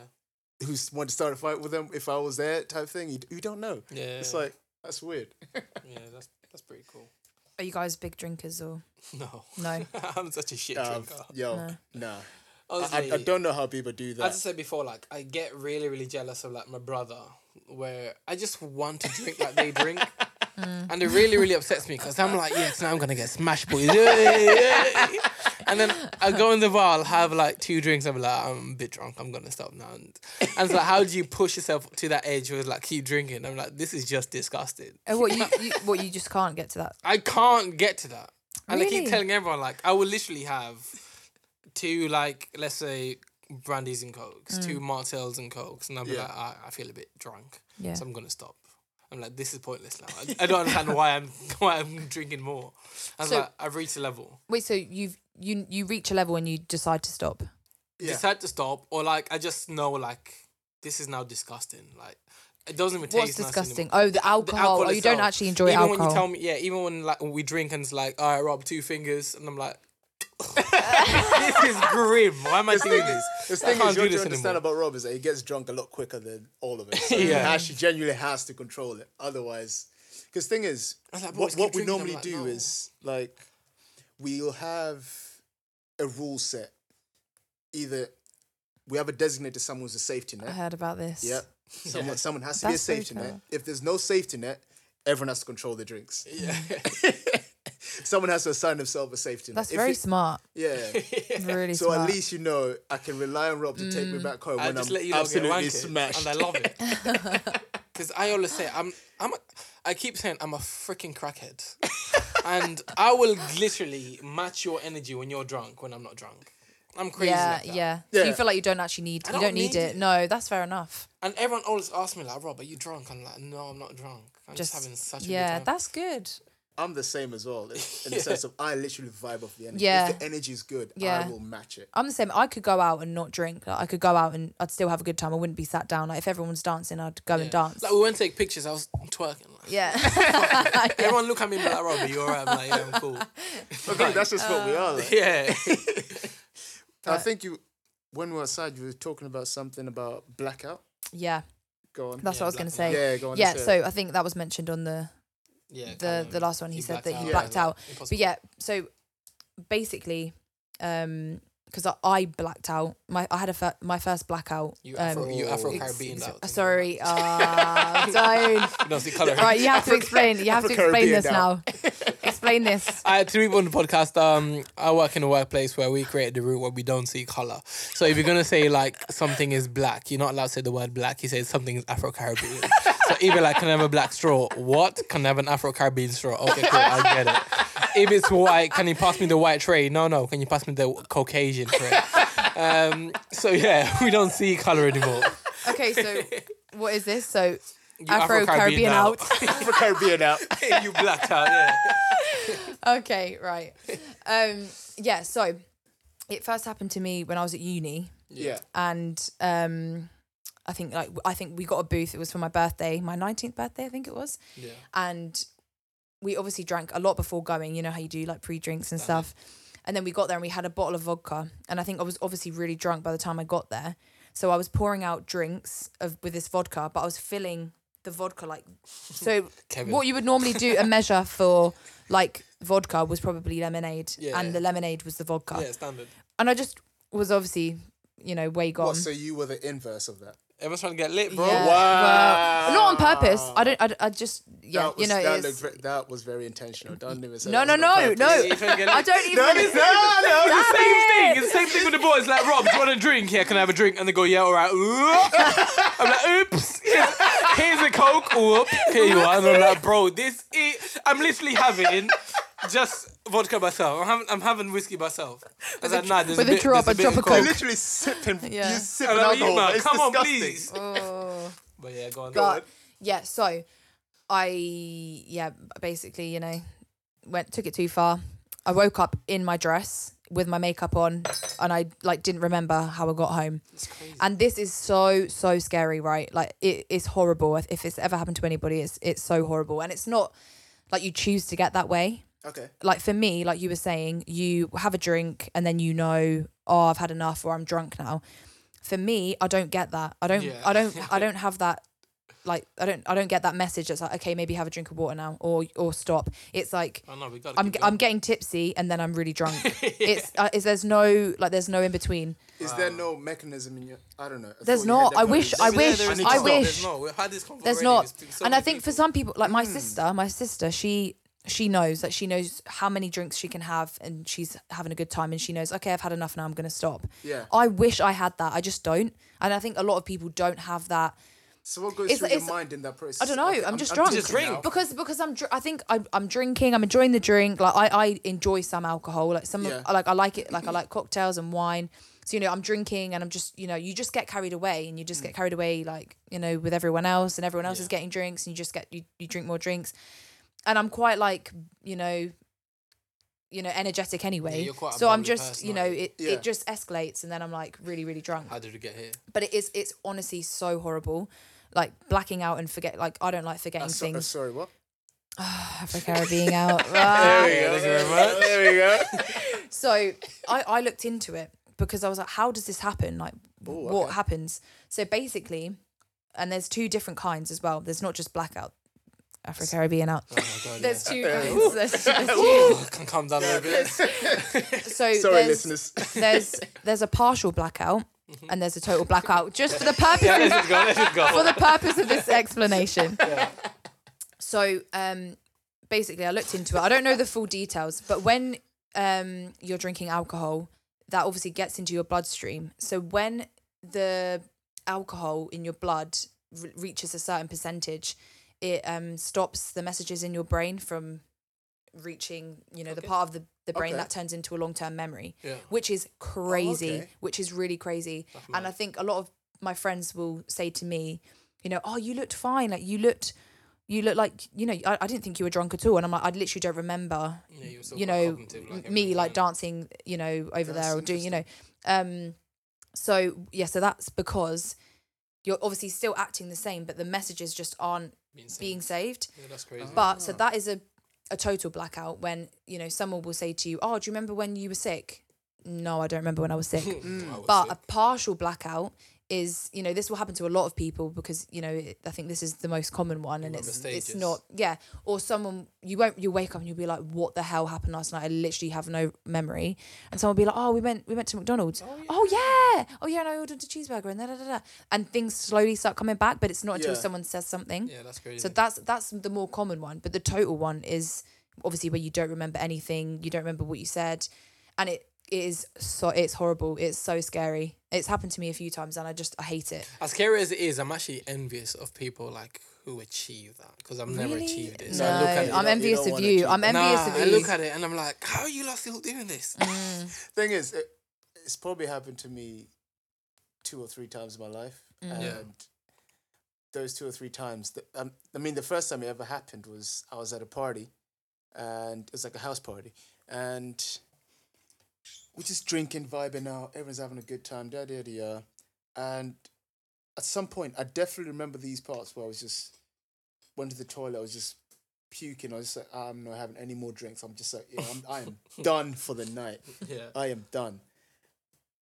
Speaker 2: Who wanted to start a fight with them if I was there type thing? You, you don't know.
Speaker 1: Yeah.
Speaker 2: It's like that's weird.
Speaker 1: yeah, that's that's pretty cool.
Speaker 3: Are you guys big drinkers or
Speaker 1: No.
Speaker 3: no?
Speaker 1: I'm such a shit
Speaker 2: Um,
Speaker 1: drinker.
Speaker 2: yo,
Speaker 3: No.
Speaker 2: nah.
Speaker 1: Honestly,
Speaker 2: I, I don't know how people do that.
Speaker 1: As I said before, like I get really, really jealous of like my brother, where I just want to drink like they drink, and it really, really upsets me because I'm like, yes, now I'm gonna get smashed, boys. And then I go in the bar, I'll have like two drinks, I'm like, I'm a bit drunk, I'm gonna stop now. And, and it's like, how do you push yourself to that edge where it's like keep drinking? I'm like, this is just disgusting.
Speaker 3: Oh, what you, you what you just can't get to that?
Speaker 1: I can't get to that. And I keep telling everyone, like, I will literally have two, like, let's say, brandies and cokes, two mm. Martells and cokes, and I'll be
Speaker 2: Yeah.
Speaker 1: like, I, I feel a bit drunk,
Speaker 3: Yeah.
Speaker 1: so I'm gonna stop. I'm like, this is pointless now. I, I don't understand why I'm why I'm drinking more. I was
Speaker 3: So-
Speaker 1: like, I've reached a level.
Speaker 3: Wait, so you've you you reach a level and you decide to stop?
Speaker 2: Yeah.
Speaker 1: Decide to stop, or like, I just know, like, this is now disgusting. Like, it doesn't even taste nice
Speaker 3: disgusting?
Speaker 1: anymore.
Speaker 3: Oh, the alcohol. oh, you don't actually enjoy
Speaker 1: even
Speaker 3: alcohol.
Speaker 1: when you tell me, yeah, even when like when we drink and it's like, all right, Rob, two fingers, and I'm like, this is grim. Why am I doing this?
Speaker 2: The thing is,
Speaker 1: do
Speaker 2: what you understand
Speaker 1: anymore.
Speaker 2: about Rob is that eh? he gets drunk a lot quicker than all of us. So he
Speaker 1: Yeah.
Speaker 2: actually genuinely has to control it. Otherwise, because thing is,
Speaker 1: like,
Speaker 2: what, what we normally
Speaker 1: like,
Speaker 2: do
Speaker 1: "No."
Speaker 2: is like we'll have a rule set. Either we have a designated someone who's a safety net.
Speaker 3: I heard about this.
Speaker 2: Yep. Someone,
Speaker 1: Yeah.
Speaker 2: someone has to
Speaker 3: That's
Speaker 2: be a safety net. If there's no safety net, everyone has to control the drinks.
Speaker 1: Yeah.
Speaker 2: someone has to assign themselves a safety net.
Speaker 3: That's
Speaker 2: If
Speaker 3: very
Speaker 2: it-
Speaker 3: smart.
Speaker 2: Yeah.
Speaker 3: Really
Speaker 2: So
Speaker 3: smart.
Speaker 2: at least you know I can rely on Rob to take me mm. back home
Speaker 1: I
Speaker 2: when
Speaker 1: just
Speaker 2: I'm
Speaker 1: let you lot get
Speaker 2: absolutely
Speaker 1: wankered,
Speaker 2: smashed.
Speaker 1: and I love it. Because I always say I'm I'm a, I keep saying I'm a freaking crackhead, and I will literally match your energy when you're drunk when I'm not drunk. I'm crazy.
Speaker 3: yeah,
Speaker 1: like that.
Speaker 3: yeah, So you feel like you don't actually need.
Speaker 1: I
Speaker 3: you
Speaker 1: don't
Speaker 3: don't need,
Speaker 1: need
Speaker 3: it.
Speaker 1: it.
Speaker 3: No, that's fair enough.
Speaker 1: And everyone always asks me like, Rob, are you drunk? I'm like, no, I'm not drunk. I'm just,
Speaker 3: Just
Speaker 1: having such a
Speaker 3: yeah,
Speaker 1: good time.
Speaker 3: that's good.
Speaker 2: I'm the same as well in in the sense of I literally vibe off the energy.
Speaker 3: Yeah.
Speaker 2: If the energy is good,
Speaker 3: Yeah.
Speaker 2: I will match it.
Speaker 3: I'm the same. I could go out and not drink. Like, I could go out and I'd still have a good time. I wouldn't be sat down. Like if everyone's dancing, I'd go and dance.
Speaker 1: Like we went to take pictures. I was twerking. Like,
Speaker 3: yeah.
Speaker 1: Everyone look at me and be like, Rob, are you alright? I'm like, yeah, I'm cool.
Speaker 2: I think that's just what we are. Like.
Speaker 1: Yeah.
Speaker 2: I think you, when we were outside, you were talking about something about blackout.
Speaker 3: yeah.
Speaker 2: Go on.
Speaker 3: That's
Speaker 1: Yeah,
Speaker 3: what I was gonna say.
Speaker 2: yeah, go on.
Speaker 3: Yeah.
Speaker 2: let's it.
Speaker 3: So I think that was mentioned on the
Speaker 1: yeah.
Speaker 3: the the last one. He, said
Speaker 1: blacked
Speaker 3: that he
Speaker 2: Yeah.
Speaker 3: blacked out.
Speaker 1: Impossible.
Speaker 3: But yeah, so basically, um, because I, I blacked out. My I had a fir- my first blackout.
Speaker 1: You
Speaker 3: um,
Speaker 1: Afro, you
Speaker 2: Oh.
Speaker 1: Afro
Speaker 3: ex-
Speaker 1: Caribbean
Speaker 3: sorry, uh, don't.
Speaker 1: You see color.
Speaker 3: Right, you have to explain. You have to explain
Speaker 2: Afro-Caribbean
Speaker 3: this now. explain this.
Speaker 1: I had to people on the podcast. Um, I work in a workplace where we create the rule where we don't see color. So if you're gonna say like something is black, you're not allowed to say the word black. You say something is Afro Caribbean. so even like can I have a black straw? What can I have an Afro Caribbean straw? Okay, cool, I get it. If it's white, can you pass me the white tray? No, no. Can you pass me the Caucasian tray? Um, so yeah, we don't see color anymore.
Speaker 3: Okay, so what is this? So Afro Caribbean out.
Speaker 2: Afro Caribbean out.
Speaker 1: you blacked out. Yeah.
Speaker 3: okay, right. Um, yeah. So it first happened to me when I was at uni.
Speaker 2: Yeah.
Speaker 3: and um I think like I think we got a booth. It was for my birthday, my nineteenth birthday, I think it was.
Speaker 1: Yeah.
Speaker 3: And we obviously drank a lot before going. You know how you do like pre drinks and stuff. And then we got there and we had a bottle of vodka. And I think I was obviously really drunk by the time I got there. So I was pouring out drinks of with this vodka, but I was filling the vodka like so
Speaker 1: Kevin.
Speaker 3: what you would normally do a measure for like vodka was probably lemonade
Speaker 1: Yeah.
Speaker 3: and the lemonade was the vodka
Speaker 1: Yeah, standard.
Speaker 3: and i just was obviously you know way gone
Speaker 2: What, so you were the inverse of that?
Speaker 1: Everyone's trying to get lit, bro.
Speaker 3: Yeah,
Speaker 2: Wow.
Speaker 3: well, not on purpose i don't i, I just yeah
Speaker 2: that was,
Speaker 3: you know
Speaker 2: that,
Speaker 3: it's,
Speaker 2: looked ve- that was very intentional. Don't even say
Speaker 3: no no no
Speaker 2: purpose.
Speaker 3: no
Speaker 1: You're trying to get
Speaker 3: i don't even
Speaker 2: No, it's not. No,
Speaker 1: It's the
Speaker 3: Damn
Speaker 1: same thing. It's the same thing with the boys. Like, Rob, do you want a drink? Yeah, can I have a drink? And they go, yeah, all right. I'm like, oops. Here's, here's a Coke. Whoop. Here you are. And I'm like, bro, this is... I'm literally having just vodka myself. I'm having, I'm having whiskey myself. I was like, nah, there's
Speaker 3: with
Speaker 1: a
Speaker 3: a
Speaker 1: bit,
Speaker 3: drop,
Speaker 1: there's
Speaker 3: a
Speaker 1: bit
Speaker 3: drop
Speaker 1: of
Speaker 3: of
Speaker 2: You're literally sipping.
Speaker 3: Yeah.
Speaker 2: You're sipping
Speaker 1: I'm like,
Speaker 2: alcohol. It's
Speaker 1: come on, please.
Speaker 3: Oh.
Speaker 1: But yeah, go on.
Speaker 3: but yeah so i yeah basically you know went took it too far i woke up in my dress with my makeup on and i like didn't remember how i got home and this is so so scary right like it is horrible if, if it's ever happened to anybody it's it's so horrible and it's not like you choose to get that way
Speaker 2: Okay.
Speaker 3: like for me like you were saying you have a drink and then you know oh i've had enough or i'm drunk now for me i don't get that i don't
Speaker 1: Yeah.
Speaker 3: i don't i don't have that like i don't i don't get that message that's like okay maybe have a drink of water now or or stop it's like
Speaker 1: Oh, no, we gotta
Speaker 3: i'm
Speaker 1: keep
Speaker 3: ge-
Speaker 1: going.
Speaker 3: i'm getting tipsy and then i'm really drunk it's uh, is there's no like there's no in between
Speaker 2: Is there no mechanism in your? I don't know. I
Speaker 3: There's
Speaker 2: thought you had
Speaker 3: not. I wish- I wish-
Speaker 1: there is
Speaker 3: I
Speaker 1: not.
Speaker 3: wish.
Speaker 1: There's not. We've had this conversation.
Speaker 3: there's not
Speaker 1: It's been so
Speaker 3: and i
Speaker 1: many
Speaker 3: think for some people like
Speaker 2: Hmm.
Speaker 3: my sister my sister she she knows that she knows how many drinks she can have and she's having a good time and she knows okay i've had enough now i'm going to stop
Speaker 2: Yeah.
Speaker 3: i wish i had that i just don't and i think a lot of people don't have that
Speaker 2: So what goes
Speaker 3: It's-
Speaker 2: through your mind in that process?
Speaker 3: I don't know, I'm just drunk.
Speaker 2: thinking
Speaker 1: Just drink.
Speaker 3: because because I'm I think I'm, I'm drinking. I'm enjoying the drink. Like I, I enjoy some alcohol. Like some
Speaker 2: Yeah.
Speaker 3: like I like it. Like I like cocktails and wine. So you know I'm drinking and I'm just you know you just get carried away and you just mm. get carried away like you know with everyone else and everyone else is getting drinks and you just get you, you drink more drinks, and I'm quite like you know. You know, energetic anyway.
Speaker 1: you're quite
Speaker 3: so I'm just,
Speaker 1: person,
Speaker 3: you know, it,
Speaker 2: Yeah.
Speaker 3: it just escalates, and then I'm like really, really drunk
Speaker 1: How did we get here?
Speaker 3: but it is it's honestly so horrible like blacking out and forget like i don't like forgetting
Speaker 2: Uh, so- uh,
Speaker 3: things
Speaker 2: sorry, what?
Speaker 3: africa being out
Speaker 2: There we go.
Speaker 1: thank you very much.
Speaker 2: There we go.
Speaker 3: so I, I looked into it because i was like how does this happen like
Speaker 2: Ooh,
Speaker 3: what
Speaker 2: okay.
Speaker 3: happens so basically and there's two different kinds as well there's not just blackout africa caribbean out
Speaker 1: Oh god.
Speaker 3: there's
Speaker 1: yeah.
Speaker 3: two kinds there's, there's two.
Speaker 1: I can calm down a little bit.
Speaker 3: so
Speaker 2: Sorry,
Speaker 3: there's,
Speaker 2: listeners.
Speaker 3: there's there's a partial blackout and there's a total blackout just for the purpose
Speaker 1: Yeah, let's go. Let's just go.
Speaker 3: for the purpose of this explanation. So, um, basically, I looked into it. I don't know the full details, but when um, you're drinking alcohol, that obviously gets into your bloodstream. So when the alcohol in your blood re- reaches a certain percentage, it um, stops the messages in your brain from reaching, you know, the part of the, the brain
Speaker 2: Okay.
Speaker 3: that turns into a long term memory,
Speaker 1: Yeah.
Speaker 3: which is crazy,
Speaker 2: okay.
Speaker 3: which is really crazy.
Speaker 1: That's
Speaker 3: And I think a lot of my friends will say to me, you know, oh, you looked fine. Like you looked, you look like, you know, I, I didn't think you were drunk at all. And I'm like, I literally don't remember,
Speaker 1: you were
Speaker 3: you know,
Speaker 1: like
Speaker 3: me like dancing, you know, over
Speaker 2: That's
Speaker 3: there or doing, you know. Um, so yeah, so that's because you're obviously still acting the same, but the messages just aren't
Speaker 1: Being saved.
Speaker 3: being saved.
Speaker 1: Yeah, that's crazy. Uh-huh.
Speaker 3: But so that is a, a total blackout when, you know, someone will say to you, Oh, do you remember when you were sick? No, I don't remember when I was sick.
Speaker 1: I was
Speaker 3: but
Speaker 1: sick.
Speaker 3: a partial blackout is you know this will happen to a lot of people because you know it, I think this is the most common one and it's it's not yeah. Or someone you won't you wake up and you'll be like what the hell happened last night? I literally have no memory. And someone will be like oh we went we went to McDonald's. Oh, oh yeah. Oh yeah, and I ordered a cheeseburger and da da da da. And things slowly start coming back but it's not until
Speaker 2: Yeah.
Speaker 3: someone says something.
Speaker 1: Yeah, that's crazy.
Speaker 3: so that's that's the more common one, but the total one is obviously where you don't remember anything, you don't remember what you said, and it, it is so it's horrible. It's so scary. It's happened to me a few times, and I just I hate it.
Speaker 1: as scary as it is, I'm actually envious of people like who achieve that because I've never
Speaker 3: Really?
Speaker 1: achieved it.
Speaker 3: No,
Speaker 1: So I look at it.
Speaker 3: I'm
Speaker 2: don't-
Speaker 3: envious
Speaker 2: don't
Speaker 3: of
Speaker 2: wanna
Speaker 3: you. I'm
Speaker 2: it.
Speaker 3: envious
Speaker 1: nah,
Speaker 3: of
Speaker 1: I
Speaker 3: you.
Speaker 1: look at it and I'm like, how are you lot still doing this?
Speaker 3: Mm,
Speaker 2: Thing is, it, it's probably happened to me two or three times in my life, and
Speaker 1: Yeah.
Speaker 2: those two or three times, the, um, I mean, the first time it ever happened was I was at a party, and it was like a house party, and we're just drinking, vibing out, everyone's having a good time, da da da, and at some point, I definitely remember these parts where I was just went to the toilet, I was just puking, I was just like, ah, I'm not having any more drinks. I'm just like, yeah, I'm, I am done for the night.
Speaker 1: Yeah.
Speaker 2: I am done.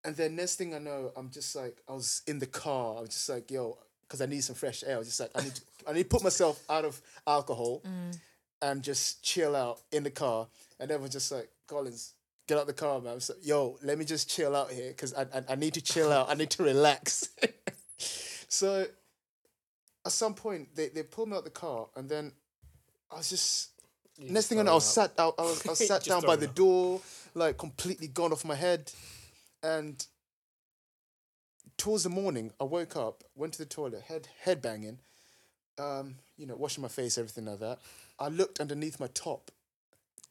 Speaker 2: And then next thing I know, I'm just like, I was in the car. I was just like, yo, because I need some fresh air. I was just like, I need to, I need to put myself out of alcohol mm. and just chill out in the car. And everyone's just like, Collins, get out the car, man. I was like, Yo, let me just chill out here because I, I I need to chill out. I need to relax. so at some point they, they pulled me out the car and then I was just next thing I know I was sat out I was, I was sat down by the
Speaker 1: up.
Speaker 2: door like completely gone off my head and towards the morning I woke up went to the toilet head head banging um you know washing my face everything like that I looked underneath my top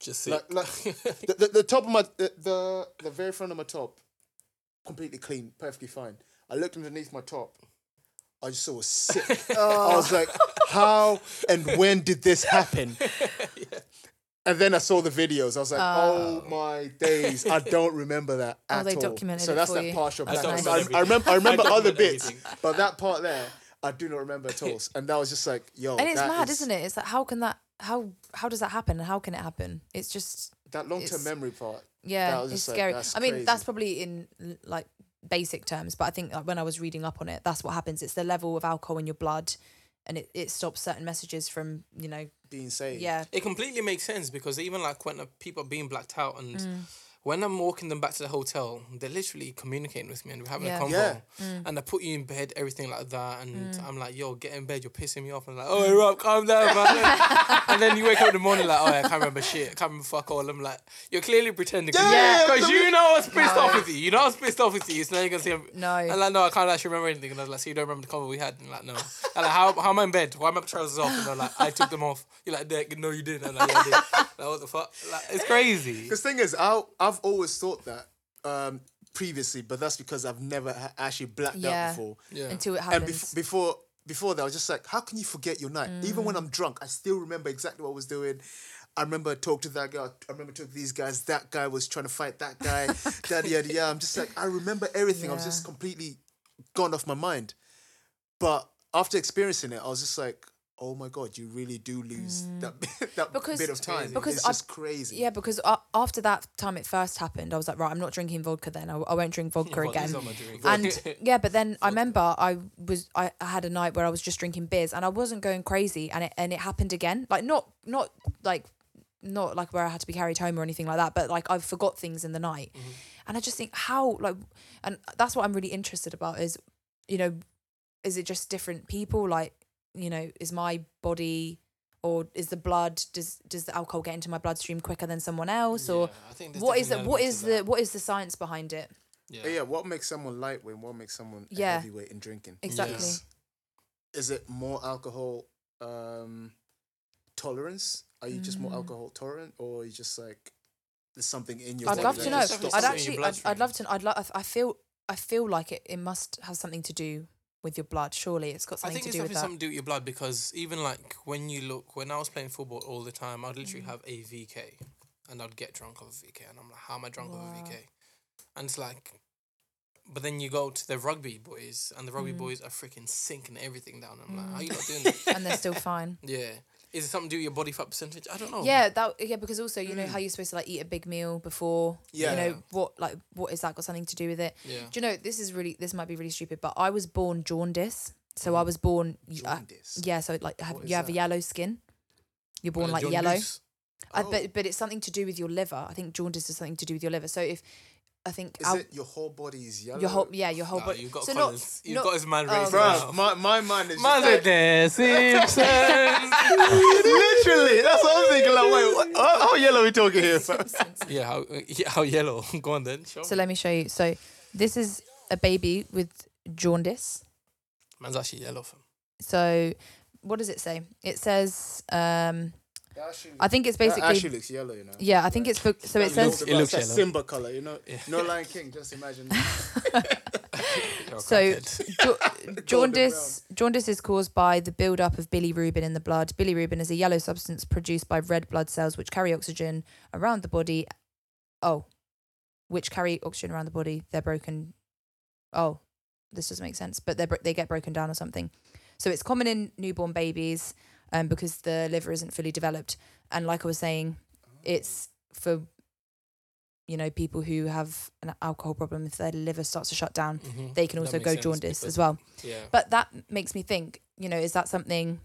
Speaker 1: Just see.
Speaker 2: like, like the, the, the top of my the, the the very front of my top completely clean perfectly fine. I looked underneath my top I just saw a sick. I was like how and when did this happen? And then I saw the videos. I was like oh, oh my days. I don't remember that
Speaker 3: Oh,
Speaker 2: at
Speaker 3: they
Speaker 2: all.
Speaker 3: documented
Speaker 2: so
Speaker 3: it
Speaker 2: that's
Speaker 3: for
Speaker 2: that
Speaker 3: you.
Speaker 2: partial
Speaker 1: I
Speaker 2: blackness
Speaker 1: document
Speaker 2: I, I remember I remember
Speaker 1: I
Speaker 2: other bits
Speaker 1: everything.
Speaker 2: but that part there I do not remember at all. And that was just like yo
Speaker 3: and it's mad,
Speaker 2: is-
Speaker 3: isn't it? It's like how can that how how does that happen and how can it happen? It's just
Speaker 2: that long term memory part
Speaker 3: yeah,
Speaker 2: That was
Speaker 3: it's
Speaker 2: just like,
Speaker 3: scary.
Speaker 2: that's
Speaker 3: I mean, that's probably in like basic terms, but I think like, when I was reading up on it, that's what happens. It's the level of alcohol in your blood, and it, it stops certain messages from you know
Speaker 2: being saved
Speaker 3: yeah
Speaker 1: It completely makes sense because even like when uh, people are being blacked out and
Speaker 3: Mm.
Speaker 1: When I'm walking them back to the hotel, they're literally communicating with me and we're having
Speaker 3: Yeah.
Speaker 1: a convo.
Speaker 2: Yeah.
Speaker 3: Mm.
Speaker 1: And I put you in bed, everything like that, and I'm like, "Yo, get in bed. You're pissing me off." And I'm like, "Oh, Rob, calm down, man." and then you wake up in the morning like, "Oh, yeah, I can't remember shit. I can't remember fuck all." I'm like, "You're clearly pretending." Cause
Speaker 2: Yeah,
Speaker 1: you, Because you know I was pissed
Speaker 3: No.
Speaker 1: off with you. You know I was pissed off with you. So now you're gonna say,
Speaker 3: No.
Speaker 1: I'm like, "No, I can't actually remember anything." And I was like, "So you don't remember the convo we had?" And I'm like, "No." I'm like, "How, how am I in bed? Why am I trousers off?" And I'm like, "I took them off." You're like, "Dick, "No, you didn't." I'm like, "Yeah, I did." Like, what the fuck? Like, it's crazy.
Speaker 2: Because thing is, I I've always thought that um, previously, but that's because I've never ha- actually blacked
Speaker 3: Yeah.
Speaker 2: out before.
Speaker 1: Yeah.
Speaker 3: until it
Speaker 2: And
Speaker 3: happens.
Speaker 2: bef- before before that, I was just like, how can you forget your night? Even
Speaker 3: Mm.
Speaker 2: when I'm drunk, I still remember exactly what I was doing. I remember talking to that guy. I remember talking to these guys. That guy was trying to fight that guy. yada yada yada. I'm just like, I remember everything. I was
Speaker 3: Yeah.
Speaker 2: just completely gone off my mind. But after experiencing it, I was just like, oh my god, you really do lose that that
Speaker 3: Mm. Because-
Speaker 2: bit of time.
Speaker 3: because
Speaker 2: it's
Speaker 3: I-
Speaker 2: just crazy.
Speaker 3: yeah, because uh, after that time it first happened, I was like, right, I'm not drinking vodka then. I, I won't drink vodka
Speaker 1: What
Speaker 3: again.
Speaker 1: is on my drink?
Speaker 3: and yeah, but then I remember I was I, I had a night where I was just drinking beers and I wasn't going crazy and it and it happened again. Like not not like not like where I had to be carried home or anything like that, but like I forgot things in the night. And I just think how like and that's what I'm really interested about is you know is it just different people like you know is my body or is the blood does does the alcohol get into my bloodstream quicker than someone else or
Speaker 1: Yeah, I think
Speaker 3: what is it
Speaker 1: different
Speaker 3: what
Speaker 1: elements
Speaker 3: is
Speaker 1: of
Speaker 3: the
Speaker 1: that.
Speaker 3: what is the science behind it
Speaker 2: But yeah, what makes someone lightweight? and What makes someone a
Speaker 3: Yeah.
Speaker 2: heavyweight in drinking?
Speaker 3: exactly
Speaker 1: Yes.
Speaker 2: Is it more alcohol um, tolerance? Are you just more alcohol tolerant, or are you just like there's something in your
Speaker 3: Mm. I'd
Speaker 2: body
Speaker 3: love to know.
Speaker 2: just
Speaker 1: Definitely
Speaker 2: stops
Speaker 3: I'd
Speaker 1: something
Speaker 2: it?
Speaker 1: in your
Speaker 3: actually, I'd, I'd love
Speaker 1: bloodstream.
Speaker 3: to. I'd love. I feel. I feel like it. It must have something to do with your blood. Surely, it's got something to do with that.
Speaker 1: I definitely
Speaker 3: that.
Speaker 1: something to do with your blood because even like when you look, when I was playing football all the time, I'd literally
Speaker 3: Mm.
Speaker 1: have a VK and I'd get drunk off a VK and I'm like, how am I drunk off a VK? And it's like, but then you go to the rugby boys and the rugby
Speaker 3: Mm.
Speaker 1: boys are freaking sinking everything down. I'm like, how are you not doing that?
Speaker 3: and they're still fine.
Speaker 1: yeah. Is it something to do with your body fat percentage? I don't know.
Speaker 3: Yeah, that. Yeah, because also you know how you're supposed to like eat a big meal before.
Speaker 2: Yeah.
Speaker 3: You know what? Like, what is that got something to do with it?
Speaker 1: Yeah.
Speaker 3: Do you know this is really this might be really stupid, but I was born jaundice. So I was born. y- uh,
Speaker 2: Jaundice.
Speaker 3: yeah. So like have, you have
Speaker 2: that?
Speaker 3: yellow skin. You're born
Speaker 1: Uh,
Speaker 3: like
Speaker 1: John
Speaker 3: yellow. I,
Speaker 2: Oh.
Speaker 3: but but it's something to do with your liver. I think jaundice is something to do with your liver. So if I think
Speaker 2: Is
Speaker 3: al-
Speaker 2: it your whole body is yellow?
Speaker 3: your whole yeah your whole
Speaker 1: Nah,
Speaker 3: body.
Speaker 1: you've got
Speaker 3: so
Speaker 1: Collins.
Speaker 3: not,
Speaker 1: You've
Speaker 3: not-
Speaker 1: got his man
Speaker 3: oh,
Speaker 1: raised
Speaker 3: right.
Speaker 2: My, my mind is
Speaker 1: Man
Speaker 2: just
Speaker 1: said there, Simpsons.
Speaker 2: literally. That's what I'm thinking. Like, wait, what, how, how yellow are we talking here?
Speaker 1: yeah, how, yeah, how yellow? Go on then. Show
Speaker 3: So
Speaker 1: me.
Speaker 3: let me show you. So this is a baby with jaundice.
Speaker 1: Man's actually yellow. Fam.
Speaker 3: So what does it say? It says um I think it's
Speaker 2: That
Speaker 3: basically
Speaker 2: actually looks yellow, you know.
Speaker 3: yeah, I think it's book so it
Speaker 2: That
Speaker 3: says
Speaker 2: looks,
Speaker 1: It looks
Speaker 2: that
Speaker 1: yellow.
Speaker 2: Simba color, you know. No Lion King. Just imagine.
Speaker 3: So ja- jaundice jaundice is caused by the buildup of bilirubin in the blood. Bilirubin is a yellow substance produced by red blood cells which carry oxygen around the body. Oh, which carry oxygen around the body. They're broken. Oh, this doesn't make sense. But they are they get broken down or something. So it's common in newborn babies, um, because the liver isn't fully developed. And like I was saying, it's for you know, people who have an alcohol problem, if their liver starts to shut down,
Speaker 1: Mhm.
Speaker 3: they can also go
Speaker 1: sense
Speaker 3: jaundice as well.
Speaker 1: Yeah.
Speaker 3: But that makes me think, you know, is that something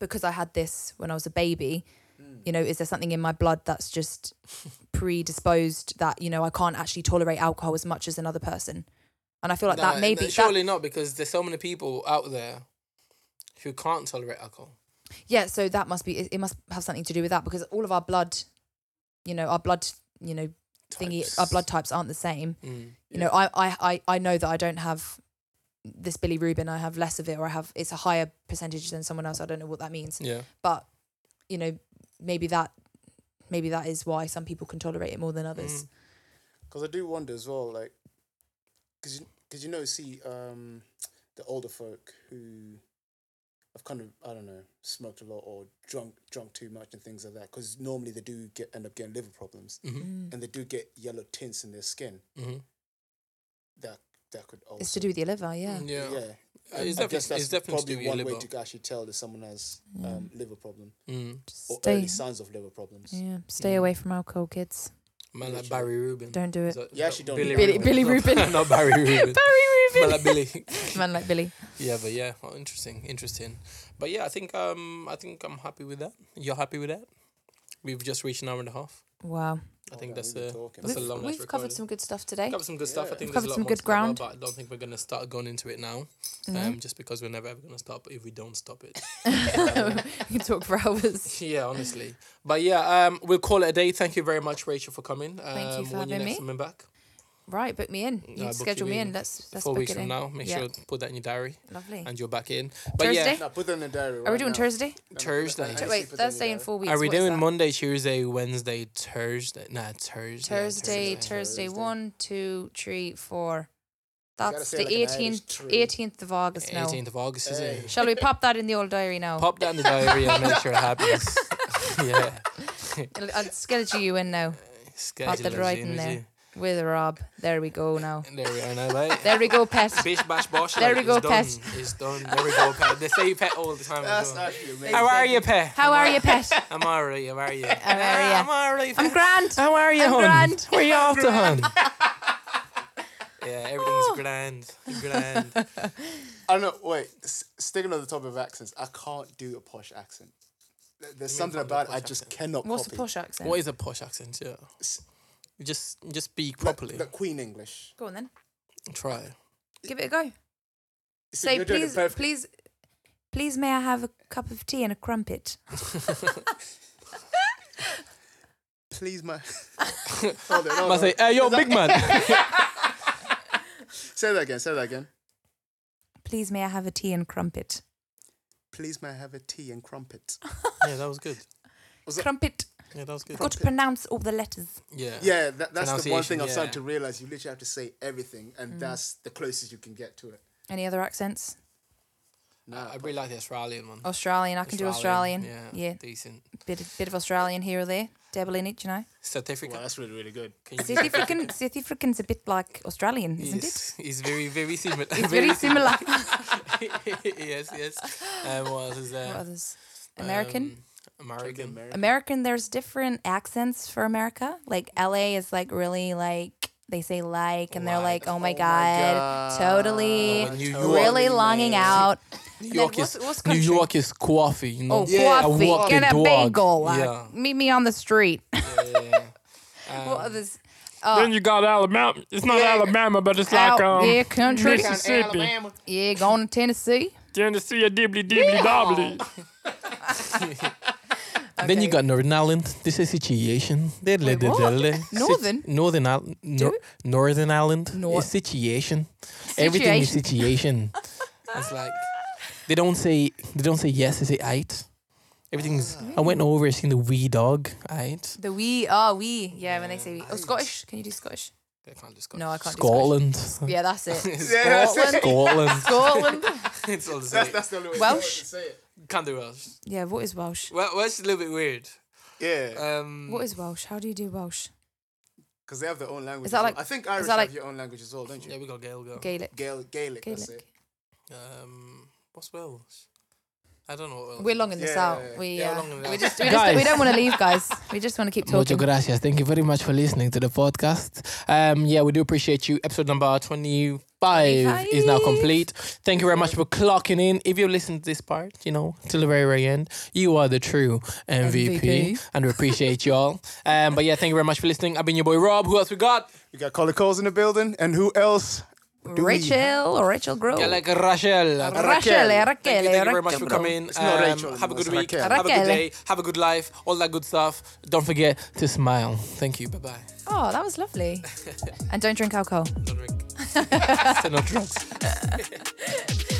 Speaker 3: because I had this when I was a baby?
Speaker 2: Mm.
Speaker 3: You know, is there something in my blood that's just predisposed that you know I can't actually tolerate alcohol as much as another person? And I feel like
Speaker 1: Nah,
Speaker 3: that maybe that,
Speaker 1: surely not because there's so many people out there who can't tolerate alcohol.
Speaker 3: Yeah. So that must be it, it. Must have something to do with that because all of our blood, you know, our blood, you know, thingy,
Speaker 1: Types.
Speaker 3: our blood types aren't the same.
Speaker 1: Mm.
Speaker 3: You know, I, I, I, I know that I don't have this bilirubin. I have less of it, or I have it's a higher percentage than someone else. I don't know what that means,
Speaker 1: Yeah.
Speaker 3: but you know, maybe that, maybe that is why some people can tolerate it more than others.
Speaker 1: Mm.
Speaker 2: Because I do wonder as well, like, because you, cause you know, see, um, the older folk who have kind of, I don't know, smoked a lot or drunk drunk too much and things like that. Because normally they do get end up getting liver problems
Speaker 1: hmm
Speaker 3: Mm.
Speaker 2: and they do get yellow tints in their skin.
Speaker 1: hmm
Speaker 2: That that could also.
Speaker 3: It's to do with your liver, yeah.
Speaker 1: Yeah.
Speaker 2: Yeah.
Speaker 1: Uh,
Speaker 2: I
Speaker 1: It's
Speaker 2: guess
Speaker 1: definitely, it's
Speaker 2: that's
Speaker 1: definitely to
Speaker 2: probably
Speaker 1: do with your
Speaker 2: one way to actually tell that someone has
Speaker 3: Yeah.
Speaker 2: um, liver problem
Speaker 1: Mm.
Speaker 2: or
Speaker 3: Stay,
Speaker 2: early signs of liver problems.
Speaker 3: yeah, stay
Speaker 1: Mm.
Speaker 3: away from alcohol, kids.
Speaker 1: Man like Barry Rubin.
Speaker 3: Don't do it.
Speaker 1: that-
Speaker 2: You
Speaker 1: is
Speaker 2: actually
Speaker 1: that
Speaker 2: don't
Speaker 1: Billy
Speaker 2: need
Speaker 3: Billy,
Speaker 2: Rubin.
Speaker 3: Billy Rubin.
Speaker 1: Not, not Barry Rubin.
Speaker 3: Barry Rubin.
Speaker 1: Man
Speaker 3: Rubin.
Speaker 1: like Billy.
Speaker 3: Man like Billy.
Speaker 1: Yeah, but yeah, well, interesting, interesting. But yeah, I think um, I think I'm happy with that. You're happy with that? We've just reached an hour and a half.
Speaker 3: Wow.
Speaker 1: I think
Speaker 2: Okay,
Speaker 1: that's a that's a
Speaker 3: We've,
Speaker 1: long.
Speaker 3: we've covered some good stuff today.
Speaker 1: Covered some good stuff. I think
Speaker 3: We've
Speaker 1: there's a
Speaker 3: covered
Speaker 1: lot
Speaker 3: some good
Speaker 1: to cover,
Speaker 3: ground.
Speaker 1: but I don't think we're gonna start going into it now.
Speaker 3: No?
Speaker 1: Um, just because we're never ever gonna stop if we don't stop it.
Speaker 3: we can talk for hours.
Speaker 1: yeah, honestly. But yeah, um, we'll call it a day. Thank you very much, Rachel, for coming. Um,
Speaker 3: Thank you for
Speaker 1: when you
Speaker 3: having
Speaker 1: next
Speaker 3: me.
Speaker 1: coming back?
Speaker 3: Right, book me in. You
Speaker 1: book you
Speaker 3: schedule me
Speaker 1: in
Speaker 3: in. Let's let's
Speaker 1: Four
Speaker 3: book
Speaker 1: weeks
Speaker 3: it
Speaker 1: from
Speaker 3: in.
Speaker 1: now. Make
Speaker 3: Yeah.
Speaker 1: sure put that in your diary,
Speaker 3: Lovely.
Speaker 1: and you're back in. But
Speaker 3: Thursday?
Speaker 1: yeah,
Speaker 2: Now put that in the diary.
Speaker 3: Are we doing
Speaker 2: now.
Speaker 3: Thursday?
Speaker 2: No, no,
Speaker 1: Thursday.
Speaker 2: I- I
Speaker 3: Th-
Speaker 2: see
Speaker 3: Wait,
Speaker 2: put in
Speaker 3: Thursday
Speaker 2: your
Speaker 3: in four weeks.
Speaker 1: are we
Speaker 3: What is
Speaker 1: doing? Monday, Tuesday, Wednesday, Thursday? Nah, Thursday.
Speaker 3: Thursday,
Speaker 2: Thursday.
Speaker 3: Thursday,
Speaker 2: Thursday.
Speaker 3: one, two, three, four.
Speaker 2: gotta
Speaker 3: That's the
Speaker 2: like an Irish
Speaker 3: 18th,
Speaker 2: tree.
Speaker 3: 18th of August now.
Speaker 1: 18th of August, is
Speaker 2: Hey.
Speaker 1: it?
Speaker 3: Shall we pop that in the old diary now?
Speaker 1: Pop that in the diary and make sure it happens. yeah.
Speaker 3: I'll, I'll schedule you in now
Speaker 1: Schedule
Speaker 3: it
Speaker 1: us
Speaker 3: right
Speaker 1: in,
Speaker 3: in
Speaker 1: would
Speaker 3: there.
Speaker 1: You?
Speaker 3: with Rob. There we go now.
Speaker 1: There we are now, right?
Speaker 3: There we go, pet.
Speaker 1: Bish bash bosh.
Speaker 3: There we go,
Speaker 1: it's
Speaker 3: pet.
Speaker 1: Done. It's done. There we go, pet. They say you pet all the time.
Speaker 2: That's
Speaker 1: as well.
Speaker 2: actually amazing.
Speaker 1: How are you, pet?
Speaker 3: How are you, pet?
Speaker 1: I'm alright. How are you?
Speaker 3: How are ya?
Speaker 1: I'm alright.
Speaker 3: I'm grand.
Speaker 1: How are you,
Speaker 3: I'm
Speaker 1: hon?
Speaker 3: grand.
Speaker 1: Where you off to, hon? yeah, everything's grand. Grand.
Speaker 2: I don't know. Wait, s- sticking on the topic of accents, I can't do a posh accent. There's
Speaker 1: mean
Speaker 2: something
Speaker 1: can't do a
Speaker 2: about it I just
Speaker 1: accent?
Speaker 2: cannot
Speaker 3: What's
Speaker 2: copy.
Speaker 3: the posh accent?
Speaker 1: What is a posh accent? Yeah.
Speaker 2: S-
Speaker 1: You just just speak properly.
Speaker 2: like Queen English.
Speaker 3: Go on then.
Speaker 1: Try.
Speaker 3: Give it a go.
Speaker 2: See,
Speaker 3: Say,
Speaker 2: you're doing it
Speaker 3: please,
Speaker 2: perfect.
Speaker 3: please, please, may I have a cup of tea and a crumpet?
Speaker 2: Please, my. hold on, hold
Speaker 1: I
Speaker 2: on.
Speaker 1: say, hey, yo, big man.
Speaker 2: Say that again. Say that again.
Speaker 3: Please, may I have a tea and crumpet?
Speaker 2: Please, may I have a tea and crumpet?
Speaker 1: yeah, that was good.
Speaker 2: that-
Speaker 3: Crumpet.
Speaker 1: Yeah, that was good.
Speaker 3: Got to pronounce all the letters.
Speaker 1: Yeah.
Speaker 2: Yeah, that, that's the one
Speaker 1: Pronunciation,
Speaker 2: thing I'm starting to realize. You literally have to say everything,
Speaker 3: Mm.
Speaker 2: and that's the closest you can get to it.
Speaker 3: Any other accents?
Speaker 2: No,
Speaker 1: I really like the Australian one.
Speaker 3: Australian. I can do Australian.
Speaker 1: Yeah.
Speaker 3: Yeah.
Speaker 1: Decent.
Speaker 3: Bit, bit of Australian here or there. Dabble in it, you know.
Speaker 1: South Africa.
Speaker 2: well, that's really really good.
Speaker 1: Can
Speaker 3: South African, South African's a bit like Australian, isn't it?
Speaker 1: Yes, It's very, very similar.
Speaker 3: It's very similar.
Speaker 1: yes, yes. Um, what else is there?
Speaker 3: What others? American.
Speaker 1: Um, American.
Speaker 2: American.
Speaker 3: American, there's different accents for America. Like LA is like really like they say like and they're
Speaker 1: Like.
Speaker 3: like, oh my
Speaker 2: Oh my
Speaker 3: god,
Speaker 2: God.
Speaker 3: totally,
Speaker 1: Oh, York.
Speaker 3: really
Speaker 2: Totally,
Speaker 3: longing
Speaker 2: man.
Speaker 3: out.
Speaker 1: New
Speaker 3: then
Speaker 1: York
Speaker 3: what's-
Speaker 1: is
Speaker 3: what's
Speaker 1: New? York is coffee. You know.
Speaker 3: Oh,
Speaker 2: Yeah,
Speaker 3: coffee,
Speaker 1: a walking
Speaker 3: get a
Speaker 1: dog.
Speaker 3: bagel. like,
Speaker 1: Yeah.
Speaker 3: meet me on the street.
Speaker 1: Yeah, yeah, yeah.
Speaker 3: what
Speaker 1: Um,
Speaker 3: others? Uh,
Speaker 4: you got Alabama. It's not
Speaker 2: Yeah.
Speaker 4: Alabama, but it's
Speaker 3: out,
Speaker 4: like um,
Speaker 3: yeah, country.
Speaker 4: Mississippi.
Speaker 3: Yeah, going to Tennessee.
Speaker 4: Tennessee, a dibbly dibbly dobbly.
Speaker 1: Then you got Northern Ireland. This is situation. Diddly
Speaker 3: Wait, what? Northern?
Speaker 1: Northern Ireland. Nor- Northern Ireland.
Speaker 3: Nor-
Speaker 1: is situation. Everything is situation. it's like they don't say they don't say yes. They say eight. Everything's. I went over seen the wee dog. Eight.
Speaker 3: The we, oh ah, we, yeah. When they say we. oh Scottish, can you do Scottish?
Speaker 1: I can't just
Speaker 3: No, I can't.
Speaker 1: Scotland.
Speaker 3: Do Scottish. Yeah, that's it.
Speaker 2: Yeah, that's it.
Speaker 3: Scotland.
Speaker 1: Scotland.
Speaker 3: Scotland.
Speaker 1: it's all the
Speaker 2: That's, that's the only way
Speaker 3: Welsh?
Speaker 2: to say it.
Speaker 1: Can't do Welsh.
Speaker 3: Yeah, what is Welsh?
Speaker 1: Well, Welsh is a little bit weird.
Speaker 2: Yeah,
Speaker 1: Um,
Speaker 3: What is Welsh? How do you do Welsh?
Speaker 2: because they have their own language.
Speaker 3: Is that
Speaker 2: as well.
Speaker 3: like-
Speaker 2: I think Irish
Speaker 3: that like-
Speaker 2: have your own language as well, don't you?
Speaker 1: Yeah, we got Gael. Go.
Speaker 3: Gaelic.
Speaker 2: Gael, Gaelic, that's
Speaker 3: Gaelic.
Speaker 2: it.
Speaker 1: Um, what's Welsh? I don't know. What
Speaker 3: We're longing this
Speaker 2: Yeah,
Speaker 3: out.
Speaker 2: yeah, yeah.
Speaker 3: We
Speaker 1: Yeah,
Speaker 3: uh, we just we, just, we don't want to leave, guys. We just want to keep talking.
Speaker 1: Mucho gracias. Thank you very much for listening to the podcast. Um, yeah, we do appreciate you. Episode number 25 is now complete. Thank you very much for clocking in. If you listen to this part, you know, till the very, very end, you are the true MVP,
Speaker 3: MVP.
Speaker 1: and we appreciate y'all. Um, but yeah, thank you very much for listening. I've been your boy Rob. Who else we got?
Speaker 2: We got Colin Coles in the building, and who else? Do
Speaker 3: Rachel or Rachel Grove.
Speaker 1: Yeah, like Rachel.
Speaker 3: Rachel,
Speaker 1: Thank you,
Speaker 3: Raquel,
Speaker 1: thank you very much for coming.
Speaker 2: It's not
Speaker 1: Um,
Speaker 2: Rachel
Speaker 1: have a good week.
Speaker 2: Raquel.
Speaker 1: Have a good day. Have a good life. All that good stuff. Don't forget to smile. Thank you. Bye bye.
Speaker 3: Oh, that was lovely. and don't drink alcohol.
Speaker 1: Don't drink. no drugs.